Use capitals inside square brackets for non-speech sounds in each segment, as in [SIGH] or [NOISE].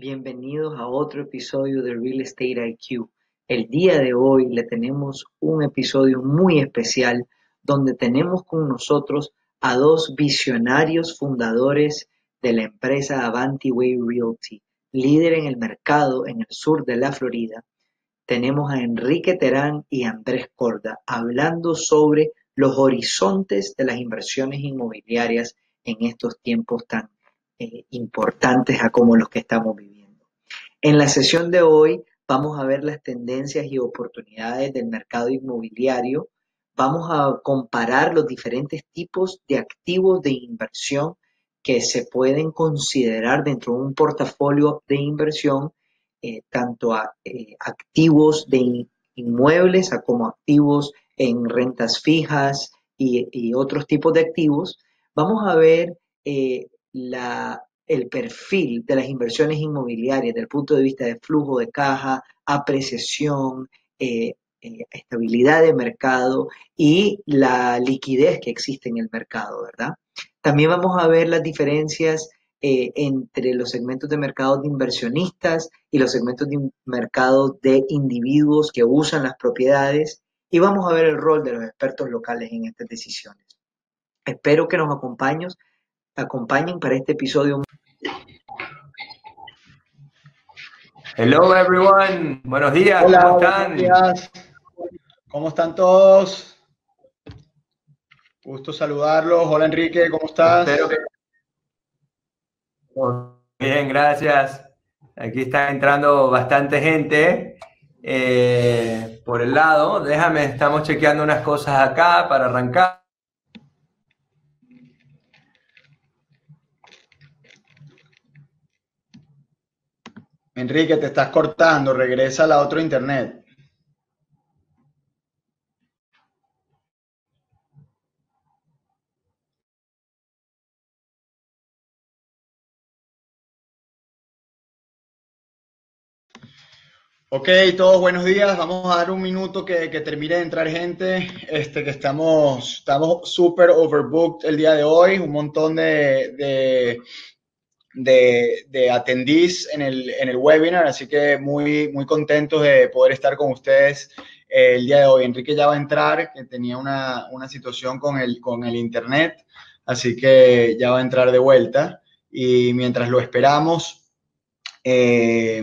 Bienvenidos a otro episodio de Real Estate IQ. El día de hoy le tenemos un episodio muy especial donde tenemos con nosotros a dos visionarios fundadores de la empresa Avanti Way Realty, líder en el mercado en el sur de la Florida. Tenemos a Enrique Terán y Andrés Corda hablando sobre los horizontes de las inversiones inmobiliarias en estos tiempos tan eh, importantes a como los que estamos viviendo. En la sesión de hoy vamos a ver las tendencias y oportunidades del mercado inmobiliario, vamos a comparar los diferentes tipos de activos de inversión que se pueden considerar dentro de un portafolio de inversión, eh, tanto a, eh, activos de inmuebles como activos en rentas fijas y, otros tipos de activos. Vamos a ver la, el perfil de las inversiones inmobiliarias desde el punto de vista de flujo de caja, apreciación, eh, eh, estabilidad de mercado y la liquidez que existe en el mercado, ¿verdad? También vamos a ver las diferencias eh, entre los segmentos de mercado de inversionistas y los segmentos de mercado de individuos que usan las propiedades y vamos a ver el rol de los expertos locales en estas decisiones. Espero que nos acompañes acompañen para este episodio. Hello everyone, buenos días, Hola, ¿cómo están? Días. ¿Cómo están todos? Gusto saludarlos. Hola Enrique, ¿cómo estás? Espero que... Bien, gracias. Aquí está entrando bastante gente eh, por el lado. Déjame, estamos chequeando unas cosas acá para arrancar. Enrique, te estás cortando, regresa a la otra internet. Ok, todos buenos días. Vamos a dar un minuto que, termine de entrar gente. Este, que estamos estamos súper overbooked el día de hoy. Un montón de, de, de atendís en el, en el, webinar, así que muy, muy contentos de poder estar con ustedes eh, el día de hoy. Enrique ya va a entrar, que tenía una, una, situación con el, con el internet, así que ya va a entrar de vuelta. Y mientras lo esperamos, eh,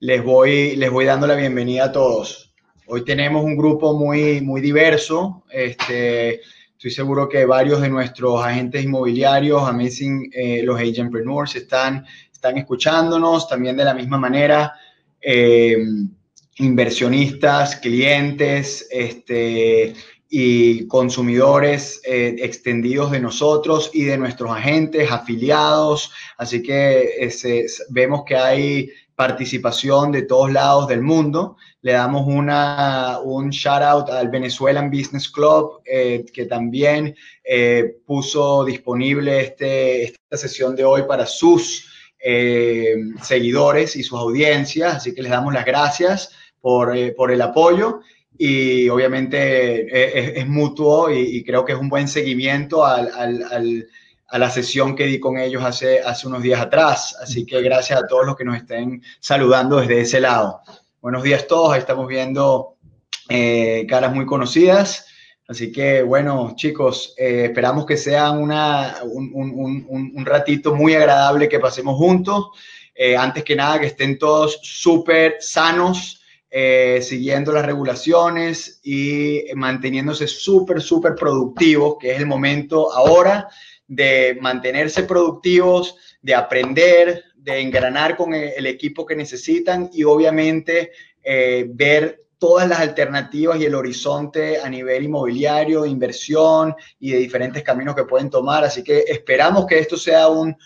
les, voy, les voy dando la bienvenida a todos. Hoy tenemos un grupo muy, muy diverso. Este, Estoy seguro que varios de nuestros agentes inmobiliarios, Amazing, eh, los agentpreneurs, están, están escuchándonos también de la misma manera. Eh, inversionistas, clientes este, y consumidores eh, extendidos de nosotros y de nuestros agentes, afiliados. Así que vemos que hay participación de todos lados del mundo. Le damos una, un shout out al Venezuelan Business Club, eh, que también eh, puso disponible este, esta sesión de hoy para sus eh, seguidores y sus audiencias. Así que les damos las gracias por, por el apoyo y obviamente es, mutuo y, creo que es un buen seguimiento al, al a la sesión que di con ellos hace, hace unos días atrás. Así que gracias a todos los que nos estén saludando desde ese lado. Buenos días a todos, estamos viendo eh, caras muy conocidas. Así que bueno, chicos, eh, esperamos que sea una, un, ratito muy agradable que pasemos juntos. Eh, antes que nada, que estén todos súper sanos, siguiendo las regulaciones y manteniéndose súper, súper productivos, que es el momento ahora de mantenerse productivos, de aprender, de engranar con el, equipo que necesitan y obviamente eh, ver todas las alternativas y el horizonte a nivel inmobiliario, inversión y de diferentes caminos que pueden tomar. Así que esperamos que esto sea un,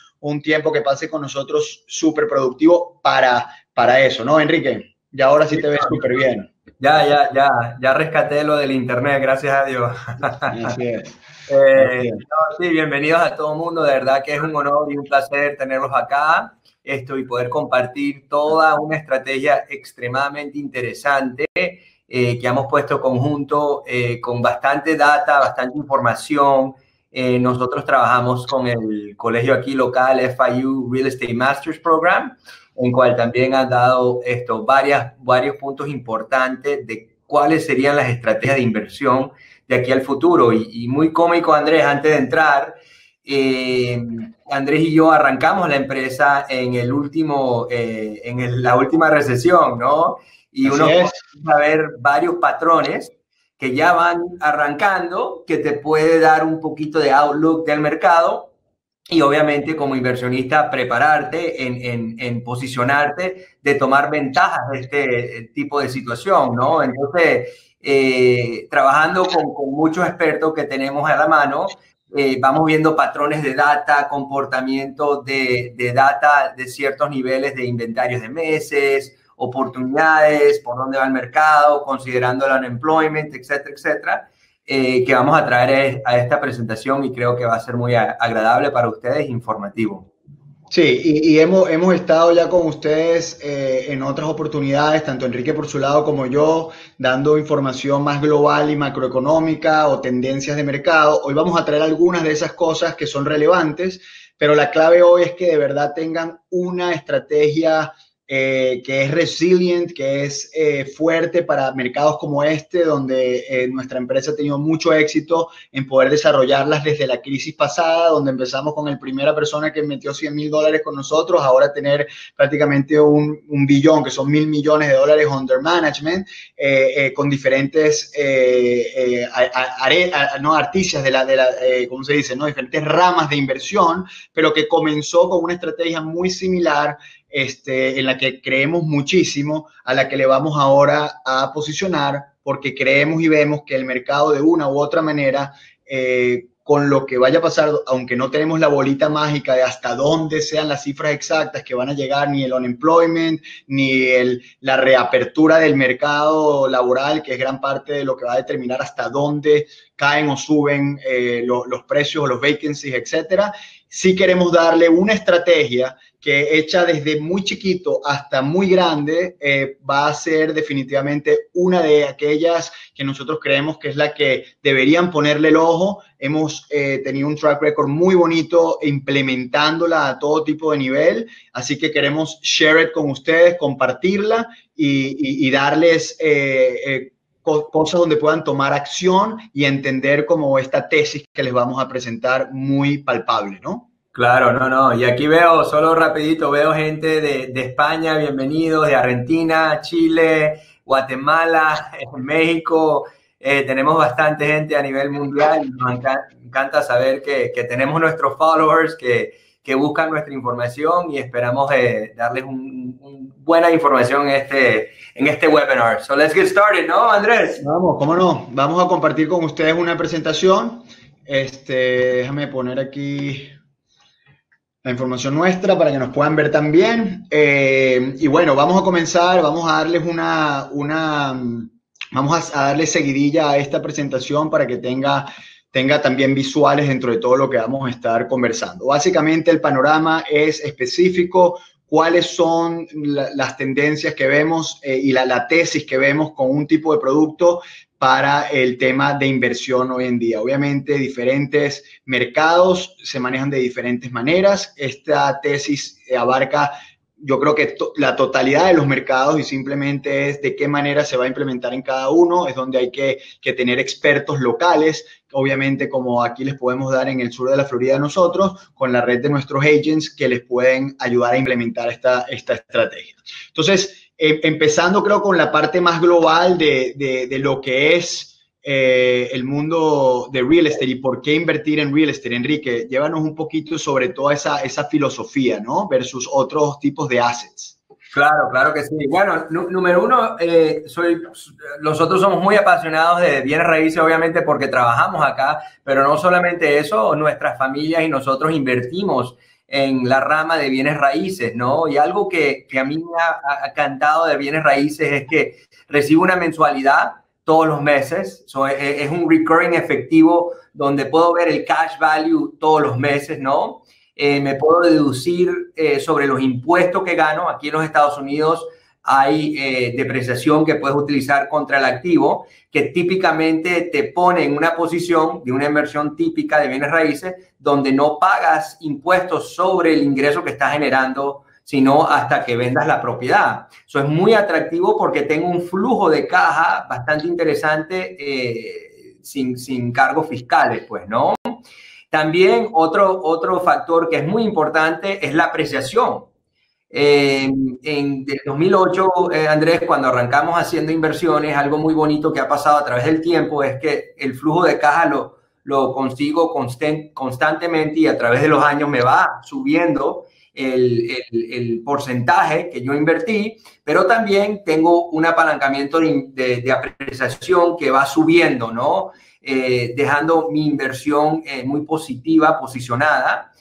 tiempo que pase con nosotros súper productivo para, para eso, ¿no, Enrique? Y ahora sí te ves súper bien. Ya, ya, ya, ya rescaté lo del internet, gracias a Dios. Así es. Eh, sí, bienvenidos a todo el mundo. De verdad que es un honor y un placer tenerlos acá esto, y poder compartir toda una estrategia extremadamente interesante eh, que hemos puesto conjunto eh, con bastante data, bastante información eh, nosotros trabajamos con el colegio aquí local FIU Real Estate Masters Program, en cual también han dado esto, varias, varios puntos importantes de cuáles serían las estrategias de inversión de aquí al futuro. Y, muy cómico, Andrés, antes de entrar, eh, Andrés y yo arrancamos la empresa en el último, eh, en la última recesión, ¿no? Y uno puede ver varios patrones que ya van arrancando, que te puede dar un poquito de outlook del mercado y obviamente como inversionista prepararte en, en, posicionarte de tomar ventajas de este tipo de situación, ¿no? Entonces, eh, trabajando con, con, muchos expertos que tenemos a la mano, eh, vamos viendo patrones de data, comportamiento de, de, data de ciertos niveles de inventarios de meses, oportunidades, por dónde va el mercado, considerando el unemployment, etcétera, etcétera, eh, que vamos a traer a esta presentación y creo que va a ser muy agradable para ustedes, informativo. Sí, y, hemos, hemos, estado ya con ustedes eh, en otras oportunidades, tanto Enrique por su lado como yo, dando información más global y macroeconómica o tendencias de mercado. Hoy vamos a traer algunas de esas cosas que son relevantes, pero la clave hoy es que de verdad tengan una estrategia eh, que es resilient, que es eh, fuerte para mercados como este, donde eh, nuestra empresa ha tenido mucho éxito en poder desarrollarlas desde la crisis pasada, donde empezamos con el primera persona que metió 100 mil dólares con nosotros, ahora tener prácticamente un, un, billón, que son mil millones de dólares under management, con diferentes no, articias de la, de la ¿cómo se dice? No? Diferentes ramas de inversión, pero que comenzó con una estrategia muy similar este, en la que creemos muchísimo, a la que le vamos ahora a posicionar, porque creemos y vemos que el mercado de una u otra manera, eh, con lo que vaya a pasar, aunque no tenemos la bolita mágica de hasta dónde sean las cifras exactas que van a llegar, ni el unemployment, ni el, la reapertura del mercado laboral, que es gran parte de lo que va a determinar hasta dónde caen o suben eh, los precios o los vacancies, etcétera. Sí queremos darle una estrategia que hecha desde muy chiquito hasta muy grande, eh, va a ser definitivamente una de aquellas que nosotros creemos que es la que deberían ponerle el ojo. Hemos eh, tenido un track record muy bonito implementándola a todo tipo de nivel, así que queremos share it con ustedes, compartirla y, darles... Eh, cosas donde puedan tomar acción y entender como esta tesis que les vamos a presentar muy palpable, ¿no? Claro, no, no. Y aquí veo, solo rapidito, veo gente de, España, bienvenidos, de Argentina, Chile, Guatemala, [LAUGHS] México. Eh, tenemos bastante gente a nivel mundial. Nos encanta, saber que, tenemos nuestros followers que, buscan nuestra información y esperamos eh, darles un, buena información en este, en este webinar. So let's get started, ¿no, Andrés? Vamos, cómo no. Vamos a compartir con ustedes una presentación. Este, déjame poner aquí la información nuestra para que nos puedan ver también. Eh, y bueno, vamos a comenzar, vamos a darles una, una vamos a, darle seguidilla a esta presentación para que tenga, tenga también visuales dentro de todo lo que vamos a estar conversando. Básicamente el panorama es específico, cuáles son las tendencias que vemos eh, y la, la, tesis que vemos con un tipo de producto para el tema de inversión hoy en día. Obviamente, diferentes mercados se manejan de diferentes maneras. Esta tesis abarca, yo creo que la totalidad de los mercados y simplemente es de qué manera se va a implementar en cada uno. Es donde hay que, tener expertos locales, obviamente como aquí les podemos dar en el sur de la Florida nosotros, con la red de nuestros agents que les pueden ayudar a implementar esta, esta estrategia. Entonces, Em, empezando creo con la parte más global de, lo que es eh, el mundo de real estate y por qué invertir en real estate. Enrique, llévanos un poquito sobre toda esa, esa filosofía, ¿no? Versus otros tipos de assets. Claro, claro que sí. Bueno, número uno, eh, soy, nosotros somos muy apasionados de bienes raíces, obviamente, porque trabajamos acá, pero no solamente eso, nuestras familias y nosotros invertimos en la rama de bienes raíces, ¿no? Y algo que, que a mí me ha, cantado de bienes raíces es que recibo una mensualidad todos los meses, es, un recurring efectivo donde puedo ver el cash value todos los meses, ¿no? Eh, me puedo deducir eh, sobre los impuestos que gano aquí en los Estados Unidos hay eh, depreciación que puedes utilizar contra el activo, que típicamente te pone en una posición de una inversión típica de bienes raíces donde no pagas impuestos sobre el ingreso que estás generando, sino hasta que vendas la propiedad. Eso es muy atractivo porque tengo un flujo de caja bastante interesante eh, sin, sin cargos fiscales, pues, ¿no? También otro, otro factor que es muy importante es la apreciación en el 2008, eh, Andrés, cuando arrancamos haciendo inversiones, algo muy bonito que ha pasado a través del tiempo es que el flujo de caja lo, lo consigo constantemente y a través de los años me va subiendo el, el, porcentaje que yo invertí, pero también tengo un apalancamiento de, de, apreciación que va subiendo, ¿no? Eh, dejando mi inversión eh, muy positiva, posicionada.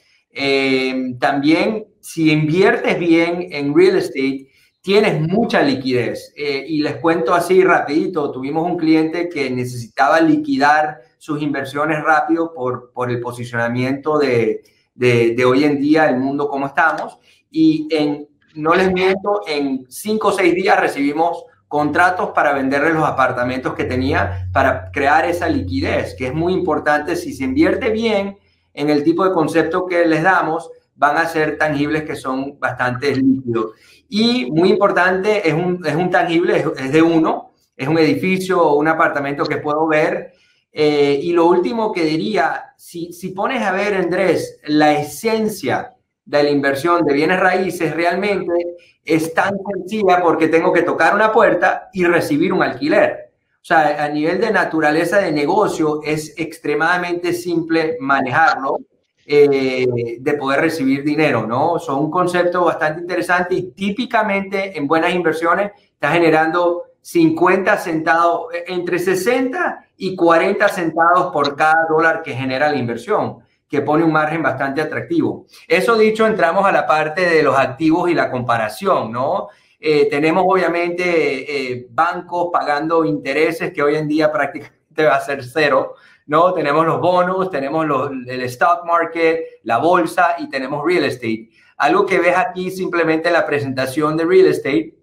también si inviertes bien en real estate, tienes mucha liquidez. Eh, y les cuento así rapidito, tuvimos un cliente que necesitaba liquidar sus inversiones rápido por, por el posicionamiento de, de, hoy en día, el mundo como estamos. Y en, no les miento, en cinco o seis días recibimos contratos para venderle los apartamentos que tenía para crear esa liquidez, que es muy importante. Si se invierte bien en el tipo de concepto que les damos, van a ser tangibles que son bastante líquidos. Y muy importante, es un, es un tangible, es, de uno, es un edificio o un apartamento que puedo ver. Eh, y lo último que diría, si, si pones a ver, Andrés, la esencia de la inversión de bienes raíces realmente es tan sencilla porque tengo que tocar una puerta y recibir un alquiler. O sea, a nivel de naturaleza de negocio es extremadamente simple manejarlo eh, de poder recibir dinero, ¿no? Son un concepto bastante interesante y típicamente en buenas inversiones está generando 50 centavos, eh, entre 60 y 40 centavos por cada dólar que genera la inversión, que pone un margen bastante atractivo. Eso dicho, entramos a la parte de los activos y la comparación, ¿no? Eh, tenemos obviamente bancos pagando intereses que hoy en día prácticamente va a ser cero, ¿no? Tenemos los bonos, tenemos el stock market, la bolsa y tenemos real estate. Algo que ves aquí simplemente en la presentación de real estate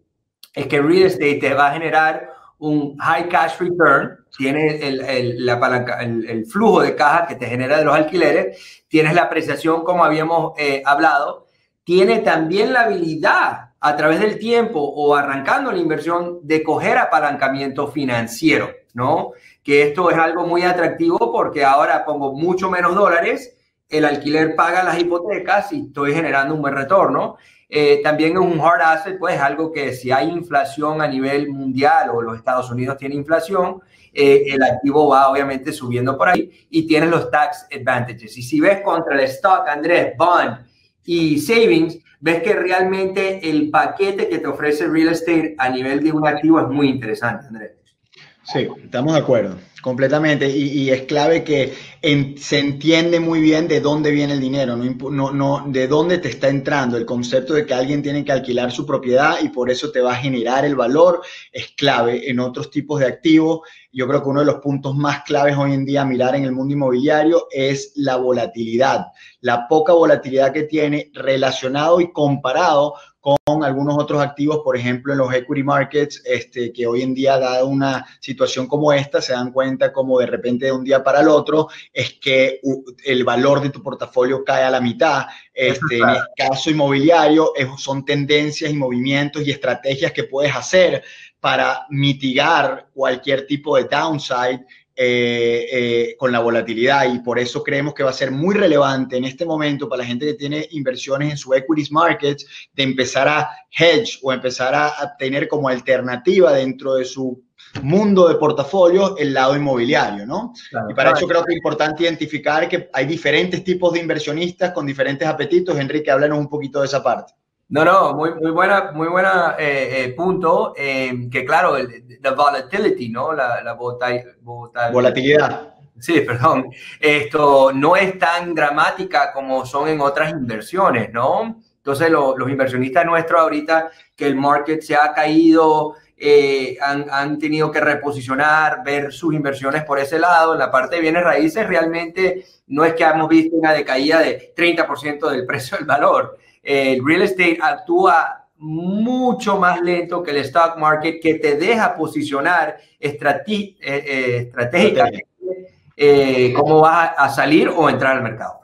es que real estate te va a generar un high cash return, tiene el, la palanca, el, flujo de caja que te genera de los alquileres, tienes la apreciación como habíamos eh, hablado, tiene también la habilidad a través del tiempo o arrancando la inversión de coger apalancamiento financiero, ¿no? Que esto es algo muy atractivo porque ahora pongo mucho menos dólares, el alquiler paga las hipotecas y estoy generando un buen retorno. Eh, también es un hard asset, pues algo que si hay inflación a nivel mundial o los Estados Unidos tienen inflación, eh, el activo va obviamente subiendo por ahí y tienes los tax advantages. Y si ves contra el stock, Andrés, bond y savings, ves que realmente el paquete que te ofrece real estate a nivel de un activo es muy interesante, Andrés. Sí, estamos de acuerdo, completamente. Y, es clave que se entiende muy bien de dónde viene el dinero, de dónde te está entrando. El concepto de que alguien tiene que alquilar su propiedad y por eso te va a generar el valor es clave en otros tipos de activos. Yo creo que uno de los puntos más claves hoy en día mirar en el mundo inmobiliario es la volatilidad, la poca volatilidad que tiene relacionado y comparado con algunos otros activos, por ejemplo, en los equity markets, este, que hoy en día, dada una situación como esta, se dan cuenta como de repente de un día para el otro, es que el valor de tu portafolio cae a la mitad. Este, en el caso inmobiliario, son tendencias y movimientos y estrategias que puedes hacer para mitigar cualquier tipo de downside eh, eh, con la volatilidad y por eso creemos que va a ser muy relevante en este momento para la gente que tiene inversiones en su equities markets de empezar a hedge o empezar a, tener como alternativa dentro de su mundo de portafolio el lado inmobiliario, ¿no? y para eso creo que es importante identificar que hay diferentes tipos de inversionistas con diferentes apetitos. Enrique, háblanos un poquito de esa parte. No, no, muy, muy buena, muy buena eh, punto, que claro, el, la volatility, ¿no? La, la volatilidad. Sí, perdón. Esto no es tan dramática como son en otras inversiones, ¿no? Entonces, los inversionistas nuestros ahorita que el market se ha caído, eh, han, han, tenido que reposicionar, ver sus inversiones por ese lado. En la parte de bienes raíces, realmente no es que hemos visto una decaída de 30% del precio del valor. El real estate actúa mucho más lento que el stock market que te deja posicionar eh, eh, estratégicamente eh, cómo vas a salir o entrar al mercado.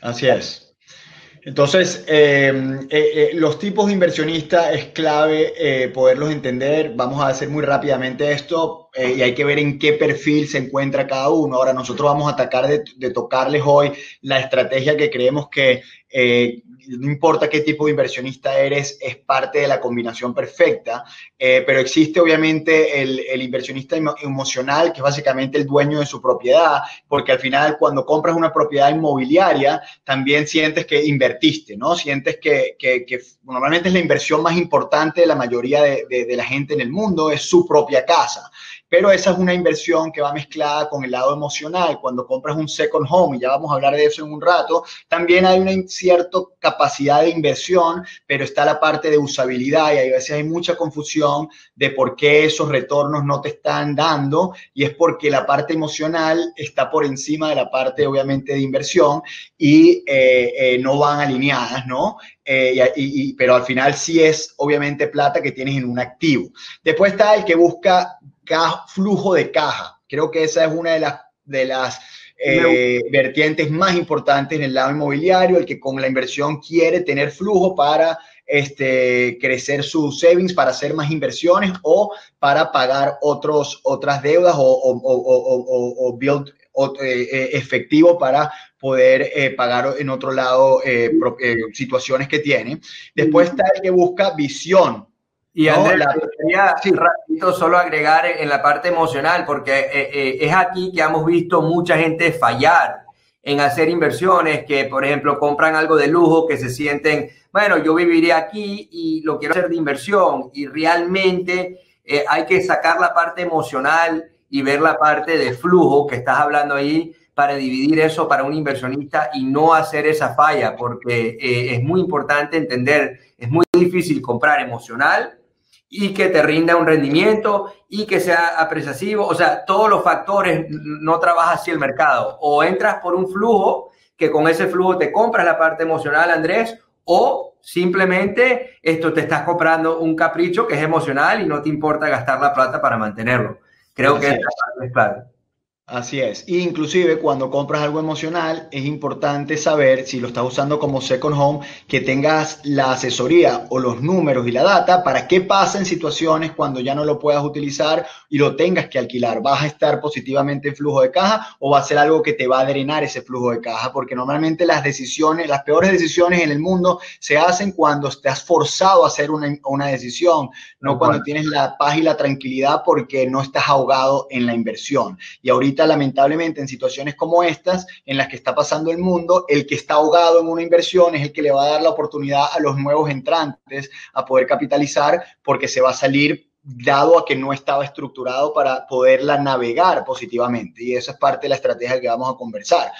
Así es. Entonces, los tipos de inversionistas es clave poderlos entender. Vamos a hacer muy rápidamente esto y hay que ver en qué perfil se encuentra cada uno. Ahora, nosotros vamos a atacar de, de tocarles hoy la estrategia que creemos que no importa qué tipo de inversionista eres, es parte de la combinación perfecta, eh, pero existe obviamente el, el, inversionista emocional, que es básicamente el dueño de su propiedad, porque al final cuando compras una propiedad inmobiliaria, también sientes que invertiste, ¿no? Sientes que, que, que normalmente es la inversión más importante de la mayoría de, de, de la gente en el mundo, es su propia casa pero esa es una inversión que va mezclada con el lado emocional. Cuando compras un second home, y ya vamos a hablar de eso en un rato, también hay una cierta capacidad de inversión, pero está la parte de usabilidad y a veces hay mucha confusión de por qué esos retornos no te están dando y es porque la parte emocional está por encima de la parte obviamente de inversión y eh, eh, no van alineadas, ¿no? Eh, y, pero al final sí es obviamente plata que tienes en un activo. Después está el que busca flujo de caja. Creo que esa es una de las, de las eh, vertientes más importantes en el lado inmobiliario, el que con la inversión quiere tener flujo para este, crecer sus savings, para hacer más inversiones o para pagar otros, otras deudas o, o, o, build eh, eh, efectivo para poder pagar en otro lado situaciones que tiene. Después está el que busca visión, y Andrés, quería solo agregar en la parte emocional, porque eh, eh, es aquí que hemos visto mucha gente fallar en hacer inversiones, que por ejemplo compran algo de lujo, que se sienten, bueno, yo viviría aquí y lo quiero hacer de inversión, y realmente eh, hay que sacar la parte emocional y ver la parte de flujo que estás hablando ahí para dividir eso para un inversionista y no hacer esa falla, porque es muy importante entender, es muy difícil comprar emocional y que te rinda un rendimiento y que sea apreciativo. O sea, todos los factores no trabaja así el mercado. O entras por un flujo, que con ese flujo te compras la parte emocional, Andrés, o simplemente esto te estás comprando un capricho que es emocional y no te importa gastar la plata para mantenerlo. Creo que esta parte es clave. Así es. Inclusive cuando compras algo emocional, es importante saber si lo estás usando como second home, que tengas la asesoría o los números y la data para qué pasa en situaciones cuando ya no lo puedas utilizar y lo tengas que alquilar. ¿Vas a estar positivamente en flujo de caja o va a ser algo que te va a drenar ese flujo de caja? Porque normalmente las decisiones, las peores decisiones en el mundo se hacen cuando estás forzado a hacer una, una decisión, no cuando tienes la paz y la tranquilidad porque no estás ahogado en la inversión. Y ahorita lamentablemente, en situaciones como estas, en las que está pasando el mundo, el que está ahogado en una inversión es el que le va a dar la oportunidad a los nuevos entrantes a poder capitalizar porque se va a salir dado a que no estaba estructurado para poderla navegar positivamente. Y esa es parte de la estrategia que vamos a conversar.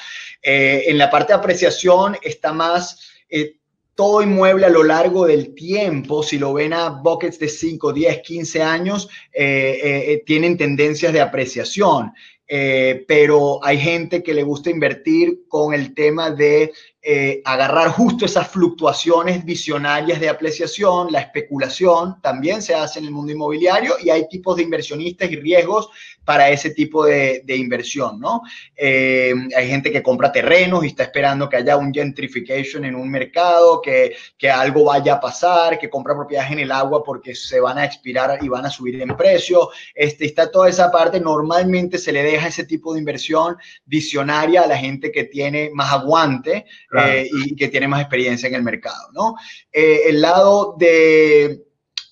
Eh, en la parte de apreciación está más... Eh, todo inmueble a lo largo del tiempo, si lo ven a buckets de 5, 10, 15 años, eh, tienen tendencias de apreciación. Eh, pero hay gente que le gusta invertir con el tema de eh, agarrar justo esas fluctuaciones visionarias de apreciación, la especulación también se hace en el mundo inmobiliario y hay tipos de inversionistas y riesgos para ese tipo de, inversión, ¿no? Eh, hay gente que compra terrenos y está esperando que haya un gentrification en un mercado, que, que algo vaya a pasar, que compra propiedades en el agua porque se van a expirar y van a subir en precio. Este, está toda esa parte. Normalmente se le deja ese tipo de inversión visionaria a la gente que tiene más aguante eh, y que tiene más experiencia en el mercado, ¿no? Eh, el lado de,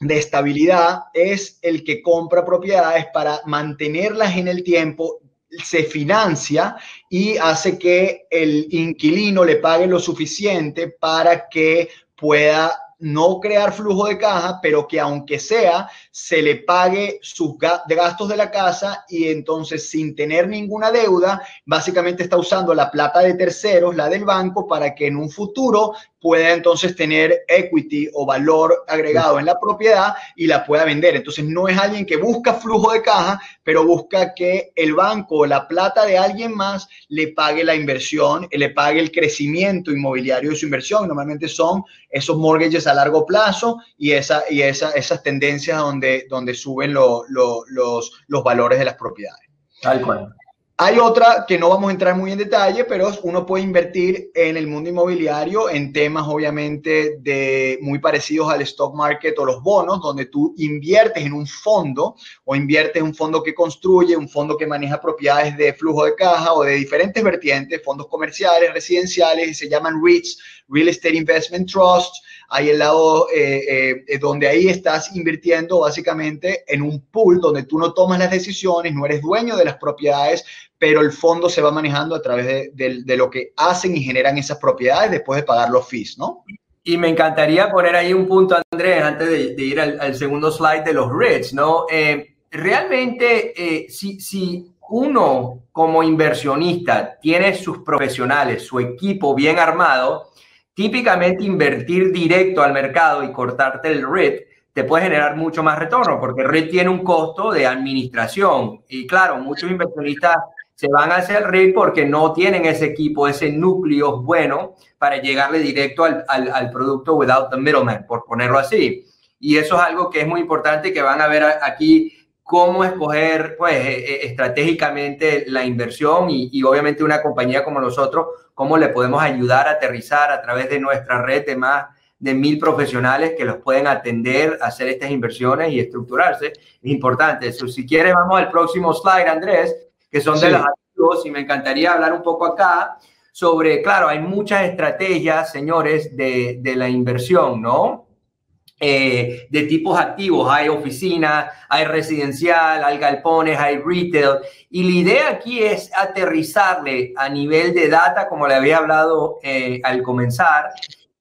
de estabilidad es el que compra propiedades para mantenerlas en el tiempo se financia y hace que el inquilino le pague lo suficiente para que pueda no crear flujo de caja, pero que aunque sea, se le pague sus gastos de la casa y entonces sin tener ninguna deuda, básicamente está usando la plata de terceros, la del banco, para que en un futuro pueda entonces tener equity o valor agregado en la propiedad y la pueda vender. Entonces no es alguien que busca flujo de caja, pero busca que el banco o la plata de alguien más le pague la inversión, le pague el crecimiento inmobiliario de su inversión. Normalmente son esos mortgages a largo plazo y, esa, y esa, esas tendencias donde, donde suben los, los valores de las propiedades. Tal cual. Hay otra que no vamos a entrar muy en detalle, pero uno puede invertir en el mundo inmobiliario en temas obviamente de muy parecidos al stock market o los bonos, donde tú inviertes en un fondo o inviertes en un fondo que construye, un fondo que maneja propiedades de flujo de caja o de diferentes vertientes, fondos comerciales, residenciales, se llaman REITs, Real Estate Investment Trust, hay el lado eh, eh, donde ahí estás invirtiendo básicamente en un pool donde tú no tomas las decisiones, no eres dueño de las propiedades, pero el fondo se va manejando a través de, lo que hacen y generan esas propiedades después de pagar los fees, ¿no? Y me encantaría poner ahí un punto, Andrés, antes de, ir al, segundo slide de los REITs, ¿no? Eh, realmente, eh, si, uno como inversionista tiene sus profesionales, su equipo bien armado, típicamente invertir directo al mercado y cortarte el REIT te puede generar mucho más retorno, porque REIT tiene un costo de administración. Y claro, muchos inversionistas se van hacia el REIT porque no tienen ese equipo, ese núcleo bueno para llegarle directo al, al, producto without the middleman, por ponerlo así. Y eso es algo que es muy importante que van a ver aquí cómo escoger pues, e, e, estratégicamente la inversión y, y, obviamente una compañía como nosotros, cómo le podemos ayudar a aterrizar a través de nuestra red de más de mil profesionales que los pueden atender, hacer estas inversiones y estructurarse. Es importante. si quieres, vamos al próximo slide, Andrés que son de los activos, y me encantaría hablar un poco acá sobre, claro, hay muchas estrategias, señores, de, de la inversión, ¿no? Eh, de tipos activos, hay oficina, hay residencial, hay galpones, hay retail, y la idea aquí es aterrizarle a nivel de data, como le había hablado eh, al comenzar,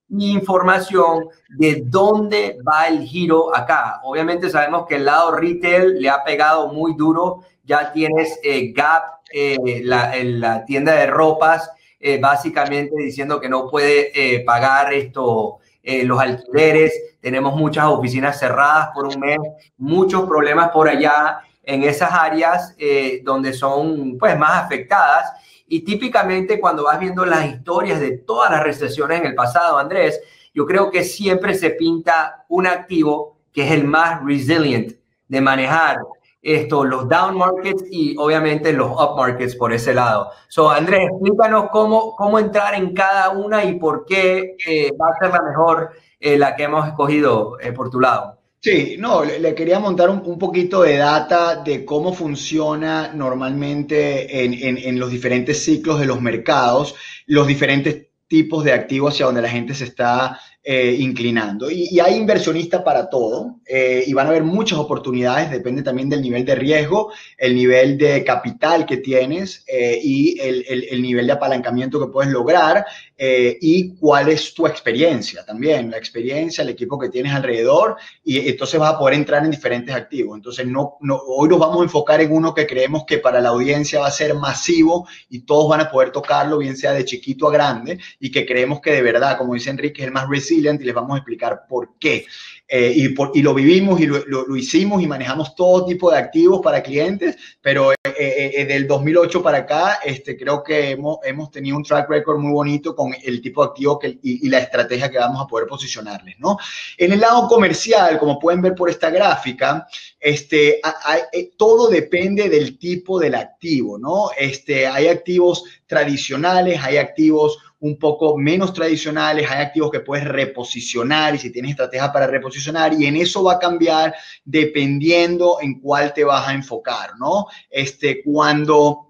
información de dónde va el giro acá. Obviamente sabemos que el lado retail le ha pegado muy duro ya tienes eh, Gap, eh, la, la, tienda de ropas, eh, básicamente diciendo que no puede pagar esto, los alquileres, tenemos muchas oficinas cerradas por un mes, muchos problemas por allá en esas áreas donde son pues más afectadas. Y típicamente cuando vas viendo las historias de todas las recesiones en el pasado, Andrés, yo creo que siempre se pinta un activo que es el más resilient de manejar esto, los down markets y obviamente los up markets por ese lado. So, Andrés, explícanos cómo, cómo entrar en cada una y por qué eh, va a ser la mejor eh, la que hemos escogido eh, por tu lado. Sí, no, le, quería montar un, un, poquito de data de cómo funciona normalmente en, en, en los diferentes ciclos de los mercados, los diferentes tipos de activos hacia donde la gente se está eh, inclinando. Y, hay inversionistas para todo eh, y van a haber muchas oportunidades, depende también del nivel de riesgo, el nivel de capital que tienes eh, y el, el, nivel de apalancamiento que puedes lograr y cuál es tu experiencia también, la experiencia, el equipo que tienes alrededor y entonces vas a poder entrar en diferentes activos. Entonces, no, no, hoy nos vamos a enfocar en uno que creemos que para la audiencia va a ser masivo y todos van a poder tocarlo, bien sea de chiquito a grande y que creemos que de verdad, como dice Enrique, es el más reciente y les vamos a explicar por qué. Eh, y, por, y, lo vivimos y lo, lo, hicimos y manejamos todo tipo de activos para clientes, pero eh, eh, del 2008 para acá este, creo que hemos, hemos tenido un track record muy bonito con el tipo de activo que, y, y, la estrategia que vamos a poder posicionarles. ¿no? En el lado comercial, como pueden ver por esta gráfica, este, hay, todo depende del tipo del activo. ¿no? Este, hay activos tradicionales, hay activos un poco menos tradicionales, hay activos que puedes reposicionar y si tienes estrategia para reposicionar y en eso va a cambiar dependiendo en cuál te vas a enfocar, ¿no? Este, cuando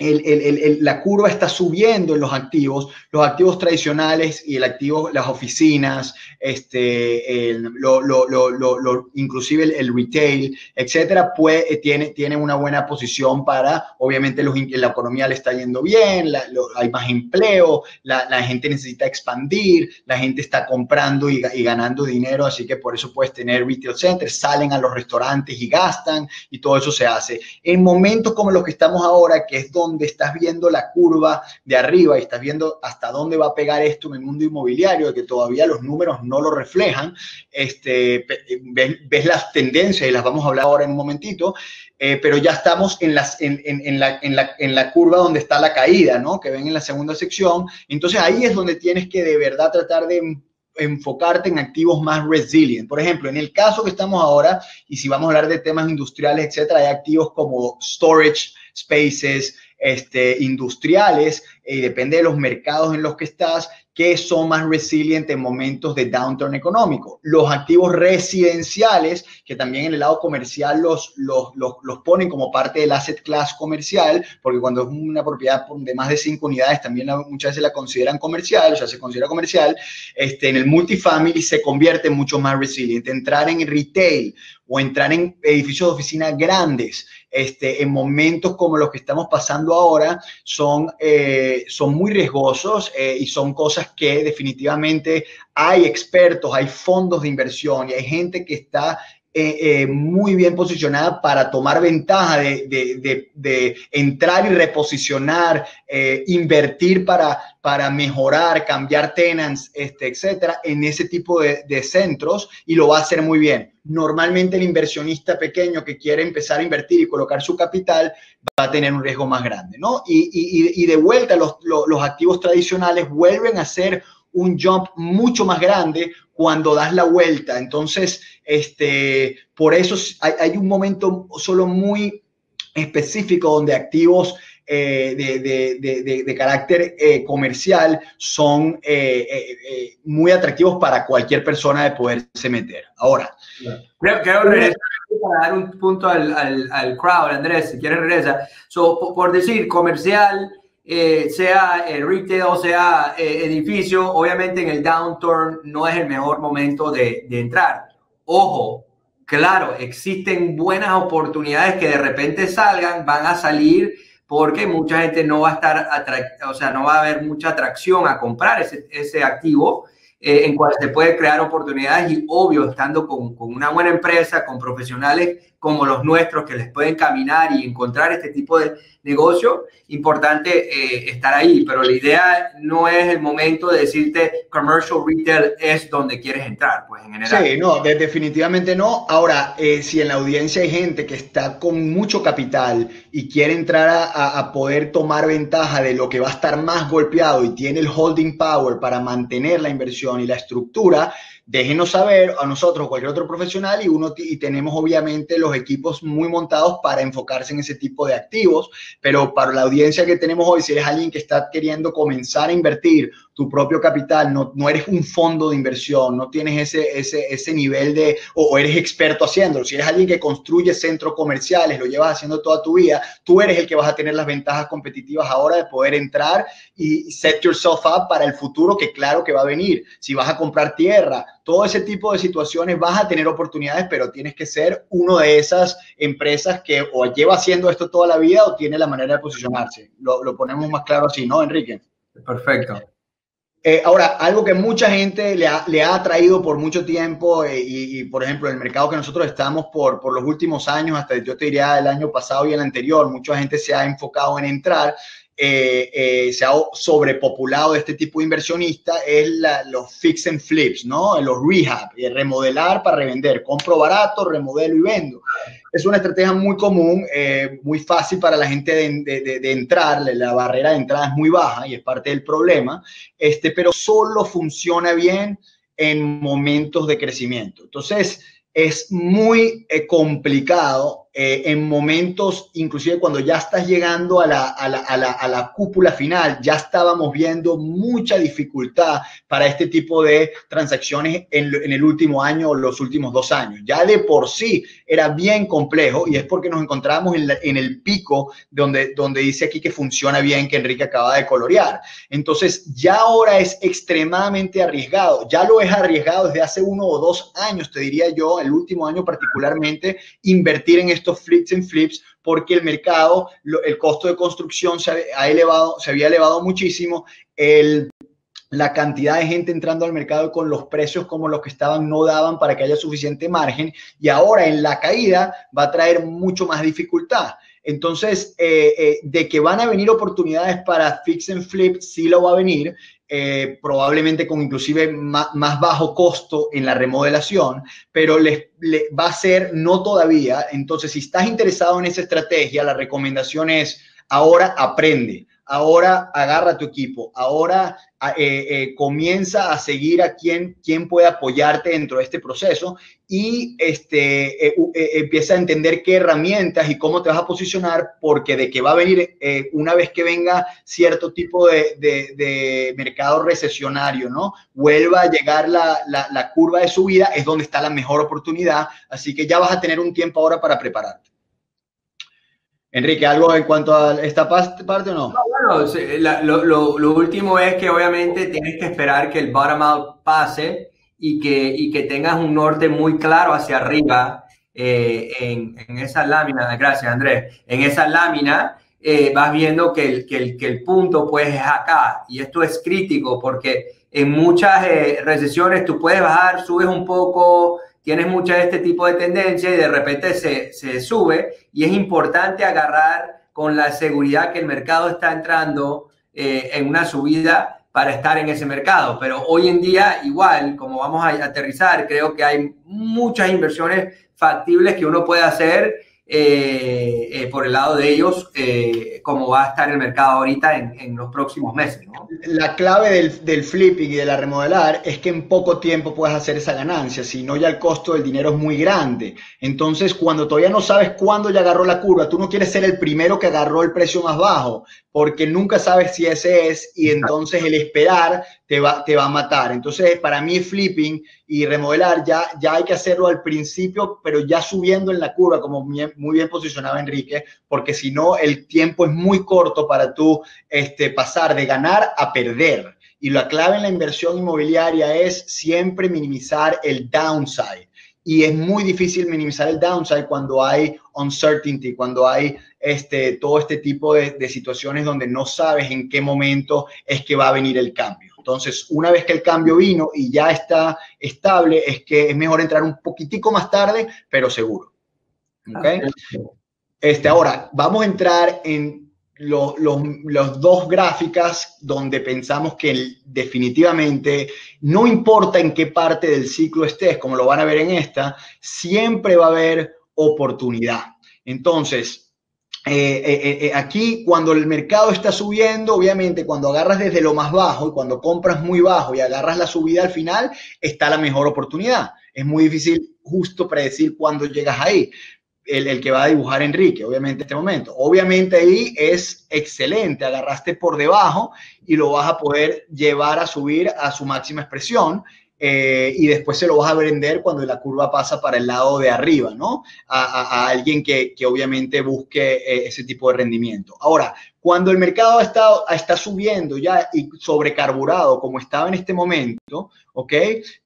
el, el, la curva está subiendo en los activos, los activos tradicionales y el activo, las oficinas, este, lo, lo, lo, inclusive el, retail, etcétera, pues tiene, tiene una buena posición para, obviamente, los, la economía le está yendo bien, hay más empleo, la, la, gente necesita expandir, la gente está comprando y, y, ganando dinero, así que por eso puedes tener retail centers, salen a los restaurantes y gastan y todo eso se hace. En momentos como los que estamos ahora, que es donde donde estás viendo la curva de arriba y estás viendo hasta dónde va a pegar esto en el mundo inmobiliario, que todavía los números no lo reflejan, este, ves, las tendencias y las vamos a hablar ahora en un momentito, eh, pero ya estamos en, las, en, en, la, en, la, curva donde está la caída, ¿no? Que ven en la segunda sección. Entonces ahí es donde tienes que de verdad tratar de enfocarte en activos más resilient. Por ejemplo, en el caso que estamos ahora, y si vamos a hablar de temas industriales, etcétera, hay activos como storage spaces, este, industriales, y depende de los mercados en los que estás, que son más resilientes en momentos de downturn económico. Los activos residenciales, que también en el lado comercial los, los, los, ponen como parte del asset class comercial, porque cuando es una propiedad de más de cinco unidades, también muchas veces la consideran comercial, o sea, se considera comercial. Este, en el multifamily se convierte mucho más resiliente. Entrar en retail o entrar en edificios de oficina grandes, este, en momentos como los que estamos pasando ahora, son, eh, son muy riesgosos eh, y son cosas que definitivamente hay expertos, hay fondos de inversión y hay gente que está eh, muy bien posicionada para tomar ventaja de, entrar y reposicionar, invertir para, para mejorar, cambiar tenants, este, etcétera, en ese tipo de, centros y lo va a hacer muy bien. Normalmente el inversionista pequeño que quiere empezar a invertir y colocar su capital va a tener un riesgo más grande, ¿no? Y, de vuelta los, los activos tradicionales vuelven a ser un jump mucho más grande cuando das la vuelta. Entonces, este, por eso hay, un momento solo muy específico donde activos eh, de, carácter eh, comercial son eh, muy atractivos para cualquier persona de poderse meter. Ahora, creo, para dar un punto al, al, crowd, Andrés, si quieres regresa. So, por decir, comercial, eh, sea el retail, sea eh, edificio, obviamente en el downturn no es el mejor momento de, entrar. Ojo, claro, existen buenas oportunidades que de repente salgan, van a salir porque mucha gente no va a estar, o sea, no va a haber mucha atracción a comprar ese, activo eh, en cual se puede crear oportunidades y obvio, estando con, una buena empresa, con profesionales como los nuestros que les pueden caminar y encontrar este tipo de negocio, importante eh, estar ahí, pero la idea no es el momento de decirte commercial retail es donde quieres entrar, pues en general. Sí, no, definitivamente no. Ahora, eh, si en la audiencia hay gente que está con mucho capital y quiere entrar a, a, poder tomar ventaja de lo que va a estar más golpeado y tiene el holding power para mantener la inversión y la estructura, déjenos saber a nosotros cualquier otro profesional y, uno, y tenemos obviamente los equipos muy montados para enfocarse en ese tipo de activos, pero para la audiencia que tenemos hoy, si eres alguien que está queriendo comenzar a invertir tu propio capital, no, no eres un fondo de inversión, no tienes ese, ese, ese nivel de, o, eres experto haciéndolo, si eres alguien que construye centros comerciales, lo llevas haciendo toda tu vida, tú eres el que vas a tener las ventajas competitivas ahora de poder entrar y set yourself up para el futuro que claro que va a venir. Si vas a comprar tierra, todo ese tipo de situaciones vas a tener oportunidades, pero tienes que ser uno de esas empresas que o lleva haciendo esto toda la vida o tiene la manera de posicionarse. Lo, lo ponemos más claro así, ¿no, Enrique? Perfecto. Eh, ahora, algo que mucha gente le ha, le ha atraído por mucho tiempo eh, y, por ejemplo, el mercado que nosotros estamos por, por los últimos años, hasta yo te diría el año pasado y el anterior, mucha gente se ha enfocado en entrar, eh, se ha sobrepopulado este tipo de inversionista, es los fix and flips, ¿no? Los rehab, remodelar para revender, compro barato, remodelo y vendo es una estrategia muy común, eh, muy fácil para la gente de, entrar, la barrera de entrada es muy baja y es parte del problema, este, pero solo funciona bien en momentos de crecimiento. Entonces, es muy eh, complicado eh, en momentos, inclusive cuando ya estás llegando a la, a, la, a, la, a la, cúpula final, ya estábamos viendo mucha dificultad para este tipo de transacciones en, en, el último año o los últimos dos años. Ya de por sí era bien complejo y es porque nos encontramos en, en el pico donde, donde dice aquí que funciona bien, que Enrique acaba de colorear. Entonces ya ahora es extremadamente arriesgado. Ya lo es arriesgado desde hace uno o dos años, te diría yo, el último año particularmente, invertir en estos flips en flips porque el mercado, el costo de construcción se, ha elevado, se había elevado muchísimo, la cantidad de gente entrando al mercado con los precios como los que estaban no daban para que haya suficiente margen y ahora en la caída va a traer mucho más dificultad. Entonces, eh, eh, de que van a venir oportunidades para fix and flip, sí lo va a venir, eh, probablemente con inclusive más, bajo costo en la remodelación, pero les, va a ser no todavía. Entonces, si estás interesado en esa estrategia, la recomendación es ahora aprende, ahora agarra tu equipo, ahora eh, eh, comienza a seguir a quien, quien puede apoyarte dentro de este proceso y este, eh, empieza a entender qué herramientas y cómo te vas a posicionar, porque de que va a venir una vez que venga cierto tipo de, de, mercado recesionario, ¿no? Vuelva a llegar la, la, la curva de subida, es donde está la mejor oportunidad, así que ya vas a tener un tiempo ahora para prepararte. Enrique, ¿algo en cuanto a esta parte o no? no bueno, lo, último es que obviamente tienes que esperar que el bottom out pase y que, y que tengas un norte muy claro hacia arriba eh, en, en, esa lámina. Gracias, Andrés. En esa lámina eh, vas viendo que el, que, el, que el punto pues es acá y esto es crítico porque en muchas eh, recesiones tú puedes bajar, subes un poco, tienes mucha de este tipo de tendencia y de repente se, se sube y es importante agarrar con la seguridad que el mercado está entrando eh, en una subida para estar en ese mercado. Pero hoy en día, igual, como vamos a aterrizar, creo que hay muchas inversiones factibles que uno puede hacer eh, eh, por el lado de ellos eh, cómo va a estar el mercado ahorita en, los próximos meses. La clave del, del, flipping y de la remodelar es que en poco tiempo puedes hacer esa ganancia, si no ya el costo del dinero es muy grande. Entonces, cuando todavía no sabes cuándo ya agarró la curva, tú no quieres ser el primero que agarró el precio más bajo, porque nunca sabes si ese es y entonces el esperar te va, te va a matar. Entonces, para mí flipping y remodelar ya, ya hay que hacerlo al principio, pero ya subiendo en la curva, como muy bien posicionado Enrique, porque si no, el tiempo es muy corto para tú este, pasar de ganar a perder. Y la clave en la inversión inmobiliaria es siempre minimizar el downside. Y es muy difícil minimizar el downside cuando hay uncertainty, cuando hay este, todo este tipo de, de situaciones donde no sabes en qué momento es que va a venir el cambio. Entonces, una vez que el cambio vino y ya está estable, es que es mejor entrar un poquitico más tarde, pero seguro. ¿Okay? Este, ahora, vamos a entrar en los, dos gráficas donde pensamos que definitivamente no importa en qué parte del ciclo estés, como lo van a ver en esta, siempre va a haber oportunidad. Entonces, eh, eh, eh, aquí cuando el mercado está subiendo, obviamente cuando agarras desde lo más bajo y cuando compras muy bajo y agarras la subida al final, está la mejor oportunidad. Es muy difícil justo predecir cuándo llegas ahí. El, que va a dibujar Enrique, obviamente, en este momento. Obviamente ahí es excelente, agarraste por debajo y lo vas a poder llevar a subir a su máxima expresión eh, y después se lo vas a vender cuando la curva pasa para el lado de arriba, ¿no? A, alguien que, que, obviamente busque eh, ese tipo de rendimiento. Ahora, cuando el mercado ha estado, está subiendo ya y sobrecarburado como estaba en este momento, ¿ok?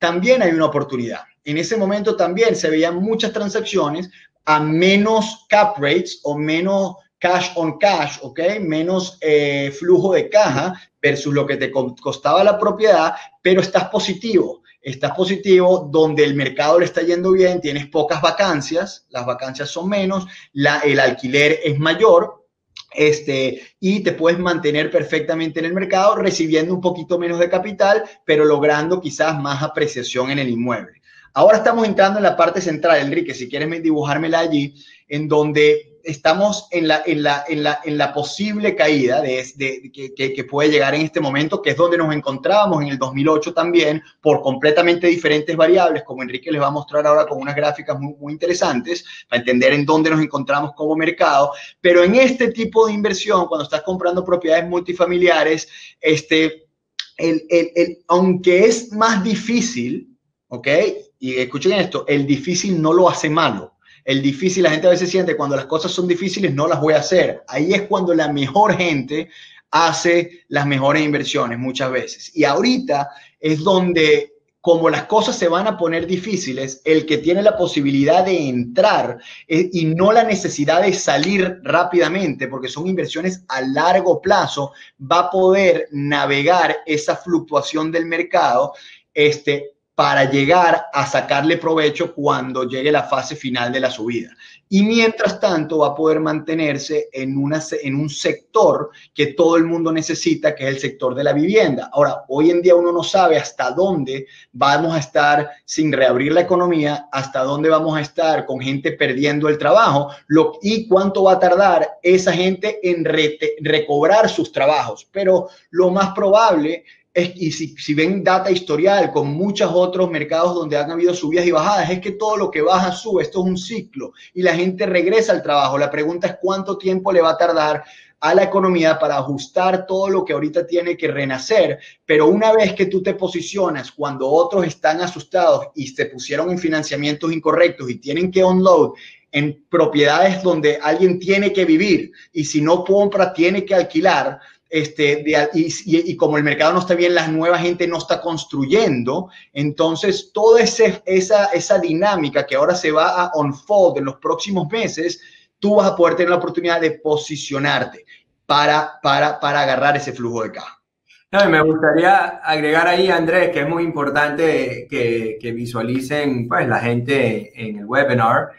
También hay una oportunidad. En ese momento también se veían muchas transacciones a menos cap rates o menos cash on cash, ¿ok? Menos eh, flujo de caja versus lo que te costaba la propiedad, pero estás positivo estás positivo, donde el mercado le está yendo bien, tienes pocas vacancias, las vacancias son menos, la, el alquiler es mayor, este, y te puedes mantener perfectamente en el mercado recibiendo un poquito menos de capital, pero logrando quizás más apreciación en el inmueble. Ahora estamos entrando en la parte central, Enrique, si quieres dibujármela allí, en donde estamos en la, en la, en la, en la posible caída de, que, puede llegar en este momento, que es donde nos encontrábamos en el 2008 también, por completamente diferentes variables, como Enrique les va a mostrar ahora con unas gráficas muy, muy interesantes, para entender en dónde nos encontramos como mercado. Pero en este tipo de inversión, cuando estás comprando propiedades multifamiliares, este, el, el, el, aunque es más difícil, ¿ok? Y escuchen esto, el difícil no lo hace malo el difícil, la gente a veces siente cuando las cosas son difíciles, no las voy a hacer. Ahí es cuando la mejor gente hace las mejores inversiones muchas veces. Y ahorita es donde, como las cosas se van a poner difíciles, el que tiene la posibilidad de entrar eh, y no la necesidad de salir rápidamente, porque son inversiones a largo plazo, va a poder navegar esa fluctuación del mercado este, para llegar a sacarle provecho cuando llegue la fase final de la subida. Y mientras tanto va a poder mantenerse en, un sector que todo el mundo necesita, que es el sector de la vivienda. Ahora, hoy en día uno no sabe hasta dónde vamos a estar sin reabrir la economía, hasta dónde vamos a estar con gente perdiendo el trabajo y cuánto va a tardar esa gente en recobrar sus trabajos. Pero lo más probable y si, ven data historial con muchos otros mercados donde han habido subidas y bajadas, es que todo lo que baja sube, esto es un ciclo y la gente regresa al trabajo. La pregunta es cuánto tiempo le va a tardar a la economía para ajustar todo lo que ahorita tiene que renacer, pero una vez que tú te posicionas cuando otros están asustados y se pusieron en financiamientos incorrectos y tienen que unload en propiedades donde alguien tiene que vivir y si no compra tiene que alquilar, este, y, como el mercado no está bien, la nueva gente no está construyendo. Entonces, toda ese, esa, esa dinámica que ahora se va a unfold en los próximos meses, tú vas a poder tener la oportunidad de posicionarte para, para, para agarrar ese flujo de caja. No, me gustaría agregar ahí, Andrés, que es muy importante que, que visualicen pues, la gente en el webinar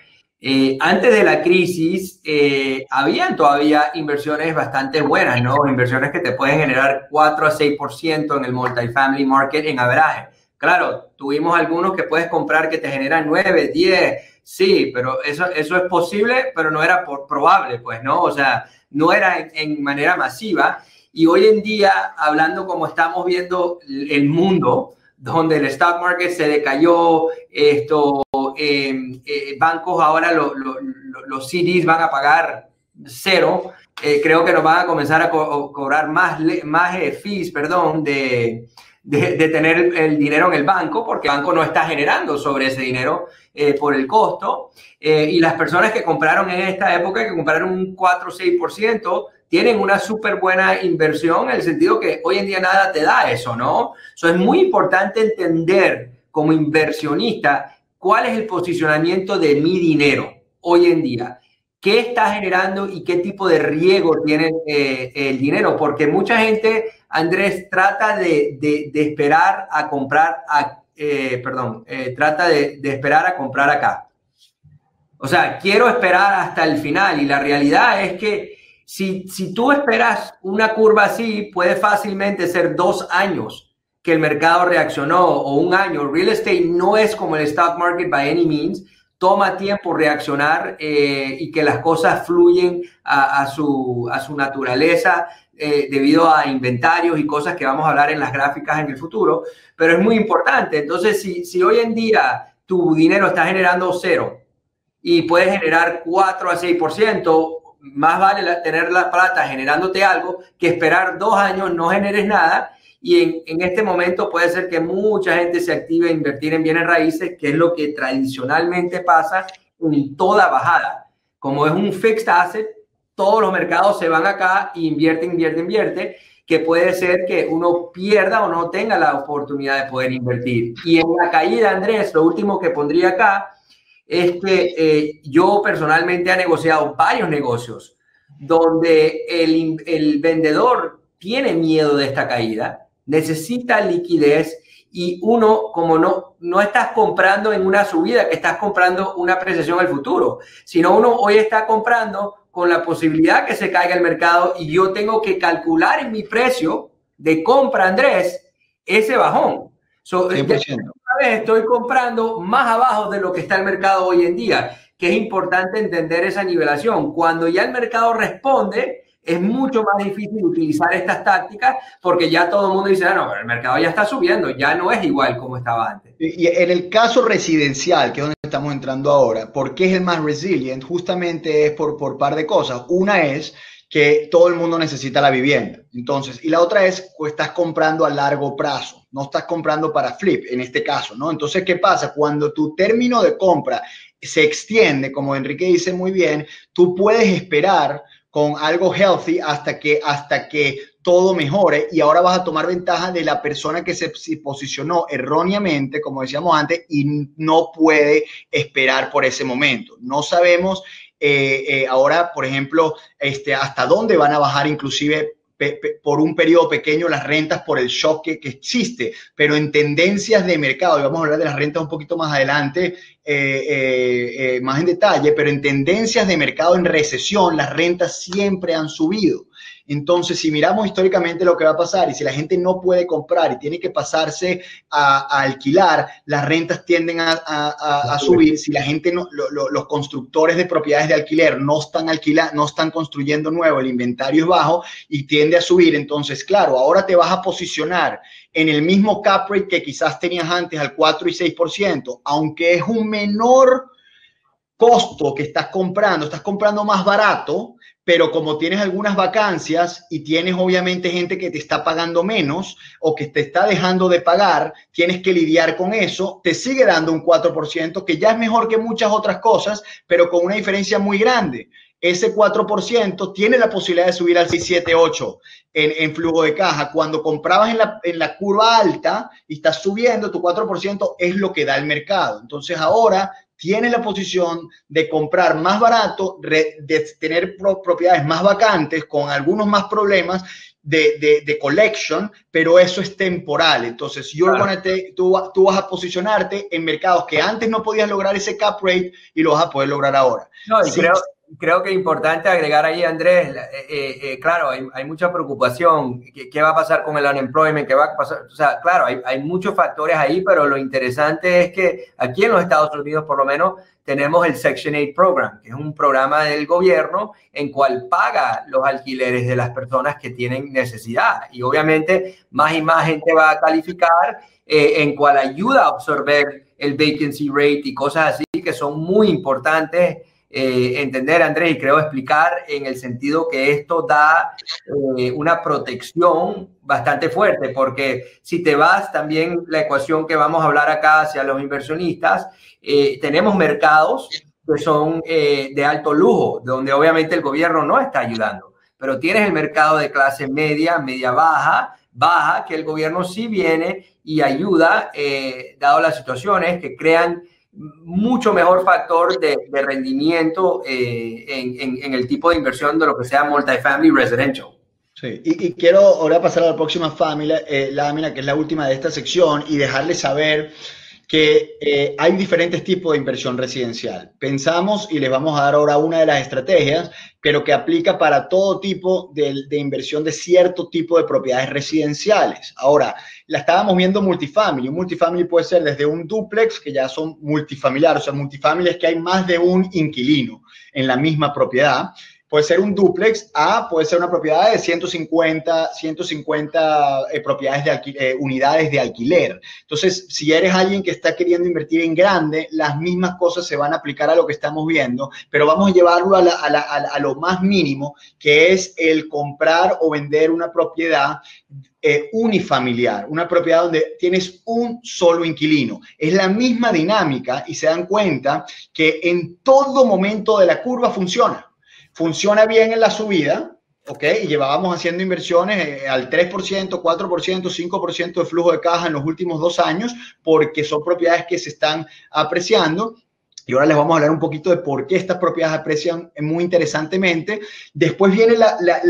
eh, antes de la crisis, eh, habían todavía inversiones bastante buenas, ¿no? Inversiones que te pueden generar 4 a 6% en el multifamily market en average. Claro, tuvimos algunos que puedes comprar que te generan 9, 10, sí, pero eso, eso es posible, pero no era por, probable, pues, ¿no? O sea, no era en, en manera masiva. Y hoy en día, hablando como estamos viendo el mundo, donde el stock market se decayó, esto, em, eh, bancos ahora los CDs van a pagar cero, eh, creo que nos van a comenzar a cobrar más, más eh, fees, perdón, de, de, tener el dinero en el banco, porque el banco no está generando sobre ese dinero por el costo. y las personas que compraron en esta época, que compraron un 4 o 6%, tienen una súper buena inversión en el sentido que hoy en día nada te da eso, ¿no? Eso es muy importante entender como inversionista cuál es el posicionamiento de mi dinero hoy en día. ¿Qué está generando y qué tipo de riesgo tiene eh, el dinero? Porque mucha gente, Andrés, trata de, esperar a comprar, a, eh, perdón, eh, trata de esperar a comprar acá. O sea, quiero esperar hasta el final y la realidad es que si, tú esperas una curva así, puede fácilmente ser dos años que el mercado reaccionó o un año. Real estate no es como el stock market by any means. Toma tiempo reaccionar eh, y que las cosas fluyen a, su, naturaleza eh, debido a inventarios y cosas que vamos a hablar en las gráficas en el futuro. Pero es muy importante. Entonces, si, si hoy en día tu dinero está generando cero y puedes generar 4 a 6%, más vale tener la plata generándote algo que esperar dos años, no generes nada. Y en, este momento puede ser que mucha gente se active a invertir en bienes raíces, que es lo que tradicionalmente pasa en toda bajada. Como es un fixed asset, todos los mercados se van acá e invierte, invierte, invierte, que puede ser que uno pierda o no tenga la oportunidad de poder invertir. Y en la caída, Andrés, lo último que pondría acá es que eh, yo personalmente he negociado varios negocios donde el, el vendedor tiene miedo de esta caída, necesita liquidez y uno, como no, no estás comprando en una subida, que estás comprando una apreciación al futuro, sino uno hoy está comprando con la posibilidad que se caiga el mercado y yo tengo que calcular en mi precio de compra, Andrés, ese bajón. So, vez estoy comprando más abajo de lo que está el mercado hoy en día, que es importante entender esa nivelación. Cuando ya el mercado responde, es mucho más difícil utilizar estas tácticas porque ya todo el mundo dice, ah, no, pero el mercado ya está subiendo, ya no es igual como estaba antes. Y en el caso residencial, que es donde estamos entrando ahora, ¿por qué es el más resilient? Justamente es por, por par de cosas. Una es que todo el mundo necesita la vivienda. Entonces, y la otra es, pues estás comprando a largo plazo no estás comprando para flip en este caso, ¿no? Entonces, ¿qué pasa? Cuando tu término de compra se extiende, como Enrique dice muy bien, tú puedes esperar con algo healthy hasta que, hasta que todo mejore y ahora vas a tomar ventaja de la persona que se posicionó erróneamente, como decíamos antes, y no puede esperar por ese momento. No sabemos eh, eh, ahora, por ejemplo, este, hasta dónde van a bajar inclusive por un periodo pequeño las rentas por el shock que, existe, pero en tendencias de mercado, y vamos a hablar de las rentas un poquito más adelante, eh, más en detalle, pero en tendencias de mercado en recesión, las rentas siempre han subido. Entonces, si miramos históricamente lo que va a pasar y si la gente no puede comprar y tiene que pasarse a, alquilar, las rentas tienden a, subir. Si la gente, no, los constructores de propiedades de alquiler no están alquilando, no están construyendo nuevo, el inventario es bajo y tiende a subir. Entonces, claro, ahora te vas a posicionar en el mismo cap rate que quizás tenías antes al 4 y 6%, aunque es un menor costo que estás comprando, estás comprando más barato, pero como tienes algunas vacancias y tienes obviamente gente que te está pagando menos o que te está dejando de pagar, tienes que lidiar con eso, te sigue dando un 4%, que ya es mejor que muchas otras cosas, pero con una diferencia muy grande. Ese 4% tiene la posibilidad de subir al 6, 7, 8 en, en flujo de caja. Cuando comprabas en la, en la curva alta y estás subiendo, tu 4% es lo que da el mercado. Entonces ahora tienes la posición de comprar más barato, de tener propiedades más vacantes, con algunos más problemas de, de, collection, pero eso es temporal. Entonces, yo tú, tú, vas a posicionarte en mercados que antes no podías lograr ese cap rate y lo vas a poder lograr ahora. No, y creo, creo que es importante agregar ahí, Andrés, eh, eh, eh, claro, hay, hay, mucha preocupación. ¿Qué, va a pasar con el unemployment? ¿Qué va a pasar? O sea, claro, hay, hay, muchos factores ahí, pero lo interesante es que aquí en los Estados Unidos, por lo menos, tenemos el Section 8 Program, que es un programa del gobierno en cual paga los alquileres de las personas que tienen necesidad. Y obviamente, más y más gente va a calificar, en cual ayuda a absorber el vacancy rate y cosas así que son muy importantes eh, entender, Andrés, y creo explicar en el sentido que esto da eh, una protección bastante fuerte, porque si te vas también la ecuación que vamos a hablar acá hacia los inversionistas, eh, tenemos mercados que son de alto lujo, donde obviamente el gobierno no está ayudando, pero tienes el mercado de clase media, media baja, baja, que el gobierno sí viene y ayuda, dado las situaciones que crean mucho mejor factor de, rendimiento eh, en, el tipo de inversión de lo que sea multifamily residential. Sí, y, quiero ahora pasar a la próxima familia, eh, lámina, que es la última de esta sección, y dejarles saber que eh, hay diferentes tipos de inversión residencial. Pensamos y les vamos a dar ahora una de las estrategias, pero que aplica para todo tipo de, de, inversión de cierto tipo de propiedades residenciales. Ahora, la estábamos viendo multifamily. Un multifamily puede ser desde un duplex, que ya son multifamiliares, o sea, multifamily es que hay más de un inquilino en la misma propiedad Puede ser un duplex A, puede ser una propiedad de 150, 150 eh, propiedades de eh, unidades de alquiler. Entonces, si eres alguien que está queriendo invertir en grande, las mismas cosas se van a aplicar a lo que estamos viendo, pero vamos a llevarlo a, lo más mínimo, que es el comprar o vender una propiedad eh, unifamiliar, una propiedad donde tienes un solo inquilino. Es la misma dinámica y se dan cuenta que en todo momento de la curva funciona funciona bien en la subida, ¿ok? Y llevábamos haciendo inversiones eh, al 3%, 4%, 5% de flujo de caja en los últimos dos años, porque son propiedades que se están apreciando. Y ahora les vamos a hablar un poquito de por qué estas propiedades aprecian muy interesantemente. Después viene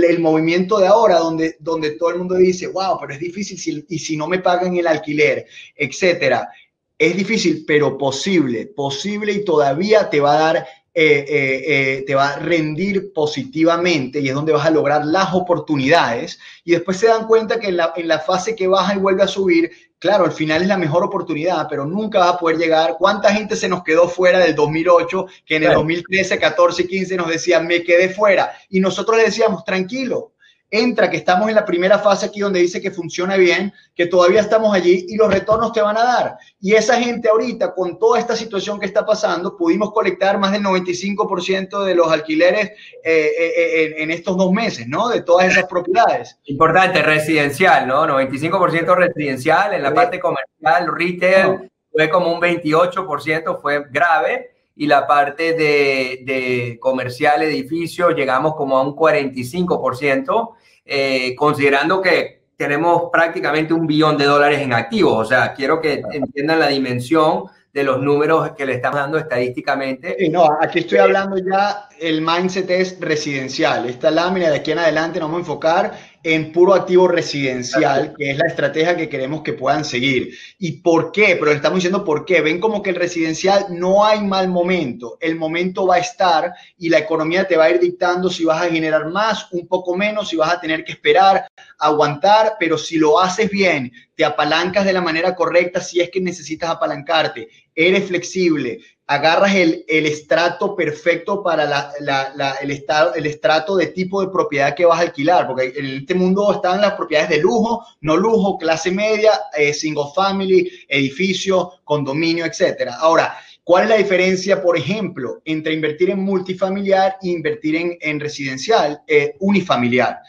el movimiento de ahora, donde, donde todo el mundo dice, wow, pero es difícil y si no me pagan el alquiler, etcétera. Es difícil, pero posible, posible y todavía te va a dar eh, eh, eh, te va a rendir positivamente y es donde vas a lograr las oportunidades. Y después se dan cuenta que en la, en la fase que baja y vuelve a subir, claro, al final es la mejor oportunidad, pero nunca va a poder llegar. ¿Cuánta gente se nos quedó fuera del 2008 que en el 2013, 14, 15 nos decían, me quedé fuera? Y nosotros le decíamos, tranquilo, entra, que estamos en la primera fase aquí donde dice que funciona bien, que todavía estamos allí y los retornos te van a dar. Y esa gente ahorita, con toda esta situación que está pasando, pudimos colectar más del 95% de los alquileres eh, eh, eh, en, estos dos meses, ¿no? De todas esas propiedades. Importante, residencial, ¿no? 95% residencial, en la parte comercial, retail, fue como un 28%, fue grave y la parte de, de, comercial edificio llegamos como a un 45%, eh, considerando que tenemos prácticamente un billón de dólares en activos. O sea, quiero que entiendan la dimensión de los números que le estamos dando estadísticamente. Sí, no, aquí estoy hablando ya, el mindset es residencial. Esta lámina de aquí en adelante nos vamos a enfocar en puro activo residencial, que es la estrategia que queremos que puedan seguir. ¿Y por qué? Pero estamos diciendo por qué. Ven como que el residencial no hay mal momento. El momento va a estar y la economía te va a ir dictando si vas a generar más, un poco menos, si vas a tener que esperar, aguantar, pero si lo haces bien, te apalancas de la manera correcta si es que necesitas apalancarte, eres flexible, agarras el, el estrato perfecto para la, la, el, estado, el estrato de tipo de propiedad que vas a alquilar, porque en este mundo están las propiedades de lujo, no lujo, clase media, eh, single family, edificio, condominio, etcétera. Ahora, ¿cuál es la diferencia, por ejemplo, entre invertir en multifamiliar e invertir en, en residencial eh, unifamiliar?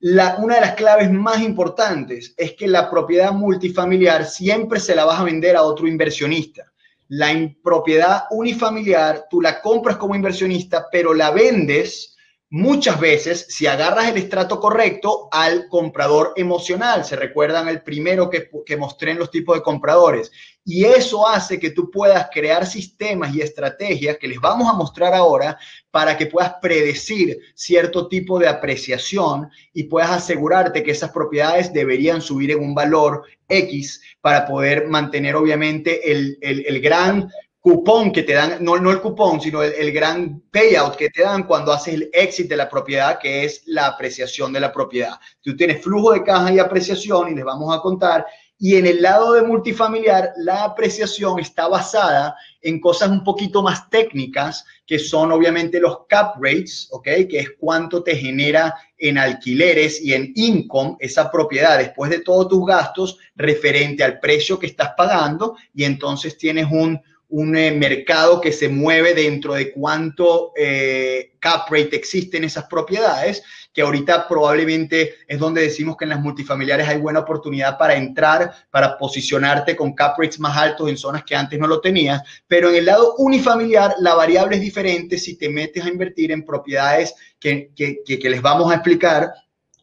La, una de las claves más importantes es que la propiedad multifamiliar siempre se la vas a vender a otro inversionista. La propiedad unifamiliar, tú la compras como inversionista, pero la vendes muchas veces, si agarras el estrato correcto, al comprador emocional. Se recuerdan el primero que, que, mostré en los tipos de compradores. Y eso hace que tú puedas crear sistemas y estrategias que les vamos a mostrar ahora para que puedas predecir cierto tipo de apreciación y puedas asegurarte que esas propiedades deberían subir en un valor X para poder mantener obviamente el, el, el gran cupón que te dan, no, no el cupón, sino el, gran payout que te dan cuando haces el exit de la propiedad, que es la apreciación de la propiedad. Tú tienes flujo de caja y apreciación y les vamos a contar. Y en el lado de multifamiliar, la apreciación está basada en cosas un poquito más técnicas, que son obviamente los cap rates, ¿ok? Que es cuánto te genera en alquileres y en income esa propiedad después de todos tus gastos referente al precio que estás pagando y entonces tienes un, un eh, mercado que se mueve dentro de cuánto eh, cap rate existe en esas propiedades, que ahorita probablemente es donde decimos que en las multifamiliares hay buena oportunidad para entrar, para posicionarte con cap rates más altos en zonas que antes no lo tenías, pero en el lado unifamiliar la variable es diferente si te metes a invertir en propiedades que, que, que les vamos a explicar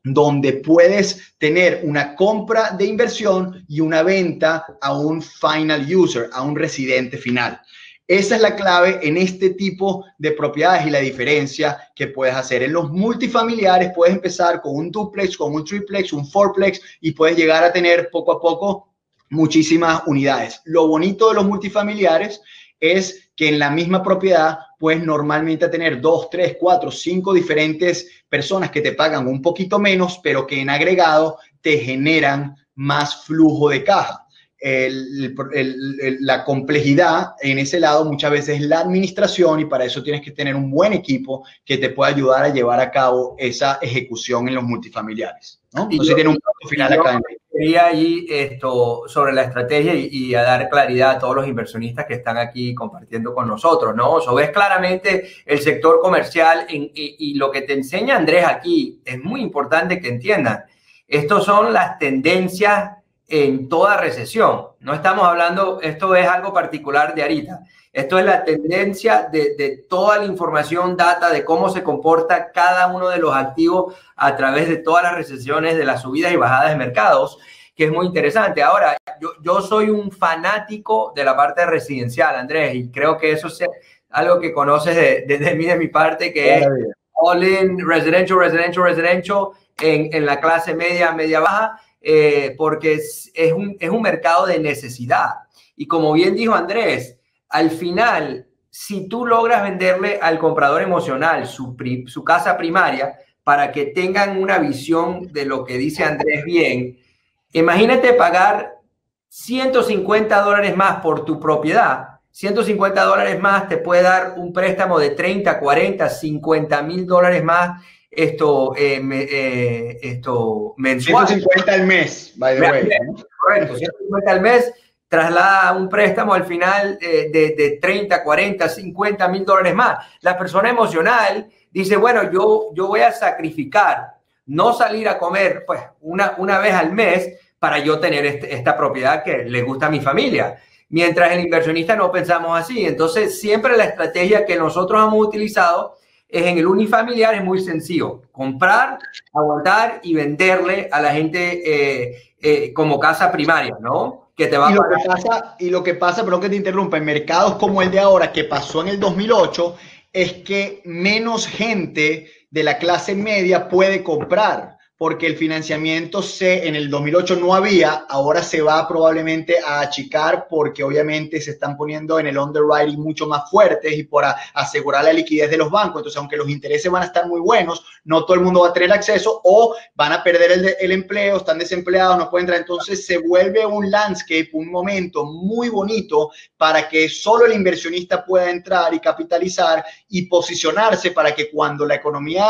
donde puedes tener una compra de inversión y una venta a un final user, a un residente final. Esa es la clave en este tipo de propiedades y la diferencia que puedes hacer. En los multifamiliares puedes empezar con un duplex, con un triplex, un fourplex y puedes llegar a tener poco a poco muchísimas unidades. Lo bonito de los multifamiliares es que en la misma propiedad puedes normalmente tener dos, tres, cuatro, cinco diferentes personas que te pagan un poquito menos, pero que en agregado te generan más flujo de caja. la complejidad en ese lado muchas veces es la administración y para eso tienes que tener un buen equipo que te pueda ayudar a llevar a cabo esa ejecución en los multifamiliares. ¿No? Entonces tiene un punto final acá. Quería ahí esto sobre la estrategia y, a dar claridad a todos los inversionistas que están aquí compartiendo con nosotros, ¿no? O ves claramente el sector comercial y, y, lo que te enseña Andrés aquí es muy importante que entiendan. Estos son las tendencias en toda recesión. No estamos hablando, esto es algo particular de ahorita. Esto es la tendencia de, de, toda la información, data de cómo se comporta cada uno de los activos a través de todas las recesiones, de las subidas y bajadas de mercados, que es muy interesante. Ahora, yo, yo soy un fanático de la parte residencial, Andrés, y creo que eso es algo que conoces desde de, mí, de mi parte, que es all in residential, residential, residential, en, en la clase media, media baja eh, porque es, es, un, es un mercado de necesidad. Y como bien dijo Andrés, al final, si tú logras venderle al comprador emocional su, su casa primaria para que tengan una visión de lo que dice Andrés bien, imagínate pagar 150 dólares más por tu propiedad. 150 dólares más te puede dar un préstamo de 30, 40, 50 mil dólares más esto, eh, eh, esto mensual. 150 al mes, by the way. Correcto, 150 al mes traslada un préstamo al final eh, de, de, 30, 40, 50 mil dólares más. La persona emocional dice, bueno, yo, yo voy a sacrificar no salir a comer pues una, una vez al mes para yo tener este, esta propiedad que le gusta a mi familia. Mientras el inversionista no pensamos así. Entonces, siempre la estrategia que nosotros hemos utilizado es en el unifamiliar es muy sencillo. Comprar, aguantar y venderle a la gente eh, eh, como casa primaria, ¿no? Que te va y lo que pasa, y lo que pasa, pero que te interrumpa, en mercados como el de ahora, que pasó en el 2008, es que menos gente de la clase media puede comprar porque el financiamiento se, en el 2008 no había, ahora se va probablemente a achicar porque obviamente se están poniendo en el underwriting mucho más fuertes y por asegurar la liquidez de los bancos. Entonces, aunque los intereses van a estar muy buenos, no todo el mundo va a tener acceso o van a perder el, el empleo, están desempleados, no pueden entrar. Entonces, se vuelve un landscape, un momento muy bonito para que solo el inversionista pueda entrar y capitalizar y posicionarse para que cuando la economía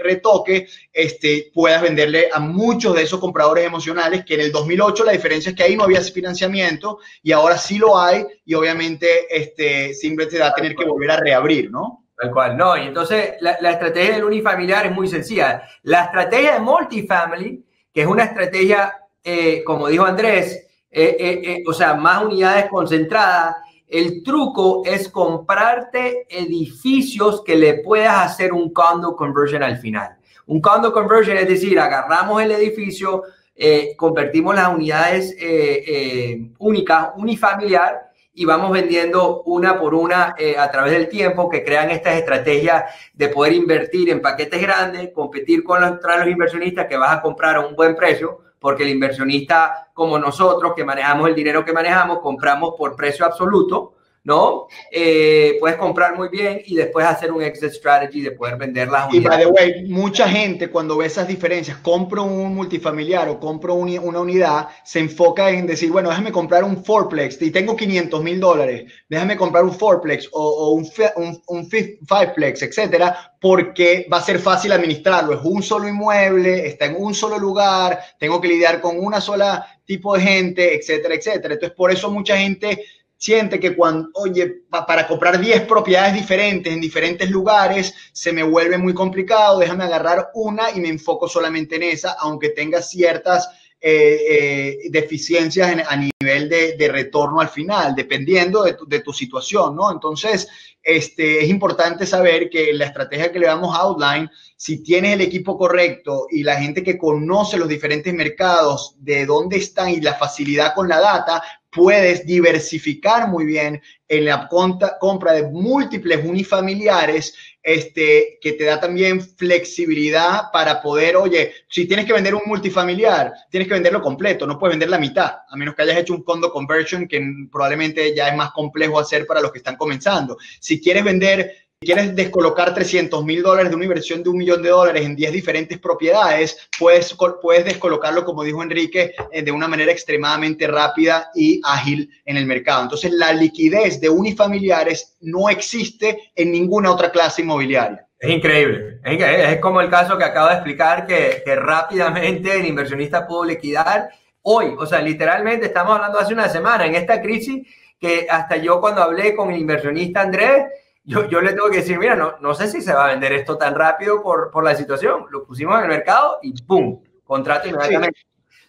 retoque, este, puedas venderle a muchos de esos compradores emocionales que en el 2008 la diferencia es que ahí no había financiamiento y ahora sí lo hay y obviamente este, simplemente va a tener que volver a reabrir, ¿no? Tal cual, no. Y entonces la, estrategia del unifamiliar es muy sencilla. La estrategia de multifamily, que es una estrategia, eh, como dijo Andrés, eh, eh, o sea, más unidades concentradas, el truco es comprarte edificios que le puedas hacer un condo conversion al final. Un condo conversion es decir, agarramos el edificio, eh, convertimos las unidades eh, eh, únicas, unifamiliar, y vamos vendiendo una por una a través del tiempo, que crean estas estrategias de poder invertir en paquetes grandes, competir con los, los inversionistas que vas a comprar a un buen precio, porque el inversionista como nosotros, que manejamos el dinero que manejamos, compramos por precio absoluto ¿no? Eh, puedes comprar muy bien y después hacer un exit strategy de poder vender las unidades. Y by the way, mucha gente cuando ve esas diferencias, compro un multifamiliar o compro una unidad, se enfoca en decir, bueno, déjame comprar un fourplex y tengo 500 mil dólares, déjame comprar un fourplex o, un, un, un fiveplex, etcétera, porque va a ser fácil administrarlo. Es un solo inmueble, está en un solo lugar, tengo que lidiar con una sola tipo de gente, etcétera, etcétera. Entonces, por eso mucha gente siente que cuando, oye, para comprar 10 propiedades diferentes en diferentes lugares, se me vuelve muy complicado, déjame agarrar una y me enfoco solamente en esa, aunque tenga ciertas eh, eh, deficiencias a nivel de, retorno al final, dependiendo de tu, de tu, situación, ¿no? Entonces, este, es importante saber que la estrategia que le damos a Outline, si tienes el equipo correcto y la gente que conoce los diferentes mercados, de dónde están y la facilidad con la data, puedes diversificar muy bien en la compra de múltiples unifamiliares, este, que te da también flexibilidad para poder, oye, si tienes que vender un multifamiliar, tienes que venderlo completo, no puedes vender la mitad, a menos que hayas hecho un condo conversion, que probablemente ya es más complejo hacer para los que están comenzando. Si quieres vender quieres descolocar 300 mil dólares de una inversión de un millón de dólares en 10 diferentes propiedades, puedes, puedes descolocarlo, como dijo Enrique, eh, de una manera extremadamente rápida y ágil en el mercado. Entonces, la liquidez de unifamiliares no existe en ninguna otra clase inmobiliaria. Es increíble. Es, como el caso que acabo de explicar, que, que rápidamente el inversionista pudo liquidar hoy. O sea, literalmente estamos hablando hace una semana en esta crisis que hasta yo cuando hablé con el inversionista Andrés, yo, yo le tengo que decir, mira, no, no sé si se va a vender esto tan rápido por, por la situación. Lo pusimos en el mercado y ¡pum! Contrato inmediatamente.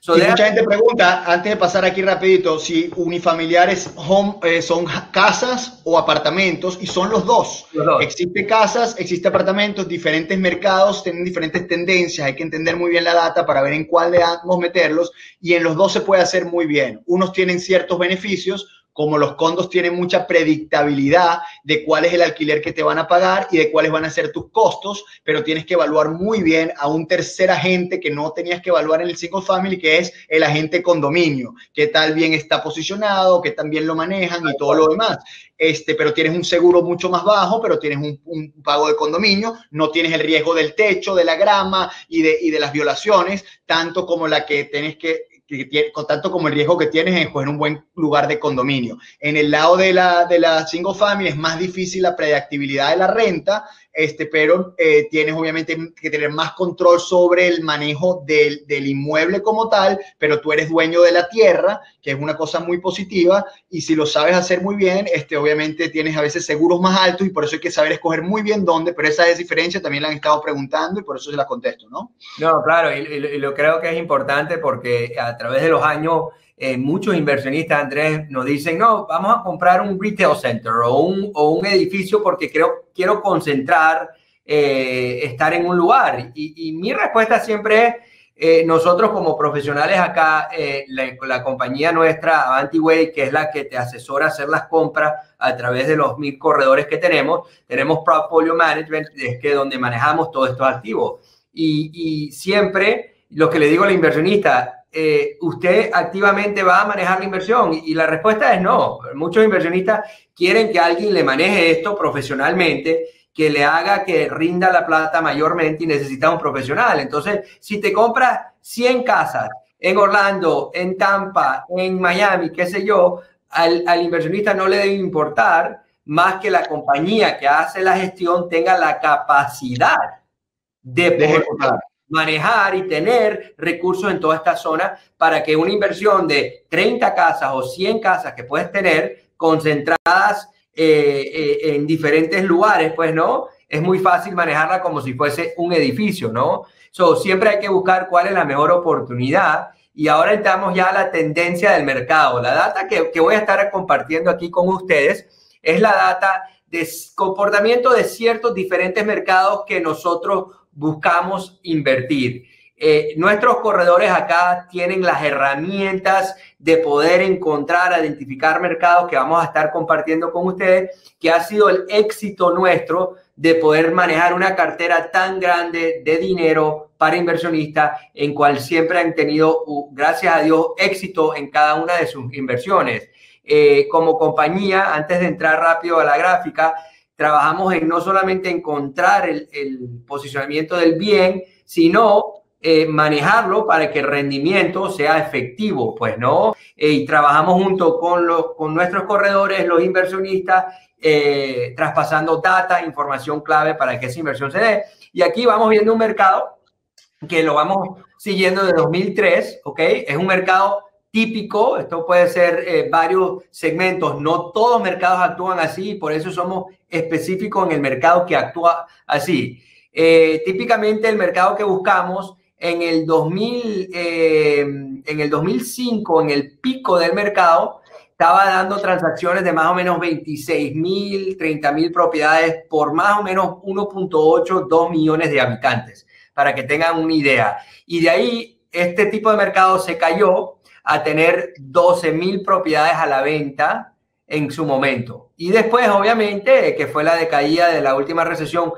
mucha gente pregunta, antes de pasar aquí rapidito, si unifamiliares home, eh, son casas o apartamentos, y son los dos. los dos. Existe casas, existe apartamentos, diferentes mercados tienen diferentes tendencias, hay que entender muy bien la data para ver en cuál debemos meterlos, y en los dos se puede hacer muy bien. Unos tienen ciertos beneficios, como los condos tienen mucha predictabilidad de cuál es el alquiler que te van a pagar y de cuáles van a ser tus costos, pero tienes que evaluar muy bien a un tercer agente que no tenías que evaluar en el single family, que es el agente condominio, qué tal bien está posicionado, qué tan bien lo manejan y todo lo demás. Este, pero tienes un seguro mucho más bajo, pero tienes un, un, pago de condominio, no tienes el riesgo del techo, de la grama y de, y de las violaciones, tanto como la que tienes que con tanto como el riesgo que tienes en escoger un buen lugar de condominio. En el lado de la, de la single family es más difícil la predictibilidad de la renta, este, pero eh, tienes obviamente que tener más control sobre el manejo del, del, inmueble como tal, pero tú eres dueño de la tierra, que es una cosa muy positiva, y si lo sabes hacer muy bien, este, obviamente tienes a veces seguros más altos y por eso hay que saber escoger muy bien dónde, pero esa es diferencia, también la han estado preguntando y por eso se la contesto, ¿no? No, claro, y, y lo creo que es importante porque a través de los años eh, muchos inversionistas, Andrés, nos dicen, no, vamos a comprar un retail center o un, o un edificio porque creo, quiero concentrar, eh, estar en un lugar. Y, mi respuesta siempre es, eh, nosotros como profesionales acá, la, compañía nuestra, Avantiway, que es la que te asesora hacer las compras a través de los mil corredores que tenemos, tenemos Portfolio Management, es que donde manejamos todos estos activos. Y, y siempre lo que le digo al inversionista, eh, ¿usted activamente va a manejar la inversión? Y, la respuesta es no. Muchos inversionistas quieren que alguien le maneje esto profesionalmente, que le haga que rinda la plata mayormente y necesita un profesional. Entonces, si te compras 100 casas en Orlando, en Tampa, en Miami, qué sé yo, al, al inversionista no le debe importar más que la compañía que hace la gestión tenga la capacidad de poder manejar y tener recursos en toda esta zona para que una inversión de 30 casas o 100 casas que puedes tener concentradas eh, eh, en diferentes lugares, pues no, es muy fácil manejarla como si fuese un edificio, ¿no? So, siempre hay que buscar cuál es la mejor oportunidad y ahora entramos ya a la tendencia del mercado. La data que, que voy a estar compartiendo aquí con ustedes es la data de comportamiento de ciertos diferentes mercados que nosotros buscamos invertir. Eh, nuestros corredores acá tienen las herramientas de poder encontrar, identificar mercados que vamos a estar compartiendo con ustedes, que ha sido el éxito nuestro de poder manejar una cartera tan grande de dinero para inversionistas, en cual siempre han tenido, gracias a Dios, éxito en cada una de sus inversiones. Eh, como compañía, antes de entrar rápido a la gráfica, trabajamos en no solamente encontrar el, posicionamiento del bien, sino eh, manejarlo para que el rendimiento sea efectivo, pues, ¿no? Eh, y trabajamos junto con, los, con nuestros corredores, los inversionistas, traspasando data, información clave para que esa inversión se dé. Y aquí vamos viendo un mercado que lo vamos siguiendo de 2003, ¿ok? Es un mercado típico, esto puede ser eh, varios segmentos, no todos mercados actúan así, por eso somos específicos en el mercado que actúa así. Eh, típicamente el mercado que buscamos en el 2000, eh, en el 2005, en el pico del mercado, estaba dando transacciones de más o menos 26 mil, 30 mil propiedades por más o menos 1.8, 2 millones de habitantes, para que tengan una idea. Y de ahí, este tipo de mercado se cayó a tener 12 mil propiedades a la venta en su momento. Y después, obviamente, que fue la decaída de la última recesión,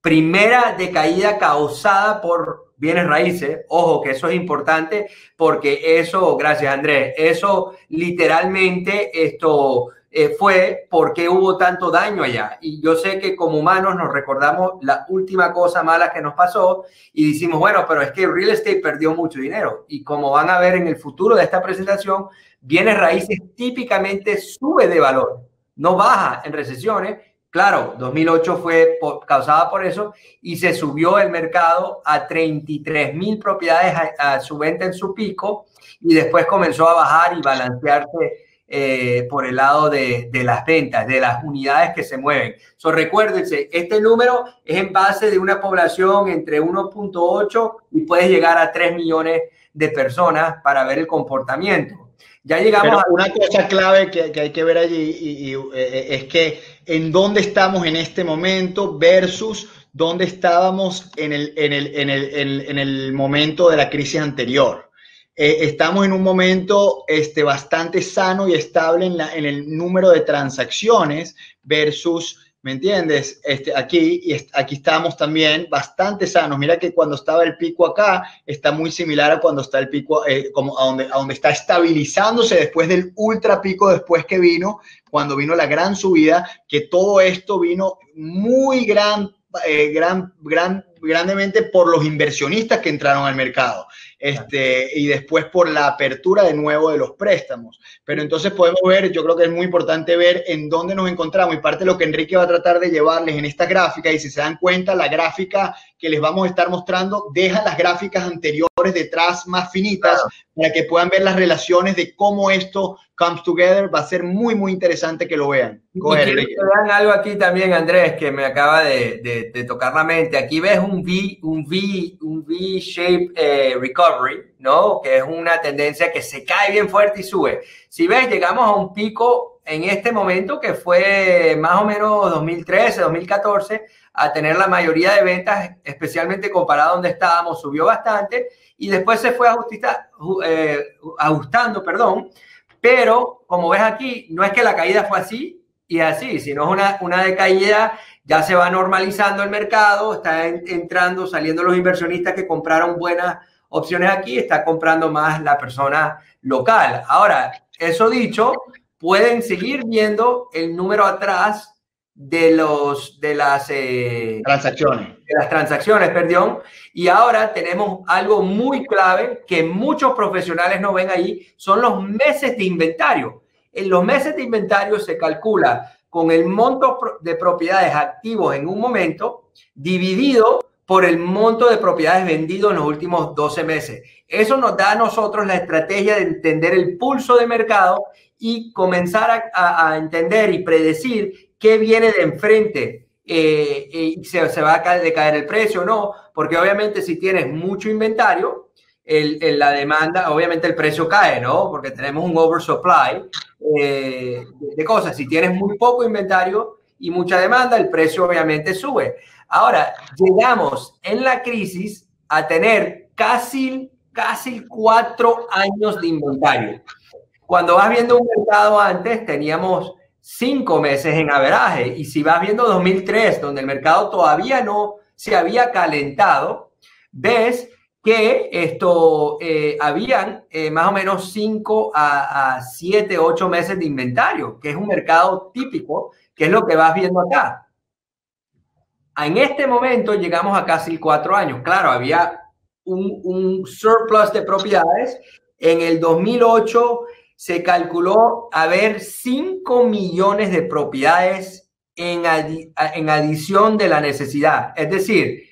primera decaída causada por bienes raíces. Ojo, que eso es importante porque eso, gracias Andrés, eso literalmente esto eh, fue porque hubo tanto daño allá. Y yo sé que como humanos nos recordamos la última cosa mala que nos pasó y decimos, bueno, pero es que real estate perdió mucho dinero. Y como van a ver en el futuro de esta presentación, bienes raíces típicamente sube de valor, no baja en recesiones. Claro, 2008 fue causada por eso y se subió el mercado a 33 mil propiedades a su venta en su pico y después comenzó a bajar y balancearse eh, por el lado de, las ventas, de las unidades que se mueven. So, recuérdense, este número es en base de una población entre 1.8 y puede llegar a 3 millones de personas para ver el comportamiento. Ya llegamos a... Una cosa clave que, hay que ver allí y, eh, es que en dónde estamos en este momento versus dónde estábamos en el, en el, en el, en el momento de la crisis anterior. Eh, estamos en un momento este, bastante sano y estable en, la, en el número de transacciones versus, ¿me entiendes? Este, aquí, y aquí estamos también bastante sanos. Mira que cuando estaba el pico acá, está muy similar a cuando está el pico, eh, como a donde, a donde está estabilizándose después del ultra pico, después que vino, cuando vino la gran subida, que todo esto vino muy gran, eh, gran, gran, grandemente por los inversionistas que entraron al mercado este, y después por la apertura de nuevo de los préstamos. Pero entonces podemos ver, yo creo que es muy importante ver en dónde nos encontramos y parte de lo que Enrique va a tratar de llevarles en esta gráfica, y si se dan cuenta, la gráfica que les vamos a estar mostrando deja las gráficas anteriores detrás más finitas para que puedan ver las relaciones de cómo esto comes together. Va a ser muy, muy interesante que lo vean. y vean algo aquí también, Andrés, que me acaba de, de, tocar la mente. Aquí ves un V, un V, un V-shape eh, recovery, ¿no? Que es una tendencia que se cae bien fuerte y sube. Si ves, llegamos a un pico en este momento que fue más o menos 2013, 2014 a tener la mayoría de ventas, especialmente comparado a donde estábamos, subió bastante y después se fue eh, ajustando, perdón, pero como ves aquí, no es que la caída fue así y así, sino es una, una decaída, ya se va normalizando el mercado, está entrando, saliendo los inversionistas que compraron buenas opciones aquí, está comprando más la persona local. Ahora, eso dicho, pueden seguir viendo el número atrás de los de las eh, transacciones. de las transacciones perdón. Y ahora tenemos algo muy clave que muchos profesionales no ven ahí son los meses de inventario. En los meses de inventario se calcula con el monto de propiedades activos en un momento dividido por el monto de propiedades vendidos en los últimos 12 meses. Eso nos da a nosotros la estrategia de entender el pulso de mercado y comenzar a, entender y predecir qué viene de enfrente eh, y se, se, va a decaer el precio o no, porque obviamente si tienes mucho inventario, el, la demanda, obviamente el precio cae, ¿no? Porque tenemos un oversupply eh, de cosas. Si tienes muy poco inventario y mucha demanda, el precio obviamente sube. Ahora, llegamos en la crisis a tener casi, casi cuatro años de inventario. Cuando vas viendo un mercado antes, teníamos cinco meses en averaje. Y si vas viendo 2003, donde el mercado todavía no se había calentado, ves que esto eh, habían eh, más o menos cinco a, a siete, ocho meses de inventario, que es un mercado típico, que es lo que vas viendo acá. En este momento llegamos a casi cuatro años. Claro, había un, un surplus de propiedades. En el 2008 se calculó haber 5 millones de propiedades en, adición de la necesidad. Es decir,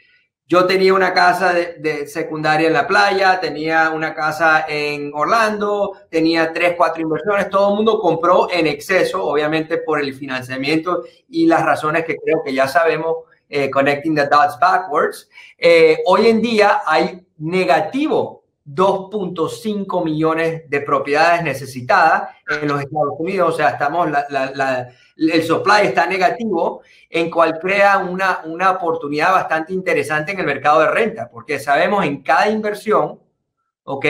yo tenía una casa de, secundaria en la playa, tenía una casa en Orlando, tenía tres, cuatro inversiones, todo el mundo compró en exceso, obviamente por el financiamiento y las razones que creo que ya sabemos, eh, connecting the dots backwards. Eh, hoy en día hay negativo 2.5 millones de propiedades necesitadas en los Estados Unidos, o sea, estamos, el supply está negativo, en cual crea una, una oportunidad bastante interesante en el mercado de renta, porque sabemos en cada inversión, ¿ok?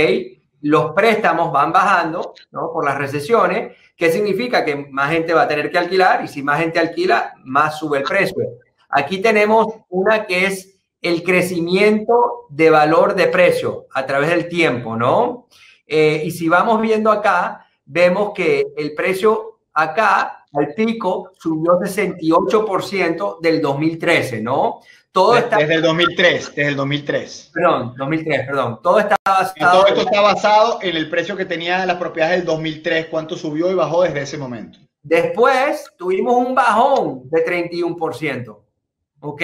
Los préstamos van bajando, ¿no? Por las recesiones, ¿qué significa? Que más gente va a tener que alquilar y si más gente alquila, más sube el precio. Aquí tenemos una que es el crecimiento de valor de precio a través del tiempo, ¿no? Eh, y si vamos viendo acá, vemos que el precio acá, al pico, subió 68% del 2013, ¿no? Todo está... Desde el 2003, desde el 2003. Perdón, 2003, perdón. Todo está basado... todo esto está basado en el precio que tenía las propiedades del 2003, cuánto subió y bajó desde ese momento. Después tuvimos un bajón de 31%, ¿ok?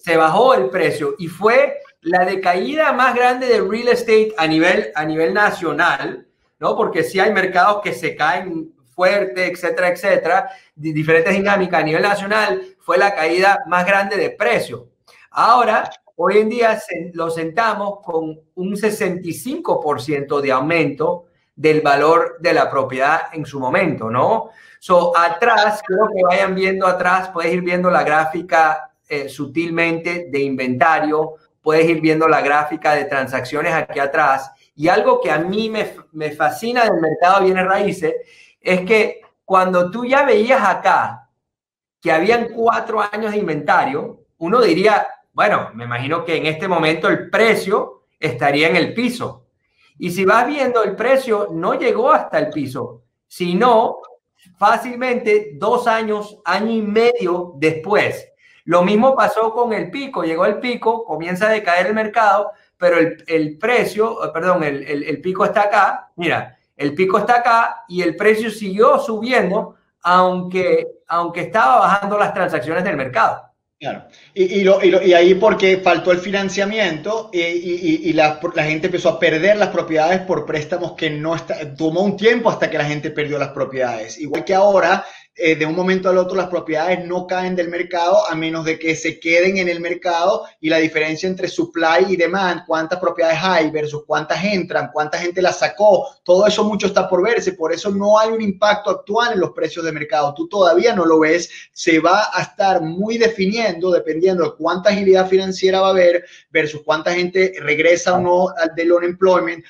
Se bajó el precio y fue la decaída más grande de real estate a nivel, a nivel nacional, ¿no? Porque si hay mercados que se caen fuerte, etcétera, etcétera, diferentes dinámicas a nivel nacional, fue la caída más grande de precio. Ahora, hoy en día lo sentamos con un 65% de aumento del valor de la propiedad en su momento, ¿no? So, atrás, creo que vayan viendo atrás, puedes ir viendo la gráfica eh, sutilmente de inventario, puedes ir viendo la gráfica de transacciones aquí atrás. Y algo que a mí me, me fascina del mercado de bienes raíces es que cuando tú ya veías acá que habían cuatro años de inventario, uno diría, bueno, me imagino que en este momento el precio estaría en el piso. Y si vas viendo, el precio no llegó hasta el piso, sino fácilmente dos años, año y medio después. Lo mismo pasó con el pico, llegó el pico, comienza a decaer el mercado, pero el, precio, eh, perdón, el, el, pico está acá, mira, el pico está acá y el precio siguió subiendo, aunque, aunque estaba bajando las transacciones del mercado. Claro. Y, y, ahí porque faltó el financiamiento y, la, la, gente empezó a perder las propiedades por préstamos que no está, tomó un tiempo hasta que la gente perdió las propiedades. Igual que ahora eh, de un momento al otro las propiedades no caen del mercado a menos de que se queden en el mercado y la diferencia entre supply y demand, cuántas propiedades hay versus cuántas entran, cuánta gente las sacó, todo eso mucho está por verse, por eso no hay un impacto actual en los precios de mercado, tú todavía no lo ves, se va a estar muy definiendo dependiendo de cuánta agilidad financiera va a haber versus cuánta gente regresa o no del unemployment,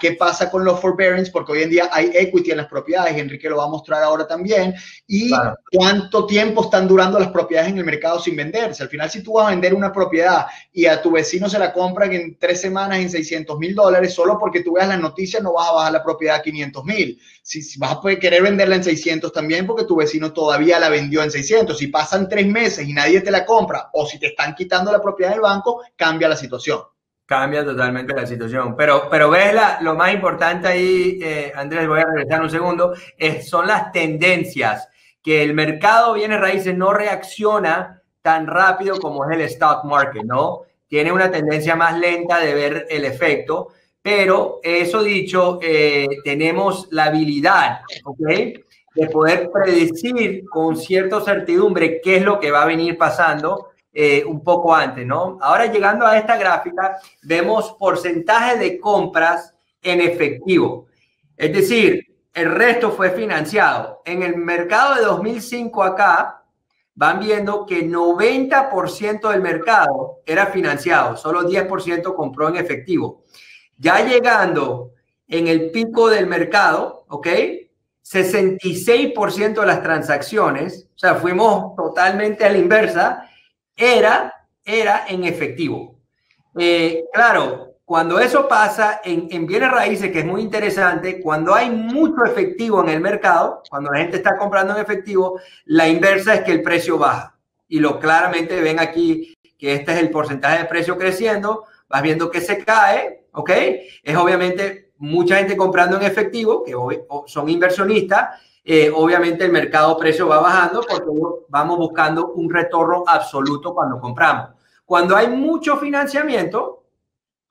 qué pasa con los forbearance, porque hoy en día hay equity en las propiedades, Enrique lo va a mostrar ahora también, y cuánto tiempo están durando las propiedades en el mercado sin venderse. Al final, si tú vas a vender una propiedad y a tu vecino se la compran en tres semanas en 600 mil dólares, solo porque tú veas las noticias no vas a bajar la propiedad a 500 mil. Si, vas a poder querer venderla en 600 también porque tu vecino todavía la vendió en 600. Si pasan tres meses y nadie te la compra o si te están quitando la propiedad del banco, cambia la situación. Cambia totalmente la situación. Pero, pero ves la, lo más importante ahí, eh, Andrés, voy a regresar un segundo, es, son las tendencias, que el mercado bienes raíces no reacciona tan rápido como es el stock market, ¿no? Tiene una tendencia más lenta de ver el efecto, pero eso dicho, eh, tenemos la habilidad, ¿ok? De poder predecir con cierta certidumbre qué es lo que va a venir pasando eh, un poco antes, ¿no? Ahora llegando a esta gráfica, vemos porcentaje de compras en efectivo. Es decir, el resto fue financiado. En el mercado de 2005 acá, van viendo que 90% del mercado era financiado, solo 10% compró en efectivo. Ya llegando en el pico del mercado, ¿ok? 66% de las transacciones, o sea, fuimos totalmente a la inversa, era, era en efectivo. Eh, claro, cuando eso pasa en, en, bienes raíces, que es muy interesante, cuando hay mucho efectivo en el mercado, cuando la gente está comprando en efectivo, la inversa es que el precio baja. Y lo claramente ven aquí que este es el porcentaje de precio creciendo, vas viendo que se cae, ¿ok? Es obviamente mucha gente comprando en efectivo, que son inversionistas, eh, obviamente el mercado precio va bajando porque vamos buscando un retorno absoluto cuando compramos. Cuando hay mucho financiamiento,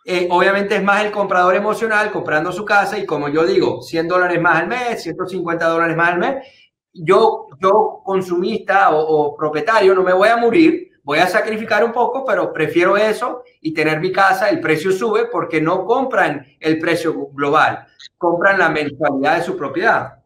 eh, obviamente es más el comprador emocional comprando su casa y como yo digo, 100 dólares más al mes, 150 dólares más al mes, yo, yo consumista o, o propietario no me voy a morir, voy a sacrificar un poco, pero prefiero eso y tener mi casa, el precio sube porque no compran el precio global, compran la mensualidad de su propiedad.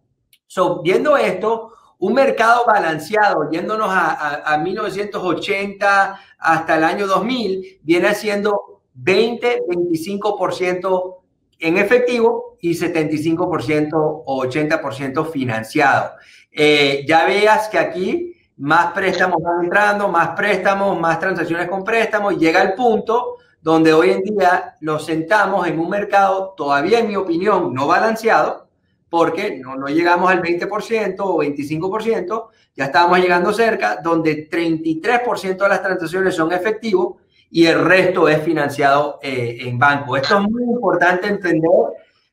So, viendo esto, un mercado balanceado, yéndonos a, a, 1980 hasta el año 2000, viene haciendo 20, 25% en efectivo y 75% o 80% financiado. Eh, ya veas que aquí más préstamos van entrando, más préstamos, más transacciones con préstamos, y llega el punto donde hoy en día nos sentamos en un mercado todavía, en mi opinión, no balanceado, porque no, no llegamos al 20% o 25%, ya estábamos llegando cerca, donde 33% de las transacciones son efectivos y el resto es financiado eh, en banco. Esto es muy importante entender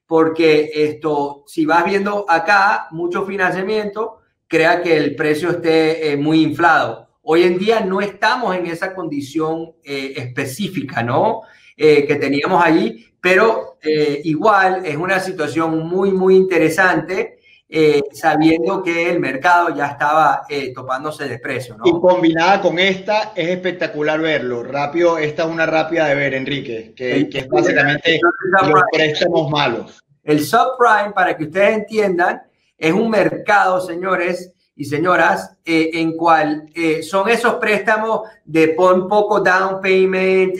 porque esto, si vas viendo acá mucho financiamiento, crea que el precio esté eh, muy inflado. Hoy en día no estamos en esa condición eh, específica, ¿no? Que teníamos allí, pero eh, igual es una situación muy, muy interesante. Eh, sabiendo que el mercado ya estaba eh, topándose de precio. ¿no? Y combinada con esta, es espectacular verlo. Rápido, esta es una rápida de ver, Enrique, que, que es básicamente los préstamos malos. El subprime, para que ustedes entiendan, es un mercado, señores y señoras, en cual son esos préstamos de pon poco down payment,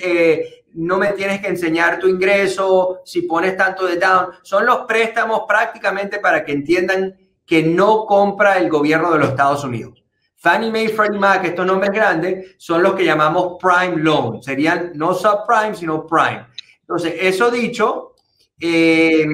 no me tienes que enseñar tu ingreso, si pones tanto de down. Son los préstamos prácticamente para que entiendan que no compra el gobierno de los Estados Unidos. Fannie Mae, Freddie Mac, estos nombres grandes, son los que llamamos prime loan. Serían no subprime, sino prime. Entonces, eso dicho, eh,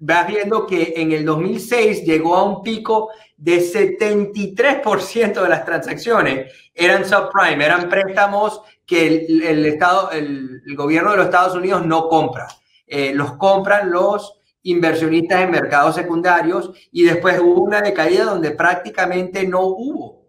vas viendo que en el 2006 llegó a un pico de 73% de las transacciones eran subprime, eran préstamos que el, Estado, el, gobierno de los Estados Unidos no compra. Eh, los compran los inversionistas en mercados secundarios y después hubo una decaída donde prácticamente no hubo.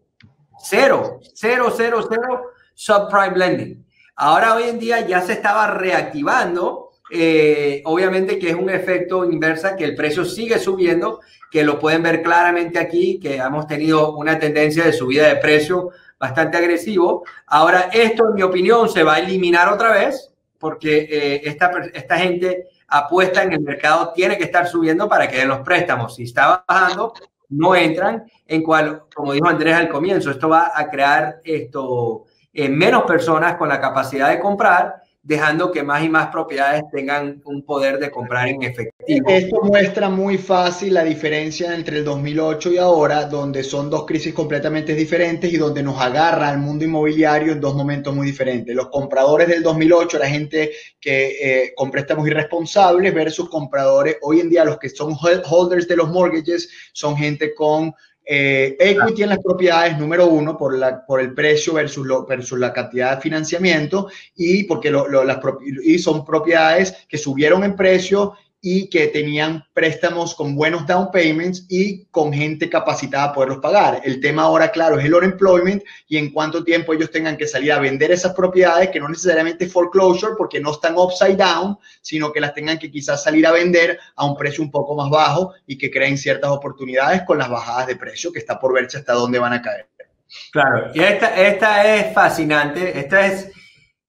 Cero, cero, cero, cero subprime lending. Ahora hoy en día ya se estaba reactivando eh, obviamente que es un efecto inversa, que el precio sigue subiendo, que lo pueden ver claramente aquí, que hemos tenido una tendencia de subida de precio bastante agresivo. Ahora, esto, en mi opinión, se va a eliminar otra vez, porque eh, esta, esta gente apuesta en el mercado, tiene que estar subiendo para que den los préstamos. Si está bajando, no entran, en cual, como dijo Andrés al comienzo, esto va a crear esto, eh, menos personas con la capacidad de comprar dejando que más y más propiedades tengan un poder de comprar en efectivo. Esto muestra muy fácil la diferencia entre el 2008 y ahora, donde son dos crisis completamente diferentes y donde nos agarra al mundo inmobiliario en dos momentos muy diferentes. Los compradores del 2008 la gente que eh, con préstamos irresponsables versus compradores, hoy en día los que son holders de los mortgages son gente con eh, equity en las propiedades, número uno, por, la, por el precio versus, lo, versus la cantidad de financiamiento y porque lo, las, y son propiedades que subieron en precio y que tenían préstamos con buenos down payments y con gente capacitada a poderlos pagar. El tema ahora, claro, es el unemployment y en cuánto tiempo ellos tengan que salir a vender esas propiedades, que no necesariamente foreclosure, porque no están upside down, sino que las tengan que quizás salir a vender a un precio un poco más bajo y que creen ciertas oportunidades con las bajadas de precio, que está por verse hasta dónde van a caer. Claro, y esta, esta es fascinante. Esta es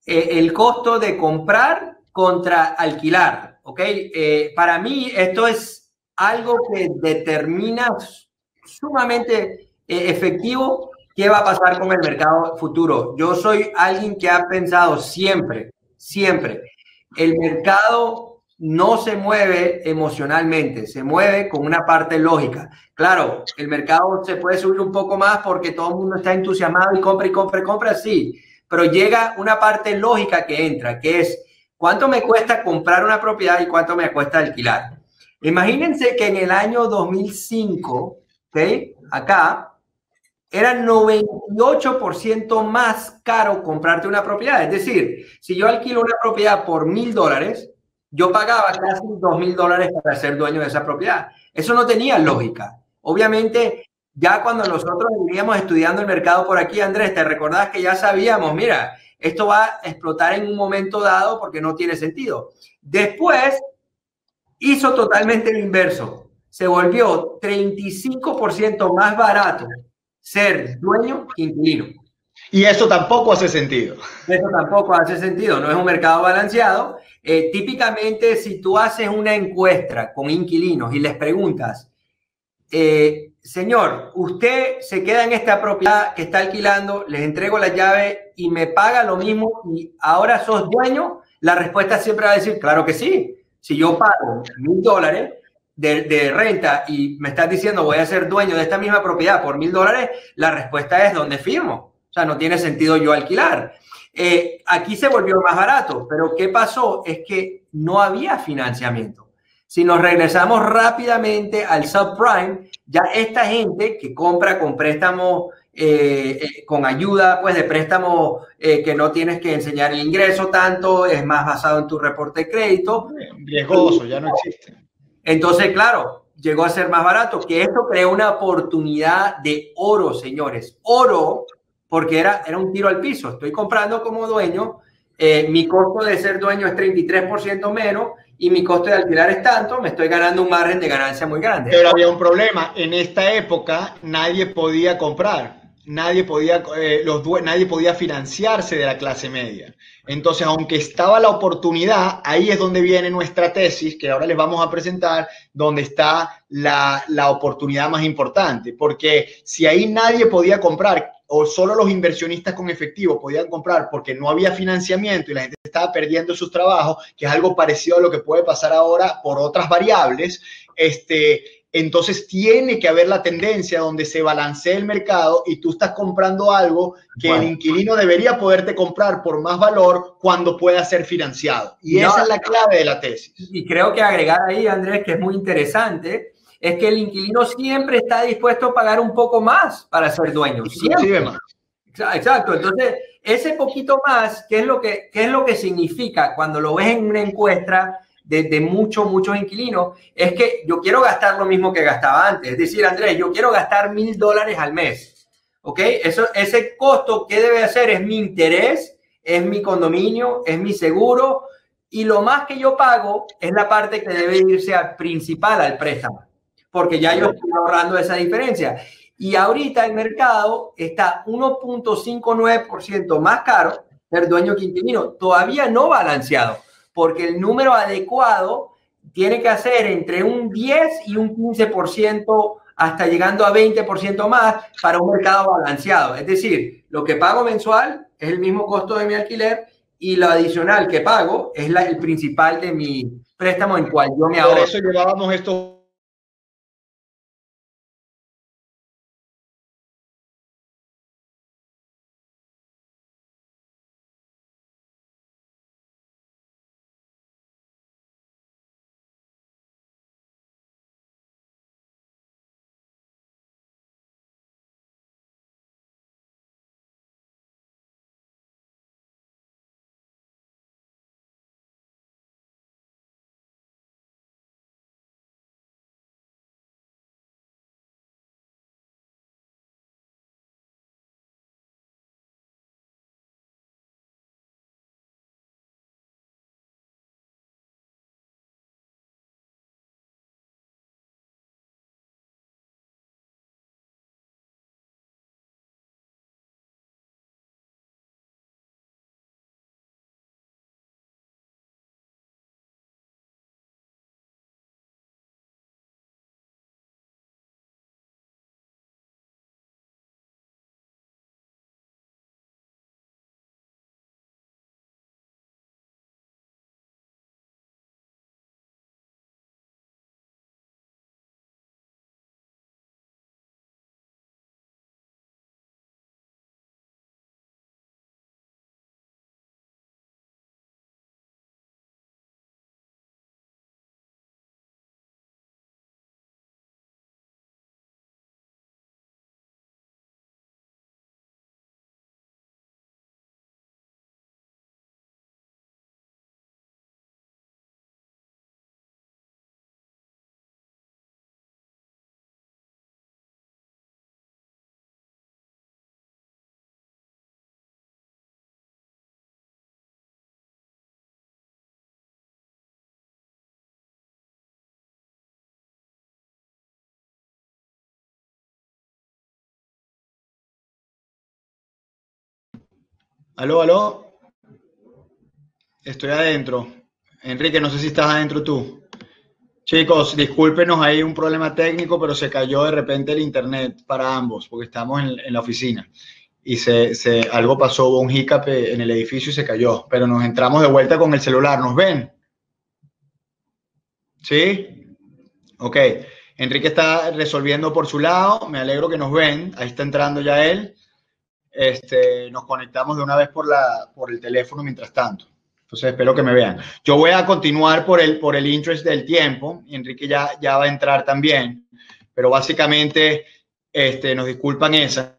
eh, el costo de comprar contra alquilar. ¿Ok? Eh, para mí esto es algo que determina sumamente eh, efectivo qué va a pasar con el mercado futuro. Yo soy alguien que ha pensado siempre, siempre, el mercado no se mueve emocionalmente, se mueve con una parte lógica. Claro, el mercado se puede subir un poco más porque todo el mundo está entusiasmado y compra y compra y compra, sí, pero llega una parte lógica que entra, que es ¿Cuánto me cuesta comprar una propiedad y cuánto me cuesta alquilar? Imagínense que en el año 2005, ¿ok? Acá, era 98% más caro comprarte una propiedad. Es decir, si yo alquilo una propiedad por mil dólares, yo pagaba casi dos mil dólares para ser dueño de esa propiedad. Eso no tenía lógica. Obviamente, ya cuando nosotros veníamos estudiando el mercado por aquí, Andrés, te recordás que ya sabíamos, mira, esto va a explotar en un momento dado porque no tiene sentido. Después hizo totalmente el inverso. Se volvió 35% más barato ser dueño que inquilino. Y eso tampoco hace sentido. Eso tampoco hace sentido. No es un mercado balanceado. Eh, típicamente, si tú haces una encuesta con inquilinos y les preguntas, eh, señor, usted se queda en esta propiedad que está alquilando, les entrego la llave y me paga lo mismo y ahora sos dueño, la respuesta siempre va a decir, claro que sí. Si yo pago mil dólares de, renta y me estás diciendo voy a ser dueño de esta misma propiedad por mil dólares, la respuesta es ¿dónde firmo? O sea, no tiene sentido yo alquilar. Eh, aquí se volvió más barato, pero ¿qué pasó? Es que no había financiamiento. Si nos regresamos rápidamente al subprime, ya esta gente que compra con préstamo, eh, eh, con ayuda pues de préstamo eh, que no tienes que enseñar el ingreso tanto, es más basado en tu reporte de crédito. Riesgoso, ya no existe. Entonces, claro, llegó a ser más barato, que esto creó una oportunidad de oro, señores. Oro, porque era, era un tiro al piso. Estoy comprando como dueño, mi costo de ser dueño es 33% menos y mi costo de alquilar es tanto, me estoy ganando un margen de ganancia muy grande. Pero había un problema, en esta época nadie podía comprar, nadie podía, eh, nadie podía financiarse de la clase media. Entonces, aunque estaba la oportunidad, ahí es donde viene nuestra tesis, que ahora les vamos a presentar, donde está la, la oportunidad más importante. Porque si ahí nadie podía comprar, o solo los inversionistas con efectivo podían comprar porque no había financiamiento y la gente estaba perdiendo sus trabajos, que es algo parecido a lo que puede pasar ahora por otras variables, este, entonces tiene que haber la tendencia donde se balancee el mercado y tú estás comprando algo que el inquilino debería poderte comprar por más valor cuando pueda ser financiado. Y esa es la clave de la tesis. Y creo que agregar ahí, Andrés, que es muy interesante, es que el inquilino siempre está dispuesto a pagar un poco más para ser dueño. Siempre. más. Exacto. Entonces, ese poquito más, ¿qué es lo que, qué es lo que significa cuando lo ves en una encuesta de, de muchos, muchos inquilinos? Es que yo quiero gastar lo mismo que gastaba antes. Es decir, Andrés, yo quiero gastar mil dólares al mes. ¿Ok? Eso, ese costo, ¿qué debe hacer? Es mi interés, es mi condominio, es mi seguro. Y lo más que yo pago es la parte que debe irse al principal, al préstamo porque ya yo estoy ahorrando esa diferencia. Y ahorita el mercado está 1.59% más caro ser dueño que inquilino, todavía no balanceado, porque el número adecuado tiene que hacer entre un 10 y un 15% hasta llegando a 20% más para un mercado balanceado. Es decir, lo que pago mensual es el mismo costo de mi alquiler y lo adicional que pago es la, el principal de mi préstamo en cual yo me ahorro. Por eso llevábamos estos Aló, aló. Estoy adentro. Enrique, no sé si estás adentro tú. Chicos, discúlpenos, hay un problema técnico, pero se cayó de repente el internet para ambos, porque estamos en, la oficina. Y se, algo pasó, hubo un hiccup en el edificio y se cayó. Pero nos entramos de vuelta con el celular. ¿Nos ven? ¿Sí? Ok. Enrique está resolviendo por su lado. Me alegro que nos ven. Ahí está entrando ya él este, nos conectamos de una vez por, la, por el teléfono mientras tanto. Entonces espero que me vean. Yo voy a continuar por el, por el interest del tiempo. Enrique ya, ya va a entrar también. Pero básicamente, este, nos disculpan esa.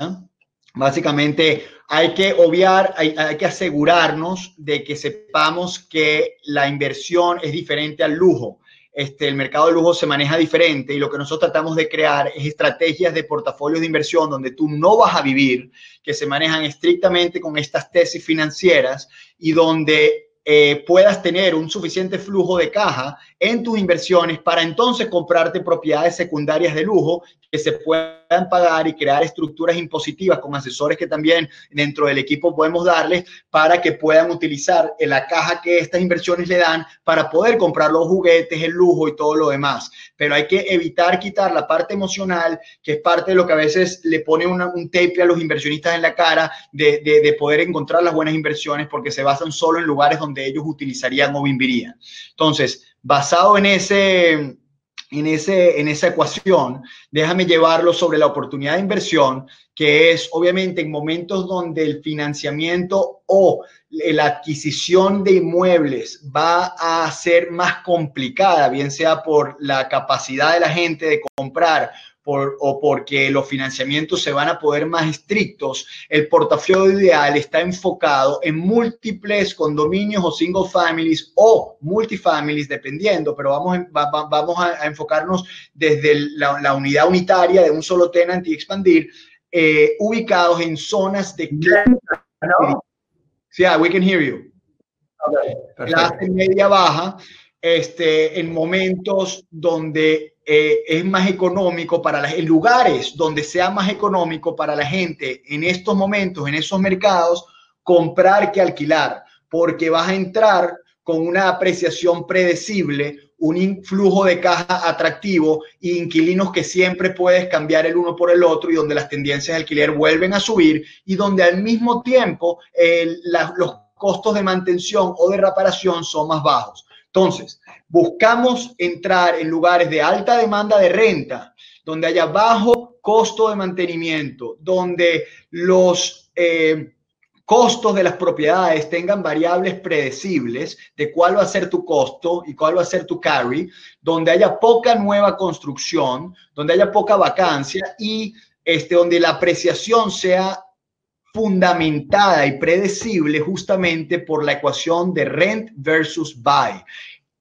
Básicamente, hay que obviar, hay, hay, que asegurarnos de que sepamos que la inversión es diferente al lujo. Este, el mercado de lujo se maneja diferente y lo que nosotros tratamos de crear es estrategias de portafolios de inversión donde tú no vas a vivir, que se manejan estrictamente con estas tesis financieras y donde eh, puedas tener un suficiente flujo de caja en tus inversiones para entonces comprarte propiedades secundarias de lujo que se pagar y crear estructuras impositivas con asesores que también dentro del equipo podemos darles para que puedan utilizar la caja que estas inversiones le dan para poder comprar los juguetes, el lujo y todo lo demás. Pero hay que evitar quitar la parte emocional, que es parte de lo que a veces le pone un tape a los inversionistas en la cara de, de poder encontrar las buenas inversiones porque se basan solo en lugares donde ellos utilizarían o vivirían. Entonces, basado en ese, en, ese, en esa ecuación, déjame llevarlo sobre la oportunidad de inversión, que es obviamente en momentos donde el financiamiento o la adquisición de inmuebles va a ser más complicada, bien sea por la capacidad de la gente de comprar o porque los financiamientos se van a poder más estrictos, el portafolio ideal está enfocado en múltiples condominios o single families o multifamilies, dependiendo, pero vamos, vamos a, enfocarnos desde la, unidad unitaria de un solo tenant y expandir, eh, ubicados en zonas de... Sí, yeah, we can hear you. Okay, media baja, este, en momentos donde eh, es más económico para las en lugares donde sea más económico para la gente en estos momentos, en esos mercados, comprar que alquilar, porque vas a entrar con una apreciación predecible, un influjo de caja atractivo e inquilinos que siempre puedes cambiar el uno por el otro y donde las tendencias de alquiler vuelven a subir y donde al mismo tiempo los costos de mantención o de reparación son más bajos. Entonces, buscamos entrar en lugares de alta demanda de renta, donde haya bajo costo de mantenimiento, donde los eh, costos de las propiedades tengan variables predecibles de cuál va a ser tu costo y cuál va a ser tu carry, donde haya poca nueva construcción, donde haya poca vacancia y este, donde la apreciación sea fundamentada y predecible justamente por la ecuación de rent versus buy.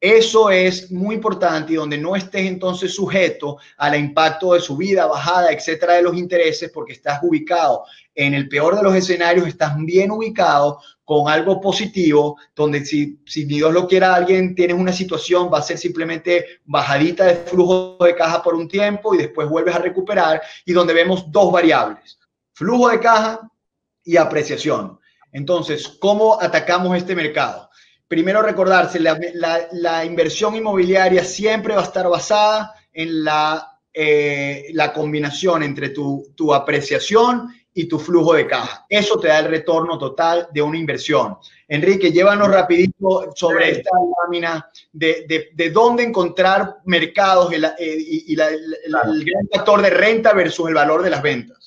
Eso es muy importante y donde no estés entonces sujeto al impacto de subida, bajada, etcétera, de los intereses, porque estás ubicado en el peor de los escenarios, estás bien ubicado con algo positivo, donde si, si Dios lo quiera alguien, tienes una situación, va a ser simplemente bajadita de flujo de caja por un tiempo y después vuelves a recuperar y donde vemos dos variables, flujo de caja y apreciación. Entonces, ¿cómo atacamos este mercado? Primero recordarse, la, inversión inmobiliaria siempre va a estar basada en la, eh, la combinación entre tu, tu, apreciación y tu flujo de caja. Eso te da el retorno total de una inversión. Enrique, llévanos rapidito sobre esta lámina de, de, dónde encontrar mercados y, eh, y, el gran factor de renta versus el valor de las ventas.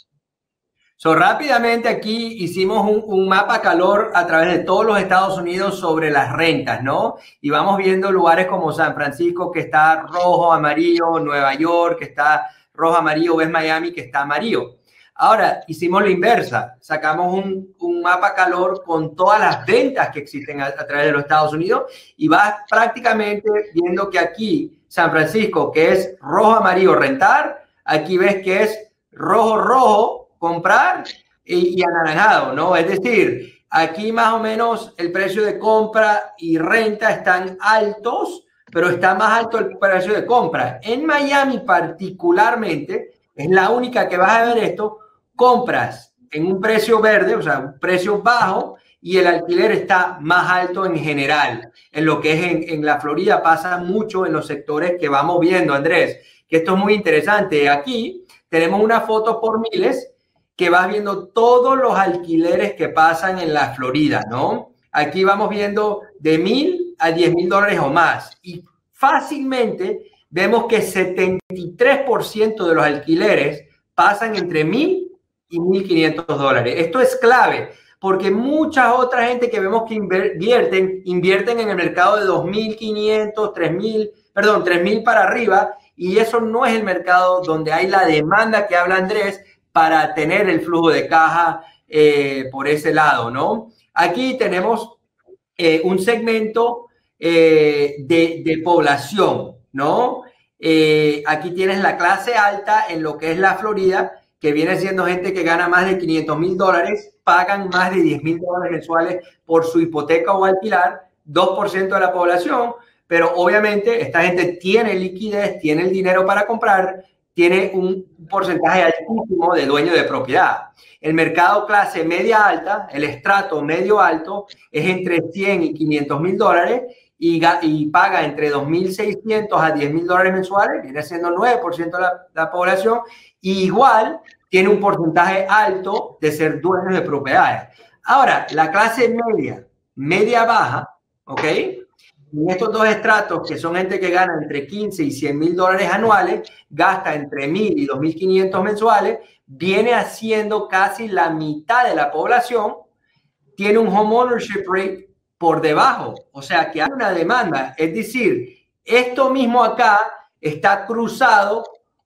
So, rápidamente aquí hicimos un, mapa calor a través de todos los Estados Unidos sobre las rentas, ¿no? Y vamos viendo lugares como San Francisco, que está rojo, amarillo, Nueva York, que está rojo, amarillo, ves Miami, que está amarillo. Ahora, hicimos la inversa, sacamos un, mapa calor con todas las ventas que existen a, a, través de los Estados Unidos y vas prácticamente viendo que aquí, San Francisco, que es rojo, amarillo, rentar, aquí ves que es rojo, rojo, comprar y, anaranjado, ¿no? Es decir, aquí más o menos el precio de compra y renta están altos, pero está más alto el precio de compra. En Miami particularmente, es la única que vas a ver esto, compras en un precio verde, o sea, un precio bajo, y el alquiler está más alto en general. En lo que es en, en, la Florida pasa mucho en los sectores que vamos viendo, Andrés, que esto es muy interesante. Aquí tenemos una foto por miles que vas viendo todos los alquileres que pasan en la Florida, ¿no? Aquí vamos viendo de mil a diez mil dólares o más. Y fácilmente vemos que 73% de los alquileres pasan entre mil y mil quinientos dólares. Esto es clave porque mucha otra gente que vemos que invierten, invierten en el mercado de 2.500, 3.000, perdón, 3.000 para arriba y eso no es el mercado donde hay la demanda que habla Andrés, para tener el flujo de caja eh, por ese lado, ¿no? Aquí tenemos eh, un segmento eh, de, población, ¿no? aquí tienes la clase alta en lo que es la Florida, que viene siendo gente que gana más de 500 mil dólares, pagan más de 10 mil dólares mensuales por su hipoteca o alquilar, 2% de la población, pero obviamente esta gente tiene liquidez, tiene el dinero para comprar, tiene un porcentaje altísimo de dueño de propiedad. El mercado clase media alta, el estrato medio alto, es entre 100 y 500 mil dólares y, y, paga entre 2.600 a 10 mil dólares mensuales, viene siendo 9% de la, la, población, y igual tiene un porcentaje alto de ser dueños de propiedades. Ahora, la clase media, media baja, ¿ok? En estos dos estratos, que son gente que gana entre 15 y 100 mil dólares anuales, gasta entre 1.000 y 2.500 mensuales, viene haciendo casi la mitad de la población, tiene un home ownership rate por debajo, o sea que hay una demanda. Es decir, esto mismo acá está cruzado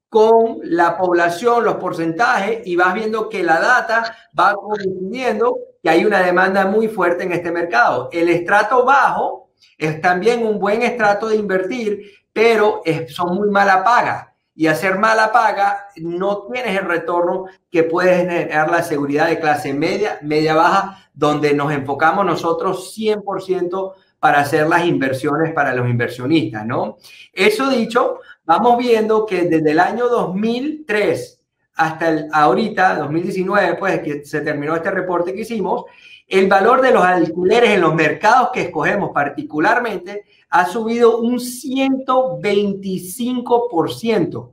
con la población, los porcentajes, y vas viendo que la data va coincidiendo que hay una demanda muy fuerte en este mercado. El estrato bajo es también un buen estrato de invertir, pero son muy mala paga. Y hacer mala paga no tienes el retorno que puedes generar la seguridad de clase media, media baja, donde nos enfocamos nosotros 100% para hacer las inversiones para los inversionistas, ¿no? Eso dicho, vamos viendo que desde el año 2003 hasta el, ahorita, 2019, pues que se terminó este reporte que hicimos, el valor de los alquileres en los mercados que escogemos particularmente ha subido un 125%.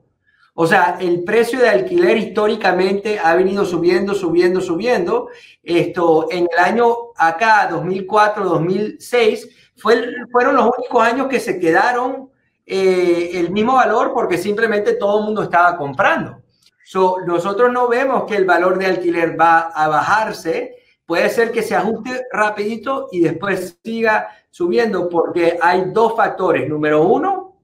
O sea, el precio de alquiler históricamente ha venido subiendo, subiendo, subiendo. Esto en el año acá, 2004, 2006, fue, fueron los únicos años que se quedaron eh, el mismo valor porque simplemente todo el mundo estaba comprando. So, nosotros no vemos que el valor de alquiler va a bajarse. Puede ser que se ajuste rapidito y después siga subiendo porque hay dos factores. Número uno,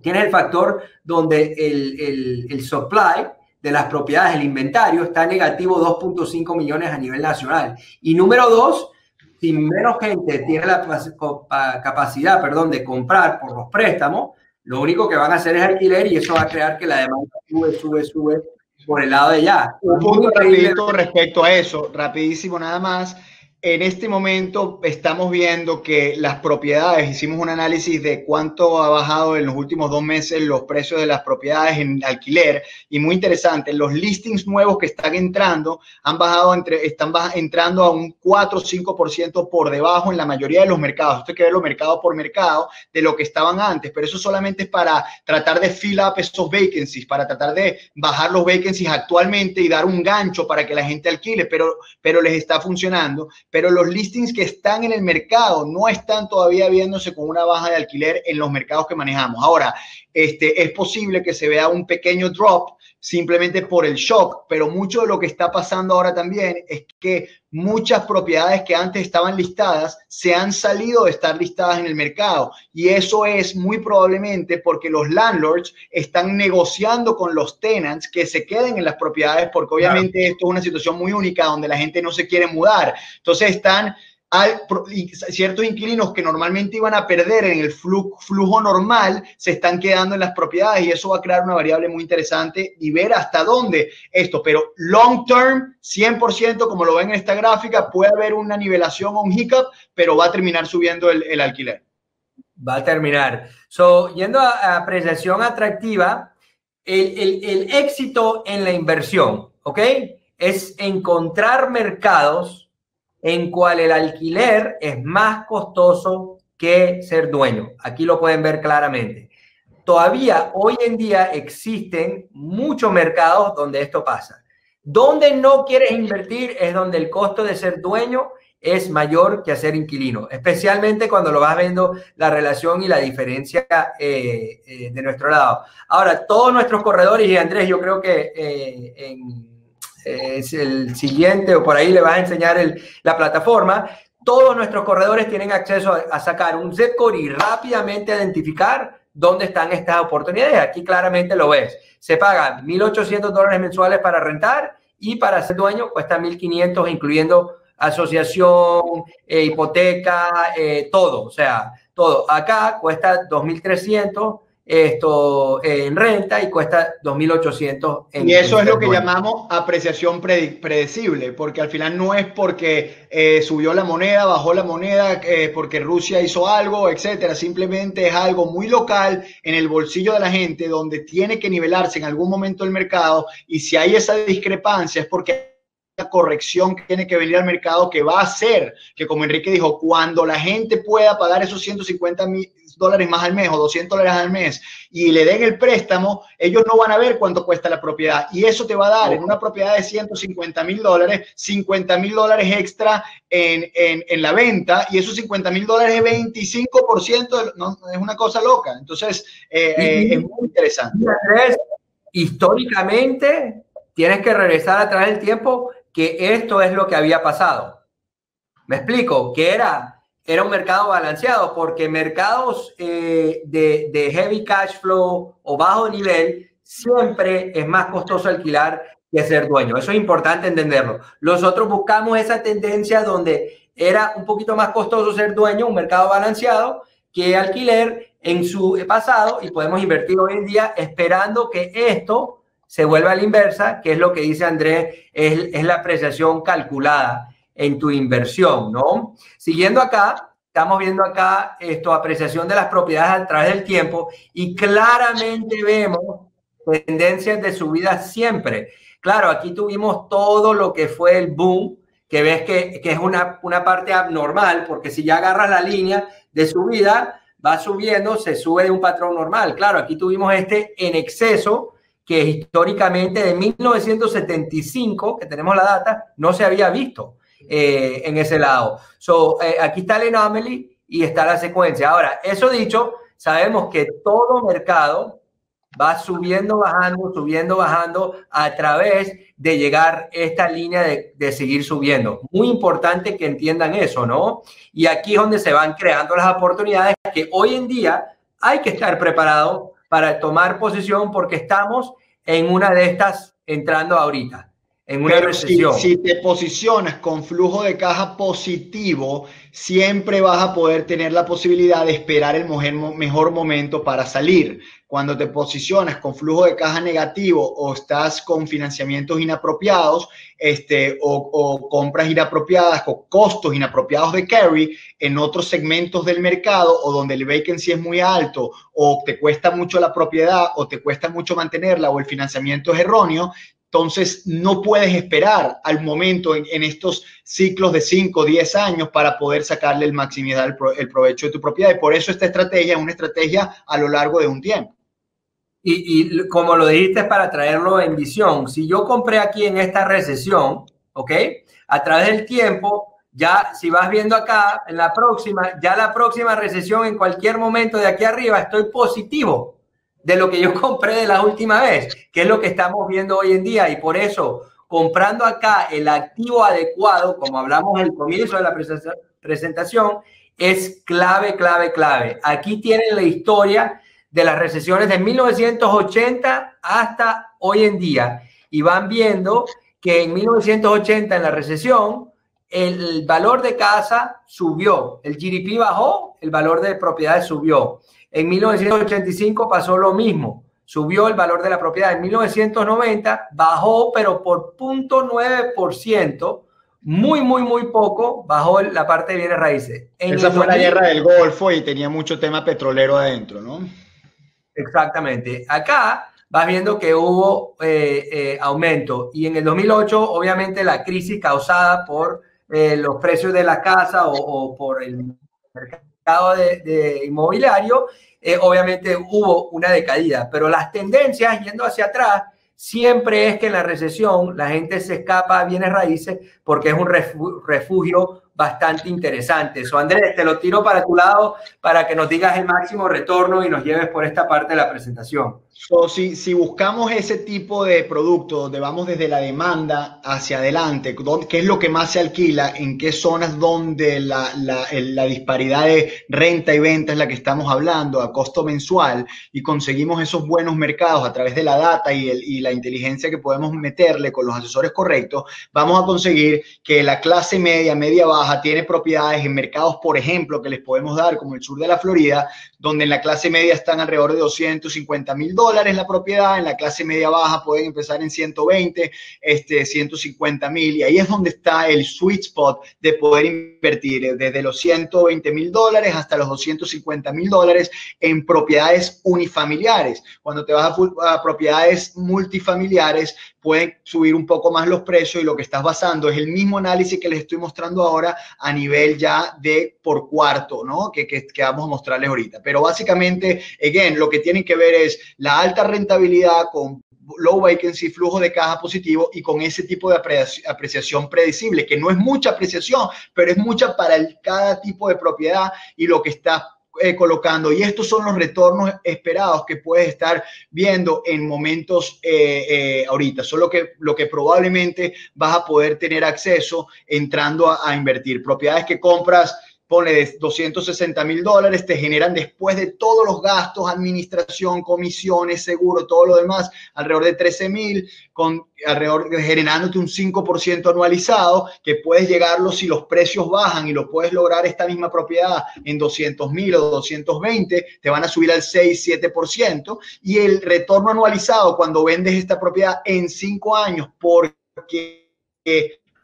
Tienes el factor donde el, el, supply de las propiedades, el inventario, está negativo 2.5 millones a nivel nacional. Y número dos, si menos gente tiene la capacidad, perdón, de comprar por los préstamos, lo único que van a hacer es alquiler y eso va a crear que la demanda sube, sube, sube por el lado de allá. Un punto rapidito respecto a eso, rapidísimo nada más en este momento estamos viendo que las propiedades, hicimos un análisis de cuánto ha bajado en los últimos dos meses los precios de las propiedades en alquiler y muy interesante, los listings nuevos que están entrando han bajado entre, están entrando a un 4 o 5% por debajo en la mayoría de los mercados. Esto hay que verlo mercado por mercado de lo que estaban antes, pero eso solamente es para tratar de fill up esos vacancies, para tratar de bajar los vacancies actualmente y dar un gancho para que la gente alquile, pero, pero les está funcionando pero los listings que están en el mercado no están todavía viéndose con una baja de alquiler en los mercados que manejamos. Ahora, este, es posible que se vea un pequeño drop simplemente por el shock, pero mucho de lo que está pasando ahora también es que muchas propiedades que antes estaban listadas se han salido de estar listadas en el mercado y eso es muy probablemente porque los landlords están negociando con los tenants que se queden en las propiedades porque obviamente esto es una situación muy única donde la gente no se quiere mudar. Entonces están ciertos inquilinos que normalmente iban a perder en el flujo, normal se están quedando en las propiedades y eso va a crear una variable muy interesante y ver hasta dónde esto, pero long term, 100%, como lo ven en esta gráfica, puede haber una nivelación o un hiccup, pero va a terminar subiendo el, alquiler. Va a terminar. So, yendo a, apreciación atractiva, el, el, el éxito en la inversión, ¿ok? Es encontrar mercados en cual el alquiler es más costoso que ser dueño. Aquí lo pueden ver claramente. Todavía hoy en día existen muchos mercados donde esto pasa. Donde no quieres invertir es donde el costo de ser dueño es mayor que ser inquilino, especialmente cuando lo vas viendo la relación y la diferencia eh, eh, de nuestro lado. Ahora, todos nuestros corredores, y Andrés, yo creo que eh, es el siguiente o por ahí le vas a enseñar el, la plataforma. Todos nuestros corredores tienen acceso a, sacar un zip code y rápidamente identificar dónde están estas oportunidades. Aquí claramente lo ves. Se pagan 1.800 dólares mensuales para rentar y para ser dueño cuesta 1.500, incluyendo asociación, eh, hipoteca, eh, todo. O sea, todo. Acá cuesta 2.300 esto en renta y cuesta 2.800. Y eso es lo que llamamos apreciación predecible, porque al final no es porque eh, subió la moneda, bajó la moneda, eh, porque Rusia hizo algo, etcétera. Simplemente es algo muy local en el bolsillo de la gente, donde tiene que nivelarse en algún momento el mercado. Y si hay esa discrepancia es porque corrección que tiene que venir al mercado que va a hacer que, como Enrique dijo, cuando la gente pueda pagar esos 150 mil dólares más al mes o 200 dólares al mes y le den el préstamo, ellos no van a ver cuánto cuesta la propiedad. Y eso te va a dar en una propiedad de 150 mil dólares, 50 mil dólares extra en, en, la venta y esos 50 mil dólares es 25%, no, es una cosa loca. Entonces, eh, eh, es muy interesante. Históricamente, tienes que regresar atrás del tiempo que esto es lo que había pasado. Me explico, que era, era un mercado balanceado, porque mercados eh, de, de heavy cash flow o bajo nivel siempre es más costoso alquilar que ser dueño. Eso es importante entenderlo. Nosotros buscamos esa tendencia donde era un poquito más costoso ser dueño, un mercado balanceado, que alquiler en su pasado y podemos invertir hoy en día esperando que esto se vuelve a la inversa, que es lo que dice Andrés, es, la apreciación calculada en tu inversión, ¿no? Siguiendo acá, estamos viendo acá esto, apreciación de las propiedades a través del tiempo y claramente vemos tendencias de subida siempre. Claro, aquí tuvimos todo lo que fue el boom, que ves que, que es una, una parte abnormal, porque si ya agarras la línea de subida, va subiendo, se sube de un patrón normal. Claro, aquí tuvimos este en exceso, que históricamente de 1975, que tenemos la data, no se había visto eh, en ese lado. So, eh, aquí está el anomaly y está la secuencia. Ahora, eso dicho, sabemos que todo mercado va subiendo, bajando, subiendo, bajando a través de llegar esta línea de, de, seguir subiendo. Muy importante que entiendan eso, ¿no? Y aquí es donde se van creando las oportunidades que hoy en día hay que estar preparado para tomar posición porque estamos en una de estas entrando ahorita, en una recesión. Si, te posicionas con flujo de caja positivo, siempre vas a poder tener la posibilidad de esperar el mejor momento para salir cuando te posicionas con flujo de caja negativo o estás con financiamientos inapropiados este, o, compras inapropiadas o costos inapropiados de carry en otros segmentos del mercado o donde el vacancy es muy alto o te cuesta mucho la propiedad o te cuesta mucho mantenerla o el financiamiento es erróneo, entonces, no puedes esperar al momento en, estos ciclos de 5 o 10 años para poder sacarle el maximizar el, el, provecho de tu propiedad. Y por eso esta estrategia es una estrategia a lo largo de un tiempo. Y, como lo dijiste, para traerlo en visión, si yo compré aquí en esta recesión, ¿ok? A través del tiempo, ya si vas viendo acá, en la próxima, ya la próxima recesión, en cualquier momento de aquí arriba, estoy positivo de lo que yo [LAUGHS] compré de la última vez, que es lo que estamos viendo hoy en día. Y por eso, comprando acá el activo adecuado, como hablamos el comienzo de la presentación, es clave, clave, clave. Aquí tienen la historia de las recesiones de 1980 hasta hoy en día. Y van viendo que en 1980, en la recesión, el valor de casa subió, el GDP bajó, el valor de propiedades subió. En 1985 pasó lo mismo, subió el valor de la propiedad. En 1990 bajó, pero por 0.9%, muy, muy, muy poco bajó la parte de bienes raíces. Esa fue la guerra del Golfo y tenía mucho tema petrolero adentro, ¿no? Exactamente. Acá vas viendo que hubo eh, eh, aumento y en el 2008 obviamente la crisis causada por eh, los precios de la casa o, por el mercado de, inmobiliario, obviamente hubo una decaída, pero las tendencias yendo hacia atrás siempre es que en la recesión la gente se escapa a bienes raíces porque es un refugio bastante interesante. So, Andrés, te lo tiro para tu lado para que nos digas el máximo retorno y nos lleves por esta parte de la presentación. So, si, si buscamos ese tipo de producto donde vamos desde la demanda hacia adelante, ¿qué es lo que más se alquila? ¿En qué zonas donde la, la, la disparidad de renta y venta es la que estamos hablando a costo mensual y conseguimos esos buenos mercados a través de la data y, el, y la inteligencia que podemos meterle con los asesores correctos, vamos a conseguir que la clase media, media baja, tiene propiedades en mercados, por ejemplo, que les podemos dar, como el sur de la Florida, donde en la clase media están alrededor de 250 mil dólares la propiedad, en la clase media baja pueden empezar en 120, este, 150 mil, y ahí es donde está el sweet spot de poder invertir eh, desde los 120 mil dólares hasta los 250 mil dólares en propiedades unifamiliares. Cuando te vas a, a propiedades multifamiliares, pueden subir un poco más los precios y lo que estás basando es el mismo análisis que les estoy mostrando ahora a nivel ya de por cuarto, ¿no? Que, que, vamos a mostrarles ahorita. Pero básicamente, again, lo que tienen que ver es la alta rentabilidad con low vacancy, flujo de caja positivo y con ese tipo de apreciación predecible, que no es mucha apreciación, pero es mucha para cada tipo de propiedad y lo que está eh, colocando. Y estos son los retornos esperados que puedes estar viendo en momentos eh, eh, ahorita. Solo que lo que probablemente vas a poder tener acceso entrando a invertir. Propiedades que compras pone de 260 mil dólares, te generan después de todos los gastos, administración, comisiones, seguro, todo lo demás, alrededor de 13 mil, alrededor generándote un 5% anualizado, que puedes llegarlo si los precios bajan y lo puedes lograr esta misma propiedad en 200 mil o 220, te van a subir al 6, 7%, y el retorno anualizado cuando vendes esta propiedad en 5 años, porque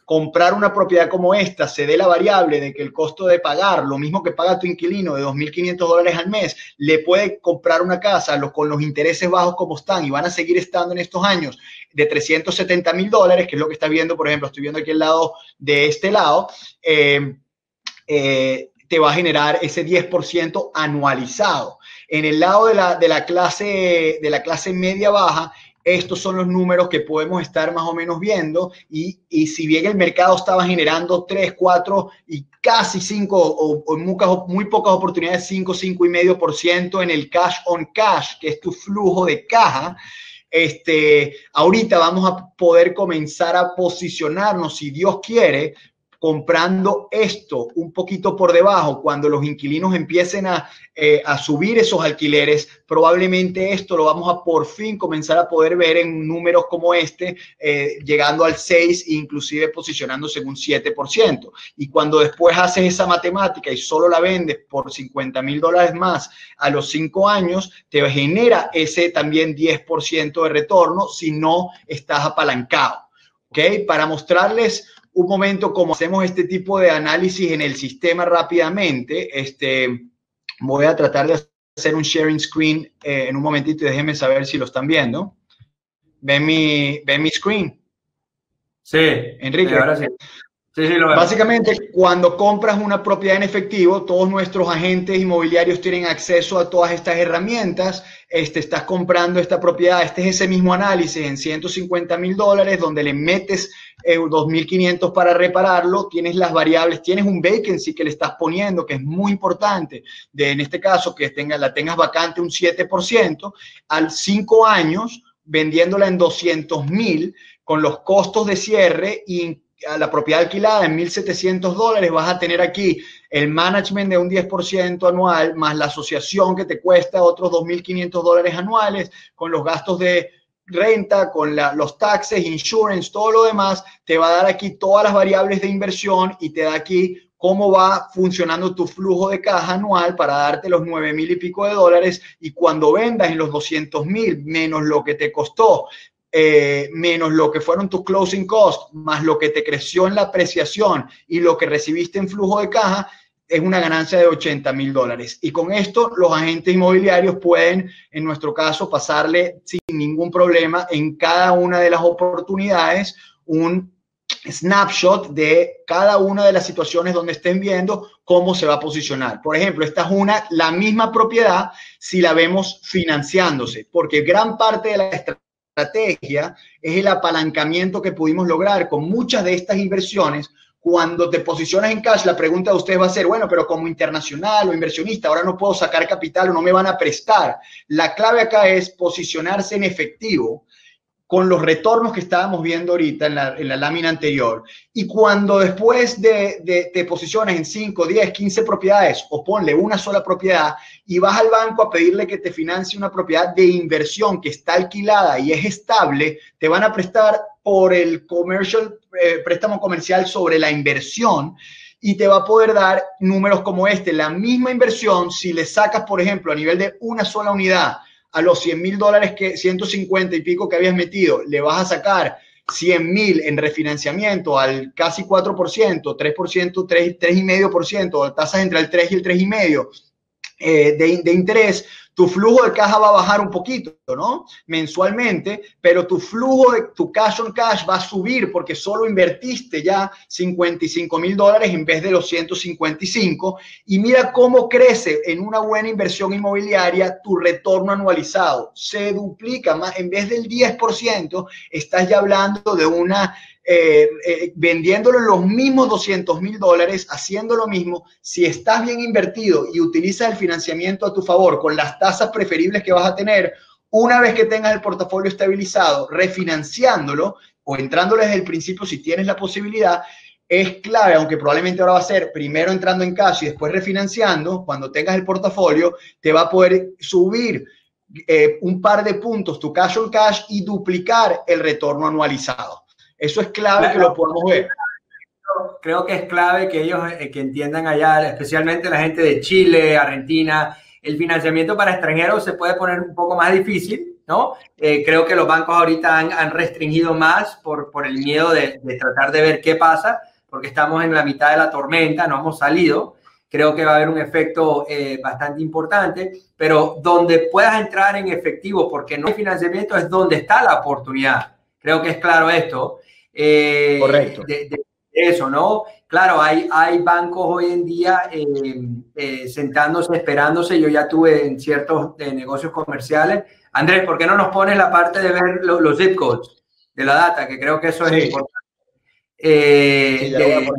comprar una propiedad como esta se dé la variable de que el costo de pagar, lo mismo que paga tu inquilino de 2.500 dólares al mes, le puede comprar una casa con los intereses bajos como están y van a seguir estando en estos años de 370 mil dólares, que es lo que estás viendo, por ejemplo, estoy viendo aquí al lado de este lado, eh, eh, te va a generar ese 10% anualizado. En el lado de la, de la, clase, de la clase media baja, estos son los números que podemos estar más o menos viendo. Y, si bien el mercado estaba generando 3, 4 y casi 5 o, muy, muy, pocas oportunidades, 5, 5 y medio por ciento en el cash on cash, que es tu flujo de caja, este, ahorita vamos a poder comenzar a posicionarnos, si Dios quiere, comprando esto un poquito por debajo, cuando los inquilinos empiecen a, eh, a, subir esos alquileres, probablemente esto lo vamos a por fin comenzar a poder ver en números como este, eh, llegando al 6 e inclusive posicionándose en un 7%. Y cuando después haces esa matemática y solo la vendes por 50 mil dólares más a los 5 años, te genera ese también 10% de retorno si no estás apalancado. ¿Ok? Para mostrarles un momento como hacemos este tipo de análisis en el sistema rápidamente. Este, voy a tratar de hacer un sharing screen eh, en un momentito y déjenme saber si lo están viendo. ¿Ven mi, ven mi screen? Sí, Enrique. ahora sí. Básicamente, cuando compras una propiedad en efectivo, todos nuestros agentes inmobiliarios tienen acceso a todas estas herramientas. Este, estás comprando esta propiedad, este es ese mismo análisis en 150 mil dólares, donde le metes eh, 2.500 para repararlo, tienes las variables, tienes un vacancy que le estás poniendo, que es muy importante, de, en este caso, que tenga, la tengas vacante un 7%, al 5 años, vendiéndola en 200 mil, con los costos de cierre y a la propiedad alquilada en 1.700 dólares, vas a tener aquí el management de un 10% anual, más la asociación que te cuesta otros 2.500 dólares anuales, con los gastos de renta, con los taxes, insurance, todo lo demás, te va a dar aquí todas las variables de inversión y te da aquí cómo va funcionando tu flujo de caja anual para darte los 9 mil y pico de dólares y cuando vendas en los 200 mil menos lo que te costó eh, menos lo que fueron tus closing costs, más lo que te creció en la apreciación y lo que recibiste en flujo de caja, es una ganancia de 80 mil dólares. Y con esto los agentes inmobiliarios pueden, en nuestro caso, pasarle sin ningún problema en cada una de las oportunidades un snapshot de cada una de las situaciones donde estén viendo cómo se va a posicionar. Por ejemplo, esta es una, la misma propiedad si la vemos financiándose, porque gran parte de la estrategia estrategia es el apalancamiento que pudimos lograr con muchas de estas inversiones. Cuando te posicionas en cash, la pregunta de ustedes va a ser, bueno, pero como internacional o inversionista, ahora no puedo sacar capital o no me van a prestar. La clave acá es posicionarse en efectivo con los retornos que estábamos viendo ahorita en la, lámina anterior. Y cuando después de, de, te posicionas en 5, 10, 15 propiedades o ponle una sola propiedad y vas al banco a pedirle que te financie una propiedad de inversión que está alquilada y es estable, te van a prestar por el commercial, eh, préstamo comercial sobre la inversión y te va a poder dar números como este. La misma inversión, si le sacas, por ejemplo, a nivel de una sola unidad, a los 100 mil dólares que 150 y pico que habías metido, le vas a sacar 100 mil en refinanciamiento al casi 4%, 3%, 3, 3,5%, tasas entre el 3 y el 3,5%, eh, de, de, interés, tu flujo de caja va a bajar un poquito, ¿no? Mensualmente, pero tu flujo de tu cash on cash va a subir porque solo invertiste ya 55 mil dólares en vez de los 155. Y mira cómo crece en una buena inversión inmobiliaria tu retorno anualizado. Se duplica más, en vez del 10%, estás ya hablando de una eh, eh, vendiéndolo en los mismos 200 mil dólares, haciendo lo mismo, si estás bien invertido y utilizas el financiamiento a tu favor con las tasas preferibles que vas a tener, una vez que tengas el portafolio estabilizado, refinanciándolo o entrándole desde el principio si tienes la posibilidad, es clave, aunque probablemente ahora va a ser primero entrando en cash y después refinanciando, cuando tengas el portafolio, te va a poder subir eh, un par de puntos tu cash on cash y duplicar el retorno anualizado. Eso es clave que lo podamos ver. Creo que es clave que ellos eh, que entiendan allá, especialmente la gente de Chile, Argentina, el financiamiento para extranjeros se puede poner un poco más difícil, ¿no? Eh, creo que los bancos ahorita han, restringido más por, por el miedo de, tratar de ver qué pasa, porque estamos en la mitad de la tormenta, no hemos salido. Creo que va a haber un efecto eh, bastante importante, pero donde puedas entrar en efectivo, porque no hay financiamiento, es donde está la oportunidad. Creo que es claro esto. Eh, Correcto. De, eso, ¿no? Claro, hay, hay bancos hoy en día eh, eh, sentándose, esperándose. Yo ya tuve en ciertos negocios comerciales. Andrés, ¿por qué no nos pones la parte de ver los zip codes de la data? Que creo que eso es importante. Sí, ya de,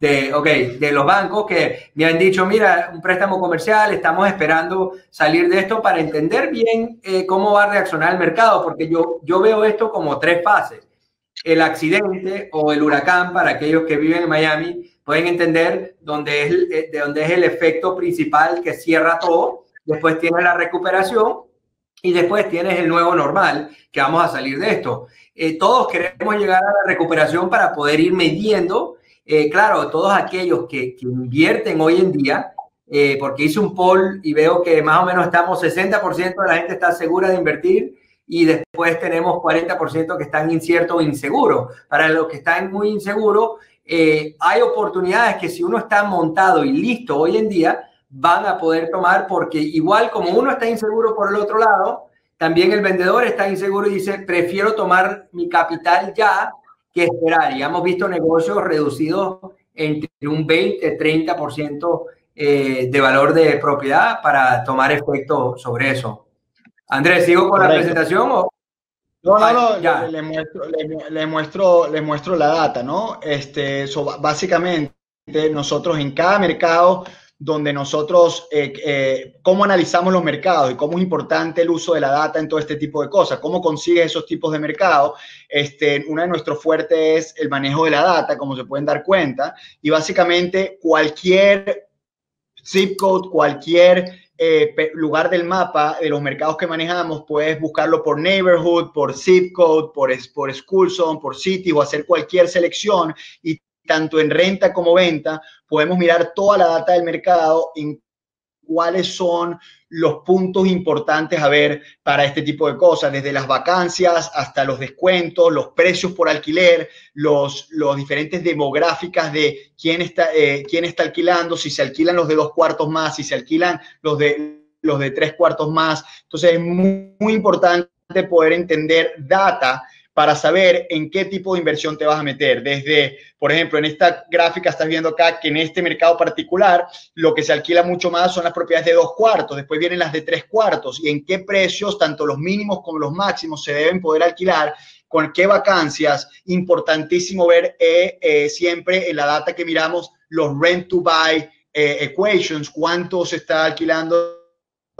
de, okay, de los bancos que me han dicho, mira, un préstamo comercial, estamos esperando salir de esto para entender bien eh, cómo va a reaccionar el mercado, porque yo, yo veo esto como tres fases. El accidente o el huracán, para aquellos que viven en Miami, pueden entender dónde es, eh, de dónde es el efecto principal que cierra todo. Después tienes la recuperación y después tienes el nuevo normal, que vamos a salir de esto. Eh, todos queremos llegar a la recuperación para poder ir midiendo eh, claro, todos aquellos que, invierten hoy en día, eh, porque hice un poll y veo que más o menos estamos 60% de la gente está segura de invertir y después tenemos 40% que están inciertos o inseguros. Para los que están muy inseguros, eh, hay oportunidades que si uno está montado y listo hoy en día, van a poder tomar porque igual como uno está inseguro por el otro lado, también el vendedor está inseguro y dice, prefiero tomar mi capital ya que esperar. Y hemos visto negocios reducidos entre un 20, 30% eh, de valor de propiedad para tomar efecto sobre eso. Andrés, ¿sigo con la presentación o? No, no, no, ya. Le, muestro, le, muestro, le muestro la data, ¿no? Este, básicamente, nosotros en cada mercado donde nosotros, eh, eh, cómo analizamos los mercados y cómo es importante el uso de la data en todo este tipo de cosas, cómo consigue esos tipos de mercados. Este, uno de nuestros fuertes es el manejo de la data, como se pueden dar cuenta, y básicamente cualquier zip code, cualquier eh, lugar del mapa de los mercados que manejamos, puedes buscarlo por neighborhood, por zip code, por, por school zone, por city o hacer cualquier selección. Y tanto en renta como venta, podemos mirar toda la data del mercado en cuáles son los puntos importantes a ver para este tipo de cosas, desde las vacancias hasta los descuentos, los precios por alquiler, los, los diferentes demográficas de quién está, eh, quién está alquilando, si se alquilan los de dos cuartos más, si se alquilan los de, los de tres cuartos más. Entonces es muy, muy importante poder entender data para saber en qué tipo de inversión te vas a meter. Desde, por ejemplo, en esta gráfica estás viendo acá que en este mercado particular lo que se alquila mucho más son las propiedades de dos cuartos, después vienen las de tres cuartos y en qué precios, tanto los mínimos como los máximos, se deben poder alquilar con qué vacancias. Importantísimo ver eh, eh, siempre en la data que miramos los rent to buy eh, equations, cuánto se está alquilando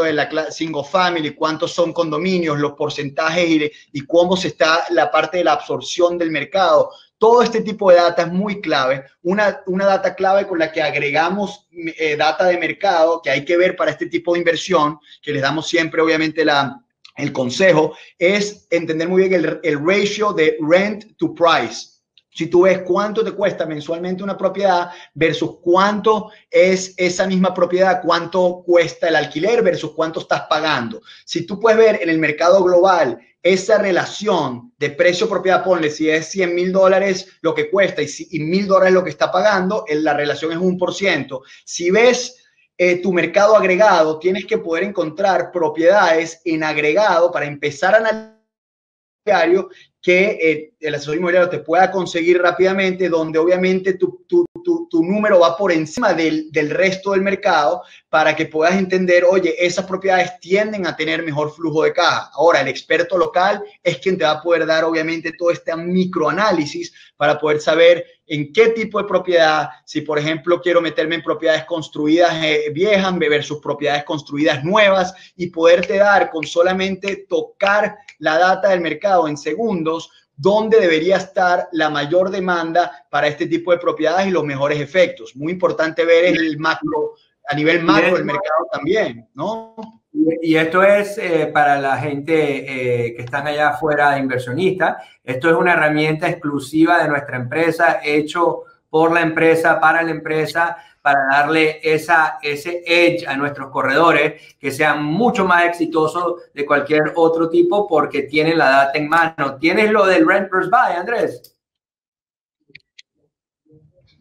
de la single family, cuántos son condominios, los porcentajes y, y, cómo se está la parte de la absorción del mercado. Todo este tipo de data es muy clave. Una, una data clave con la que agregamos eh, data de mercado que hay que ver para este tipo de inversión, que les damos siempre obviamente la, el consejo, es entender muy bien el, el ratio de rent to price si tú ves cuánto te cuesta mensualmente una propiedad versus cuánto es esa misma propiedad, cuánto cuesta el alquiler versus cuánto estás pagando. Si tú puedes ver en el mercado global esa relación de precio-propiedad, ponle si es 100 mil dólares lo que cuesta y mil dólares lo que está pagando, la relación es un por ciento. Si ves eh, tu mercado agregado, tienes que poder encontrar propiedades en agregado para empezar a analizar que eh, el asesor inmobiliario te pueda conseguir rápidamente, donde obviamente tu, tu, tu, número va por encima del, del, resto del mercado para que puedas entender, oye, esas propiedades tienden a tener mejor flujo de caja. Ahora, el experto local es quien te va a poder dar obviamente todo este microanálisis para poder saber en qué tipo de propiedad, si por ejemplo quiero meterme en propiedades construidas eh, viejas sus propiedades construidas nuevas y poderte dar con solamente tocar la data del mercado en segundos, dónde debería estar la mayor demanda para este tipo de propiedades y los mejores efectos. Muy importante ver el macro, a nivel macro del mercado también, ¿no? Y esto es eh, para la gente eh, que están allá afuera de inversionistas. Esto es una herramienta exclusiva de nuestra empresa, hecho por la empresa, para la empresa, para darle esa, ese edge a nuestros corredores, que sean mucho más exitosos de cualquier otro tipo porque tienen la data en mano. ¿Tienes lo del rent versus buy, Andrés?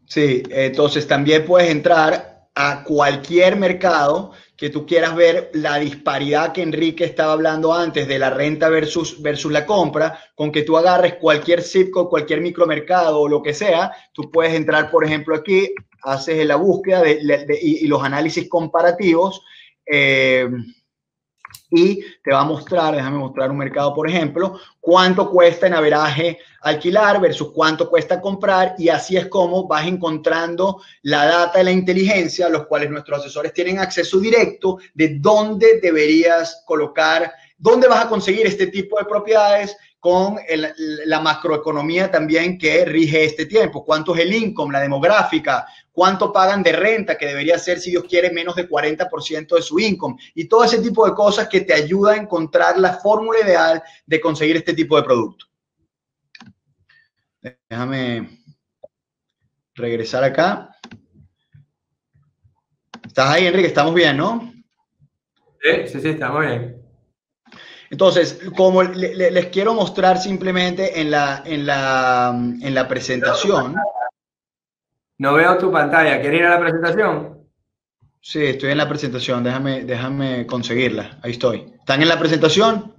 Sí, entonces también puedes entrar a cualquier mercado que tú quieras ver la disparidad que Enrique estaba hablando antes de la renta versus, versus la compra, con que tú agarres cualquier zip cualquier micromercado o lo que sea, tú puedes entrar, por ejemplo, aquí, haces la búsqueda de, y, los análisis comparativos. Eh, y te va a mostrar, déjame mostrar un mercado, por ejemplo, cuánto cuesta en averaje alquilar versus cuánto cuesta comprar y así es como vas encontrando la data y la inteligencia, los cuales nuestros asesores tienen acceso directo de dónde deberías colocar, dónde vas a conseguir este tipo de propiedades con la macroeconomía también que rige este tiempo. ¿Cuánto es el income, la demográfica? ¿Cuánto pagan de renta, que debería ser, si Dios quiere, menos de 40% de su income? Y todo ese tipo de cosas que te ayuda a encontrar la fórmula ideal de conseguir este tipo de producto. Déjame regresar acá. ¿Estás ahí, Enrique? Estamos bien, ¿no? Sí, sí, sí, estamos bien. Entonces, como les quiero mostrar simplemente en la, en la, en la presentación. No veo tu pantalla. ¿Quieres ir a la presentación? Sí, estoy en la presentación. Déjame, déjame conseguirla. Ahí estoy. ¿Están en la presentación?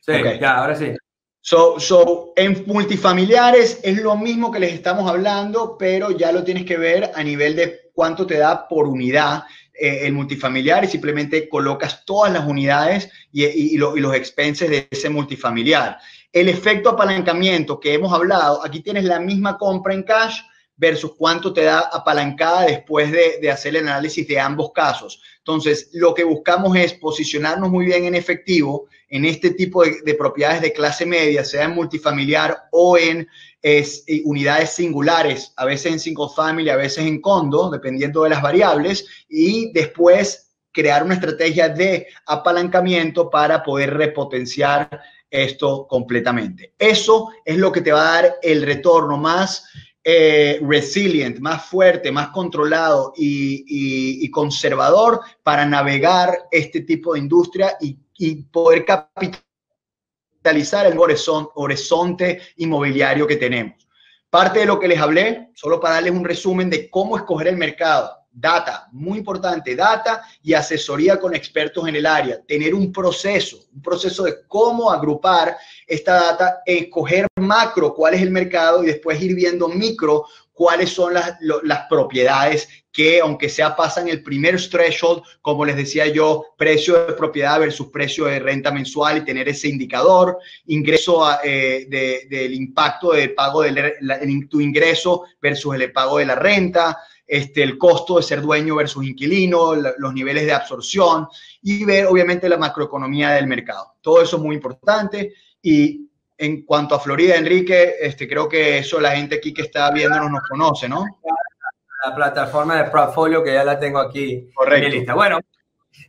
Sí, ya, ahora sí. So, so, en multifamiliares es lo mismo que les estamos hablando, pero ya lo tienes que ver a nivel de cuánto te da por unidad eh, el multifamiliar y simplemente colocas todas las unidades y, los expenses de ese multifamiliar. El efecto apalancamiento que hemos hablado, aquí tienes la misma compra en cash versus cuánto te da apalancada después de, hacer el análisis de ambos casos. Entonces, lo que buscamos es posicionarnos muy bien en efectivo en este tipo de, de propiedades de clase media, sea en multifamiliar o en eh, unidades singulares, a veces en single family, a veces en condo, dependiendo de las variables, y después crear una estrategia de apalancamiento para poder repotenciar esto completamente. Eso es lo que te va a dar el retorno más eh, resilient, más fuerte, más controlado y, conservador para navegar este tipo de industria y, y poder capitalizar el horizonte inmobiliario que tenemos. Parte de lo que les hablé, solo para darles un resumen de cómo escoger el mercado. Data, muy importante, data y asesoría con expertos en el área. Tener un proceso, un proceso de cómo agrupar esta data, escoger macro cuál es el mercado y después ir viendo micro cuáles son las, las propiedades que, aunque sea, pasan el primer threshold, como les decía yo, precio de propiedad versus precio de renta mensual y tener ese indicador, ingreso eh, del impacto del pago de tu ingreso versus el pago de la renta, este, el costo de ser dueño versus inquilino, los niveles de absorción y ver, obviamente, la macroeconomía del mercado. Todo eso es muy importante y en cuanto a Florida, Enrique, este, creo que eso la gente aquí que está viéndonos nos conoce, ¿no? La plataforma de portfolio que ya la tengo aquí Correcto. en lista. Bueno,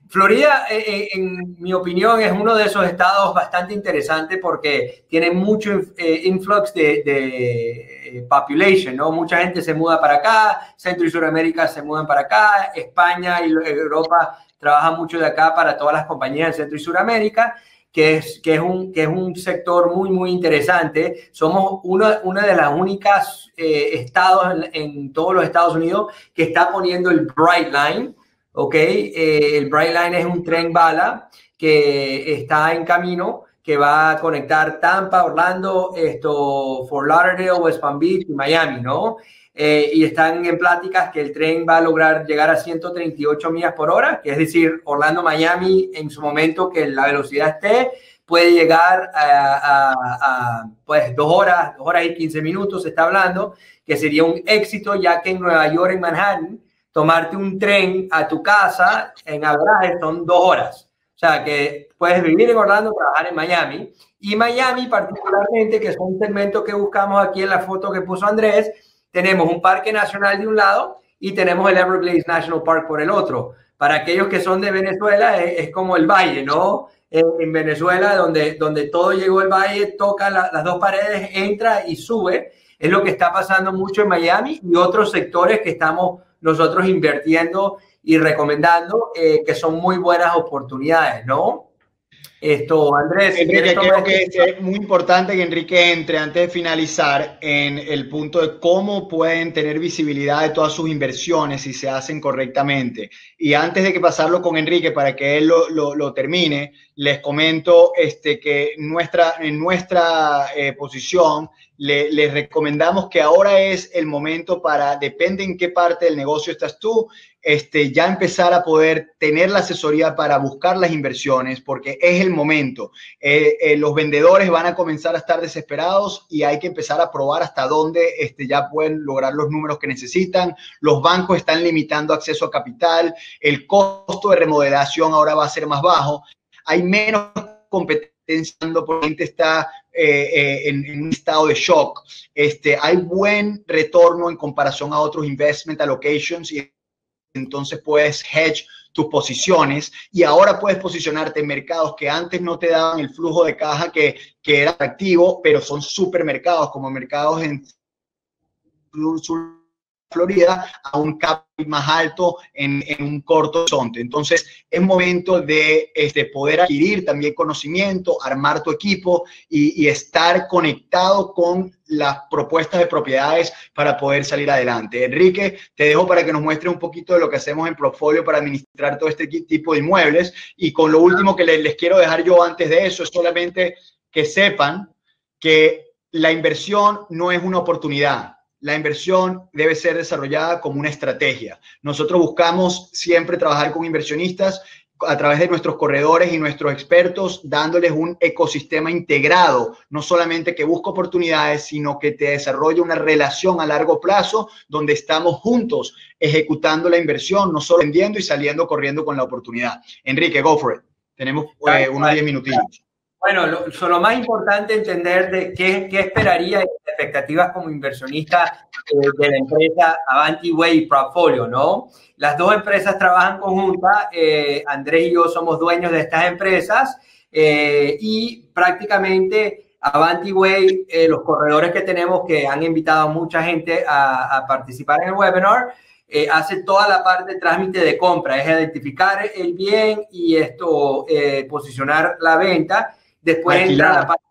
Florida, eh, eh, en mi opinión, es uno de esos estados bastante interesantes porque tiene mucho eh, influx de, de, population, ¿no? Mucha gente se muda para acá, Centro y Sudamérica se mudan para acá, España y Europa trabajan mucho de acá para todas las compañías de Centro y Sudamérica que es, que es, un, que es un sector muy, muy interesante. Somos una, una de las únicas eh, estados en, todos los Estados Unidos que está poniendo el Bright Line. ¿ok? Eh, el Bright Line es un tren bala que está en camino que va a conectar Tampa, Orlando, esto, Fort Lauderdale, West Palm Beach y Miami, ¿no? Eh, y están en pláticas que el tren va a lograr llegar a 138 millas por hora, que es decir, Orlando-Miami en su momento que la velocidad esté, puede llegar a, pues dos horas, dos horas y 15 minutos, se está hablando, que sería un éxito ya que en Nueva York, en Manhattan, tomarte un tren a tu casa en abraje son dos horas. O sea, que puedes vivir en Orlando, trabajar en Miami. Y Miami particularmente, que es un segmento que buscamos aquí en la foto que puso Andrés, tenemos un parque nacional de un lado y tenemos el Everglades National Park por el otro. Para aquellos que son de Venezuela, es, como el valle, ¿no? En, Venezuela, donde, donde todo llegó el valle, toca las dos paredes, entra y sube. Es lo que está pasando mucho en Miami y otros sectores que estamos nosotros invirtiendo y recomendando, eh, que son muy buenas oportunidades, ¿no? Esto, Andrés. Enrique, creo que es muy importante que Enrique entre antes de finalizar en el punto de cómo pueden tener visibilidad de todas sus inversiones si se hacen correctamente. Y antes de que pasarlo con Enrique para que él lo, lo, termine, les comento este, que nuestra, en nuestra eh, posición les recomendamos que ahora es el momento para, depende en qué parte del negocio estás tú, este, ya empezar a poder tener la asesoría para buscar las inversiones, porque es el momento. Eh, eh, los vendedores van a comenzar a estar desesperados y hay que empezar a probar hasta dónde este, ya pueden lograr los números que necesitan. Los bancos están limitando acceso a capital, el costo de remodelación ahora va a ser más bajo, hay menos competencia por gente está eh, eh, en, un estado de shock. Este, hay buen retorno en comparación a otros investment allocations y entonces puedes hedge tus posiciones y ahora puedes posicionarte en mercados que antes no te daban el flujo de caja que, que era atractivo, pero son supermercados como mercados en Florida a un cap más alto en, un corto horizonte. Entonces, es momento de este, poder adquirir también conocimiento, armar tu equipo y, estar conectado con las propuestas de propiedades para poder salir adelante. Enrique, te dejo para que nos muestre un poquito de lo que hacemos en Portfolio para administrar todo este tipo de inmuebles. Y con lo último que les quiero dejar yo antes de eso es solamente que sepan que la inversión no es una oportunidad la inversión debe ser desarrollada como una estrategia. Nosotros buscamos siempre trabajar con inversionistas a través de nuestros corredores y nuestros expertos, dándoles un ecosistema integrado, no solamente que busca oportunidades, sino que te desarrolla una relación a largo plazo donde estamos juntos ejecutando la inversión, no solo vendiendo y saliendo corriendo con la oportunidad. Enrique, go for it. Tenemos eh, unos 10 minutitos. Bueno, lo, lo, más importante entender de qué, qué esperaría y expectativas como inversionista eh, de la empresa Avanti Way Portfolio, ¿no? Las dos empresas trabajan conjuntas, eh, Andrés y yo somos dueños de estas empresas eh, y prácticamente Avanti Way, los corredores que tenemos que han invitado a mucha gente a, a participar en el webinar, hace toda la parte de trámite de compra, es identificar el bien y esto, posicionar la venta Después entra la parte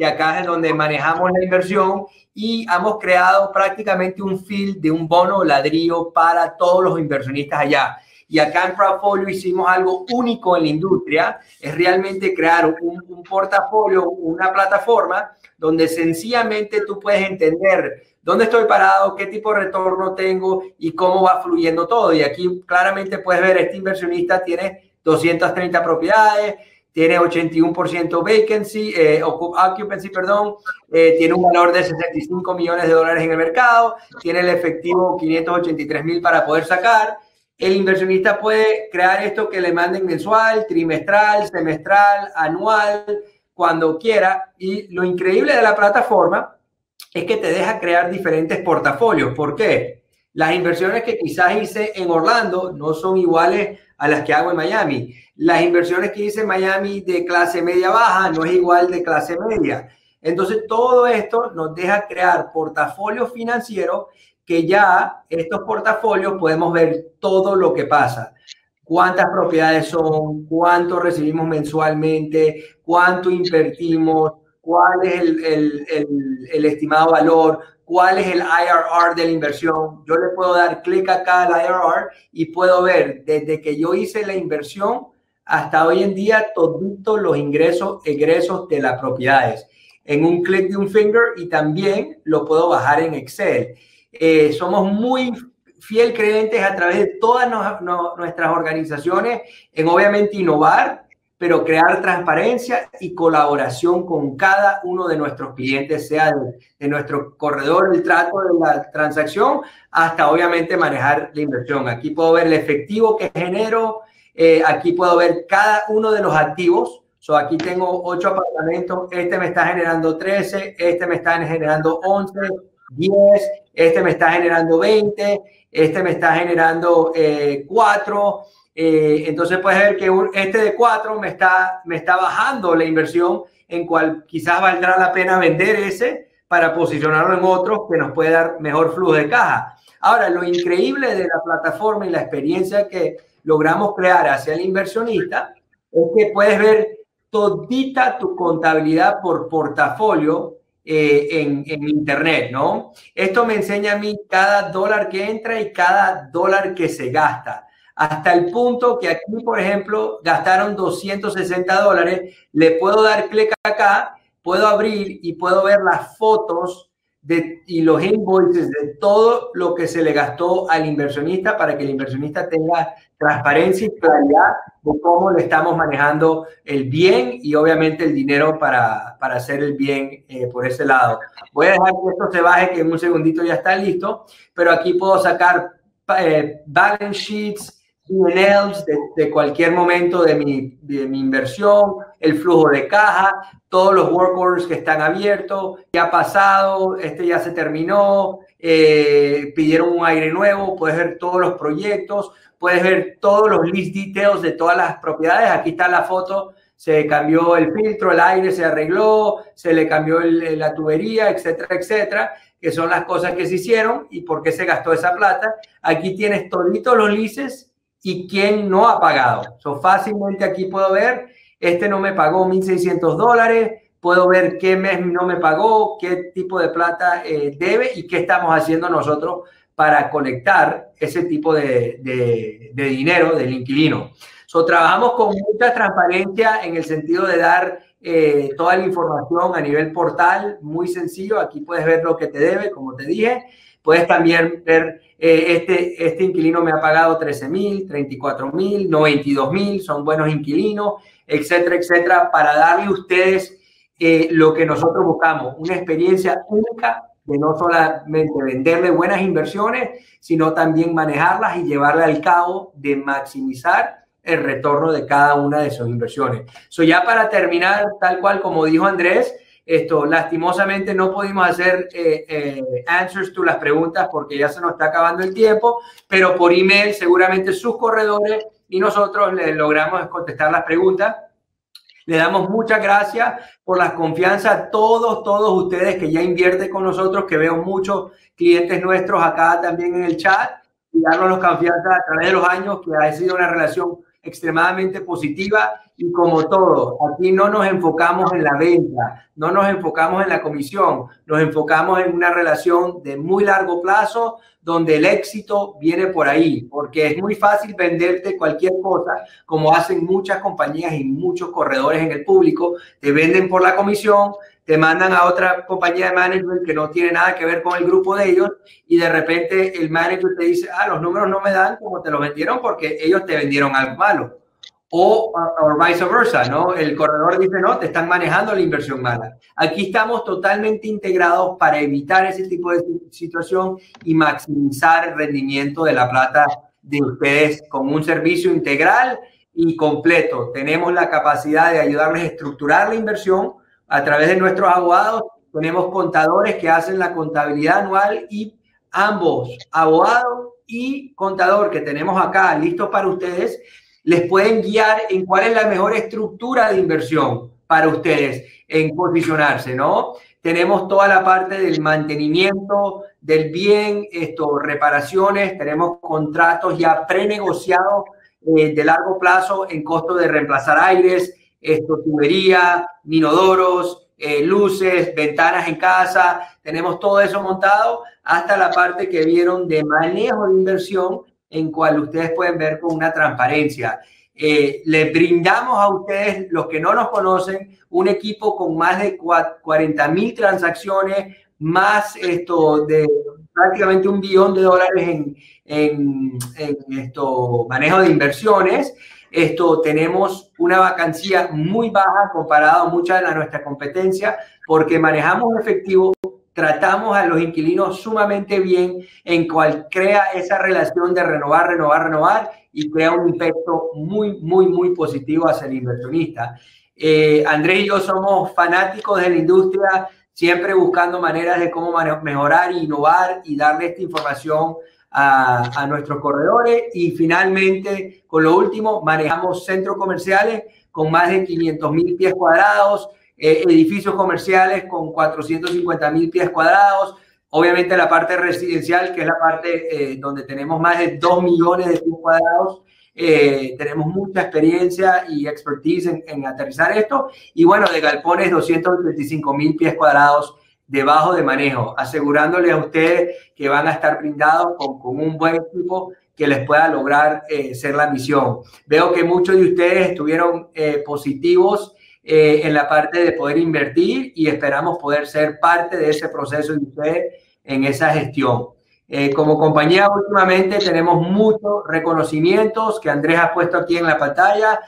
que acá es donde manejamos la inversión y hemos creado prácticamente un field de un bono ladrillo para todos los inversionistas allá. Y acá en Portfolio hicimos algo único en la industria, es realmente crear un, un portafolio, una plataforma donde sencillamente tú puedes entender dónde estoy parado, qué tipo de retorno tengo y cómo va fluyendo todo. Y aquí claramente puedes ver, este inversionista tiene 230 propiedades, tiene 81% vacancy, eh, occupancy, perdón, eh, tiene un valor de 65 millones de dólares en el mercado, tiene el efectivo 583 mil para poder sacar. El inversionista puede crear esto que le manden mensual, trimestral, semestral, anual, cuando quiera. Y lo increíble de la plataforma es que te deja crear diferentes portafolios. ¿Por qué? Las inversiones que quizás hice en Orlando no son iguales a las que hago en Miami. Las inversiones que hice en Miami de clase media baja no es igual de clase media. Entonces, todo esto nos deja crear portafolios financieros que ya estos portafolios podemos ver todo lo que pasa. Cuántas propiedades son, cuánto recibimos mensualmente, cuánto invertimos, cuál es el, estimado valor, cuál es el IRR de la inversión. Yo le puedo dar clic acá al IRR y puedo ver desde que yo hice la inversión hasta hoy en día todos los ingresos, egresos de las propiedades en un clic de un finger y también lo puedo bajar en Excel. Eh, somos muy fiel creyentes a través de todas nuestras organizaciones en obviamente innovar pero crear transparencia y colaboración con cada uno de nuestros clientes, sea de, nuestro corredor del trato de la transacción hasta obviamente manejar la inversión. Aquí puedo ver el efectivo que genero, eh, aquí puedo ver cada uno de los activos. So, aquí tengo ocho apartamentos, este me está generando 13, este me está generando 11, 10, este me está generando 20, este me está generando eh, 4. Eh, entonces puedes ver que este de 4 me está, me está bajando la inversión en cual quizás valdrá la pena vender ese para posicionarlo en otro que nos puede dar mejor flujo de caja. Ahora, lo increíble de la plataforma y la experiencia que logramos crear hacia el inversionista es que puedes ver todita tu contabilidad por portafolio eh, en, en, Internet, ¿no? Esto me enseña a mí cada dólar que entra y cada dólar que se gasta. Hasta el punto que aquí, por ejemplo, gastaron 260 dólares, le puedo dar clic acá, puedo abrir y puedo ver las fotos de, y los invoices de todo lo que se le gastó al inversionista para que el inversionista tenga transparencia y claridad de cómo le estamos manejando el bien y obviamente el dinero para, para hacer el bien eh, por ese lado. Voy a dejar que esto se baje, que en un segundito ya está listo, pero aquí puedo sacar eh, balance sheets, de, de, cualquier momento de mi, de mi inversión, el flujo de caja, todos los work orders que están abiertos, qué ha pasado, este ya se terminó, eh, pidieron un aire nuevo, puedes ver todos los proyectos, puedes ver todos los list details de todas las propiedades. Aquí está la foto, se cambió el filtro, el aire se arregló, se le cambió la tubería, etcétera, etcétera, que son las cosas que se hicieron y por qué se gastó esa plata. Aquí tienes toditos los leases y quién no ha pagado. So, fácilmente aquí puedo ver, este no me pagó 1.600 dólares, puedo ver qué mes no me pagó, qué tipo de plata eh, debe y qué estamos haciendo nosotros para conectar ese tipo de, dinero del inquilino. So, trabajamos con mucha transparencia en el sentido de dar eh, toda la información a nivel portal, muy sencillo. Aquí puedes ver lo que te debe, como te dije. Puedes también ver, eh, este, este inquilino me ha pagado 13 mil, 34 mil, 92 mil, son buenos inquilinos, etcétera, etcétera, para darle a ustedes eh, lo que nosotros buscamos, una experiencia única de no solamente venderle buenas inversiones, sino también manejarlas y llevarle al cabo de maximizar el retorno de cada una de sus inversiones. So ya para terminar, tal cual como dijo Andrés, esto, lastimosamente no pudimos hacer eh, eh, answers to las preguntas porque ya se nos está acabando el tiempo, pero por email seguramente sus corredores y nosotros les logramos contestar las preguntas. Le damos muchas gracias por la confianza a todos, todos ustedes que ya invierten con nosotros, que veo muchos clientes nuestros acá también en el chat y darnos la confianza a través de los años que ha sido una relación extremadamente positiva y como todo, aquí no nos enfocamos en la venta, no nos enfocamos en la comisión, nos enfocamos en una relación de muy largo plazo donde el éxito viene por ahí, porque es muy fácil venderte cualquier cosa, como hacen muchas compañías y muchos corredores en el público, te venden por la comisión, te mandan a otra compañía de management que no tiene nada que ver con el grupo de ellos y de repente el manager te dice, ah, los números no me dan como te lo vendieron porque ellos te vendieron algo malo. O, o viceversa, ¿no? El corredor dice, no, te están manejando la inversión mala. Aquí estamos totalmente integrados para evitar ese tipo de situación y maximizar el rendimiento de la plata de ustedes con un servicio integral y completo. Tenemos la capacidad de ayudarles a estructurar la inversión a través de nuestros abogados. Tenemos contadores que hacen la contabilidad anual y ambos, abogado y contador que tenemos acá listos para ustedes, les pueden guiar en cuál es la mejor estructura de inversión para ustedes en posicionarse, ¿no? Tenemos toda la parte del mantenimiento del bien, esto, reparaciones, tenemos contratos ya prenegociados eh, de largo plazo en costo de reemplazar aires, esto, tubería, minodoros, eh, luces, ventanas en casa, tenemos todo eso montado hasta la parte que vieron de manejo de inversión en cual ustedes pueden ver con una transparencia. Eh, les brindamos a ustedes, los que no nos conocen, un equipo con más de 40 mil transacciones, más esto de prácticamente un billón de dólares en, en, en esto, manejo de inversiones esto tenemos una vacancia muy baja comparado a mucha de nuestra competencia porque manejamos efectivo, tratamos a los inquilinos sumamente bien, en cual crea esa relación de renovar, renovar, renovar y crea un efecto muy, muy, muy positivo hacia el inversionista. Eh, Andrés y yo somos fanáticos de la industria, siempre buscando maneras de cómo mejorar, innovar y darle esta información a, nuestros corredores y finalmente, con lo último, manejamos centros comerciales con más de 500 mil pies cuadrados, eh, edificios comerciales con 450 mil pies cuadrados, obviamente la parte residencial, que es la parte eh, donde tenemos más de 2 millones de pies cuadrados, Eh, tenemos mucha experiencia y expertise en, aterrizar esto. Y bueno, de galpones 225 mil pies cuadrados debajo de manejo, asegurándole a ustedes que van a estar brindados con, con un buen equipo que les pueda lograr eh, ser la misión. Veo que muchos de ustedes estuvieron eh, positivos eh, en la parte de poder invertir y esperamos poder ser parte de ese proceso de ustedes en esa gestión. como compañía, últimamente tenemos muchos reconocimientos que Andrés ha puesto aquí en la pantalla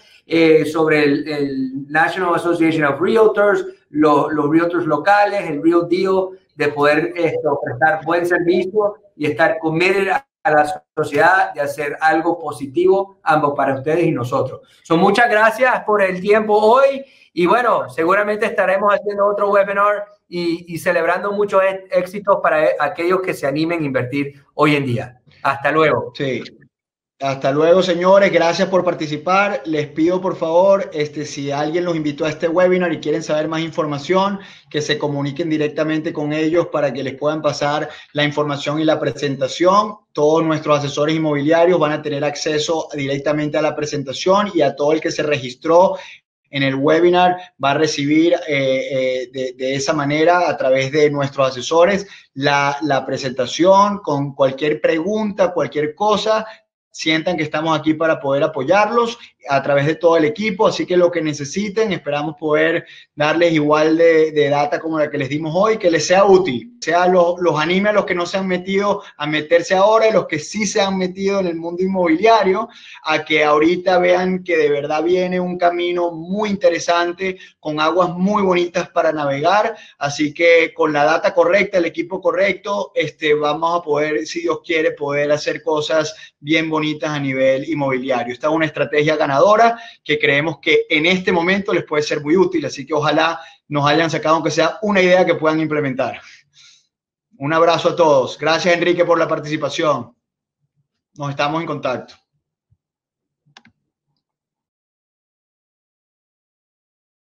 sobre el, National Association of Realtors, los realtors locales, el Real Deal, de poder esto, prestar buen servicio y estar committed a la sociedad de hacer algo positivo ambos para ustedes y nosotros. Son muchas gracias por el tiempo hoy y bueno, seguramente estaremos haciendo otro webinar y, y celebrando muchos éxitos para aquellos que se animen a invertir hoy en día. Hasta luego. Sí. Hasta luego, señores. Gracias por participar. Les pido, por favor, este, si alguien los invitó a este webinar y quieren saber más información, que se comuniquen directamente con ellos para que les puedan pasar la información y la presentación. Todos nuestros asesores inmobiliarios van a tener acceso directamente a la presentación y a todo el que se registró en el webinar va a recibir eh, eh, de, esa manera a través de nuestros asesores la, la presentación con cualquier pregunta, cualquier cosa sientan que estamos aquí para poder apoyarlos a través de todo el equipo, así que lo que necesiten, esperamos poder darles igual de, data como la que les dimos hoy, que les sea útil, sea los, los anime a los que no se han metido a meterse ahora y los que sí se han metido en el mundo inmobiliario, a que ahorita vean que de verdad viene un camino muy interesante, con aguas muy bonitas para navegar, así que con la data correcta, el equipo correcto, este, vamos a poder, si Dios quiere, poder hacer cosas bien bonitas a nivel inmobiliario. Esta es una estrategia que creemos que en este momento les puede ser muy útil, así que ojalá nos hayan sacado aunque sea una idea que puedan implementar. Un abrazo a todos. Gracias Enrique por la participación. Nos estamos en contacto.